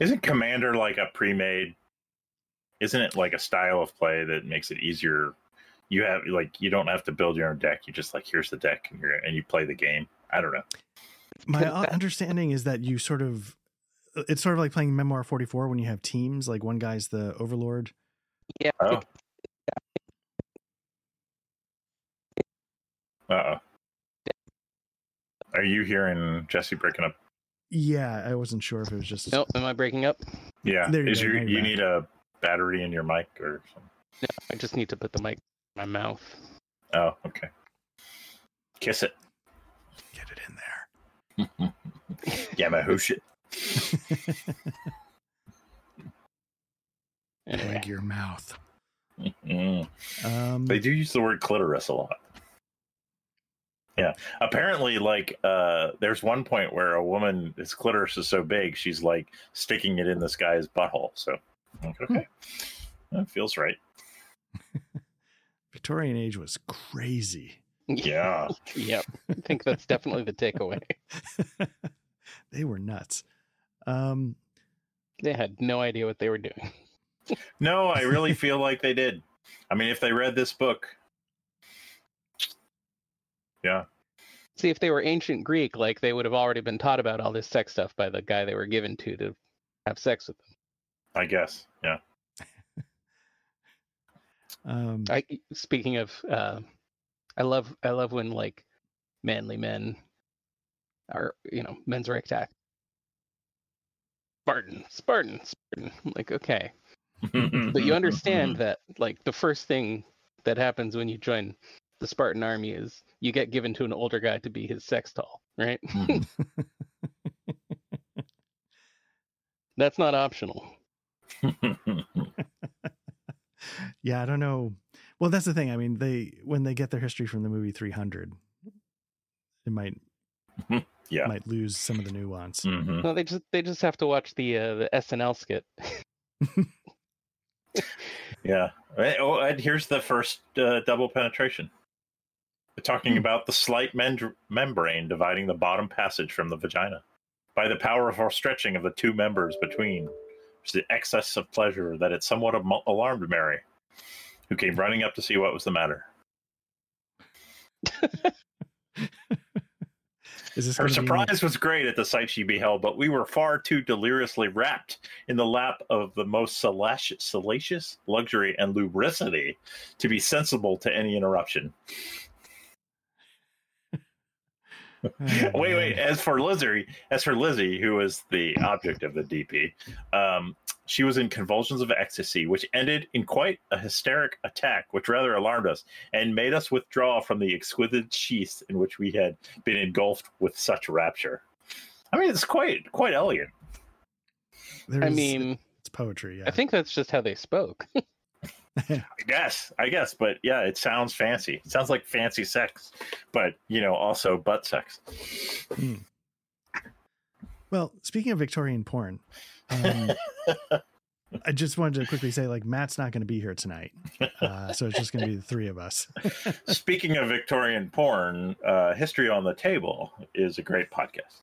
Isn't Commander like a pre-made? Isn't it like a style of play that makes it easier? You have like you don't have to build your own deck. You just like here's the deck and you and you play the game. I don't know. My understanding is that you sort of, it's sort of like playing Memoir 44 when you have teams. Like one guy's the overlord. Yeah. Oh. Uh oh. Are you hearing Jesse breaking up? Yeah, I wasn't sure if it was just. Nope. Am I breaking up? Yeah. There you Is go, your you're back. need a battery in your mic or something? No, I just need to put the mic in my mouth. Oh, okay. Kiss it. Get it in there. Yeah, my who shit. Anyway. Bag your mouth. Mm. Um, They do use the word clitoris a lot. Yeah. Apparently, like, uh, there's one point where a woman, his clitoris is so big, she's like sticking it in this guy's butthole. So, I'm okay. That feels right. Victorian age was crazy. Yeah. Yep. I think that's definitely the takeaway. they were nuts. Um, They had no idea what they were doing. No, I really feel like they did. I mean, if they read this book, yeah. See, if they were ancient Greek, like they would have already been taught about all this sex stuff by the guy they were given to to have sex with them. I guess. Yeah. Um, I speaking of, uh, I love I love when like manly men are you know men's right attack. Spartan, Spartan, Spartan. I'm like okay, but you understand that like the first thing that happens when you join the Spartan army is you get given to an older guy to be his sex doll, right? Mhm. That's not optional. Yeah, I don't know. Well, that's the thing. I mean, they when they get their history from the movie 300, it might yeah. might lose some of the nuance. Mhm. No, they just they just have to watch the uh, the SNL skit. Yeah. Eh, Oh, and here's the first uh, double penetration. We're talking Hmm. about the slight mend- membrane dividing the bottom passage from the vagina. By the powerful stretching of the two members between, there's the excess of pleasure that it somewhat am- alarmed Mary, who came running up to see what was the matter. Her gonna be- surprise was great at the sight she beheld, but we were far too deliriously wrapped in the lap of the most salacious, salacious luxury and lubricity to be sensible to any interruption. Oh, wait, wait. As for Lizzie, as for Lizzie, who was the object of the DP, um, she was in convulsions of ecstasy, which ended in quite a hysteric attack, which rather alarmed us and made us withdraw from the exquisite sheath in which we had been engulfed with such rapture. I mean, it's quite quite elegant. I mean, it's poetry. Yeah. I think that's just how they spoke. I guess, I guess, but yeah, it sounds fancy. It sounds like fancy sex, but you know, also butt sex. Well, speaking of Victorian porn, um, I just wanted to quickly say, like, Matt's not going to be here tonight, uh, so it's just going to be the three of us. Speaking of Victorian porn, uh, History on the Table is a great podcast.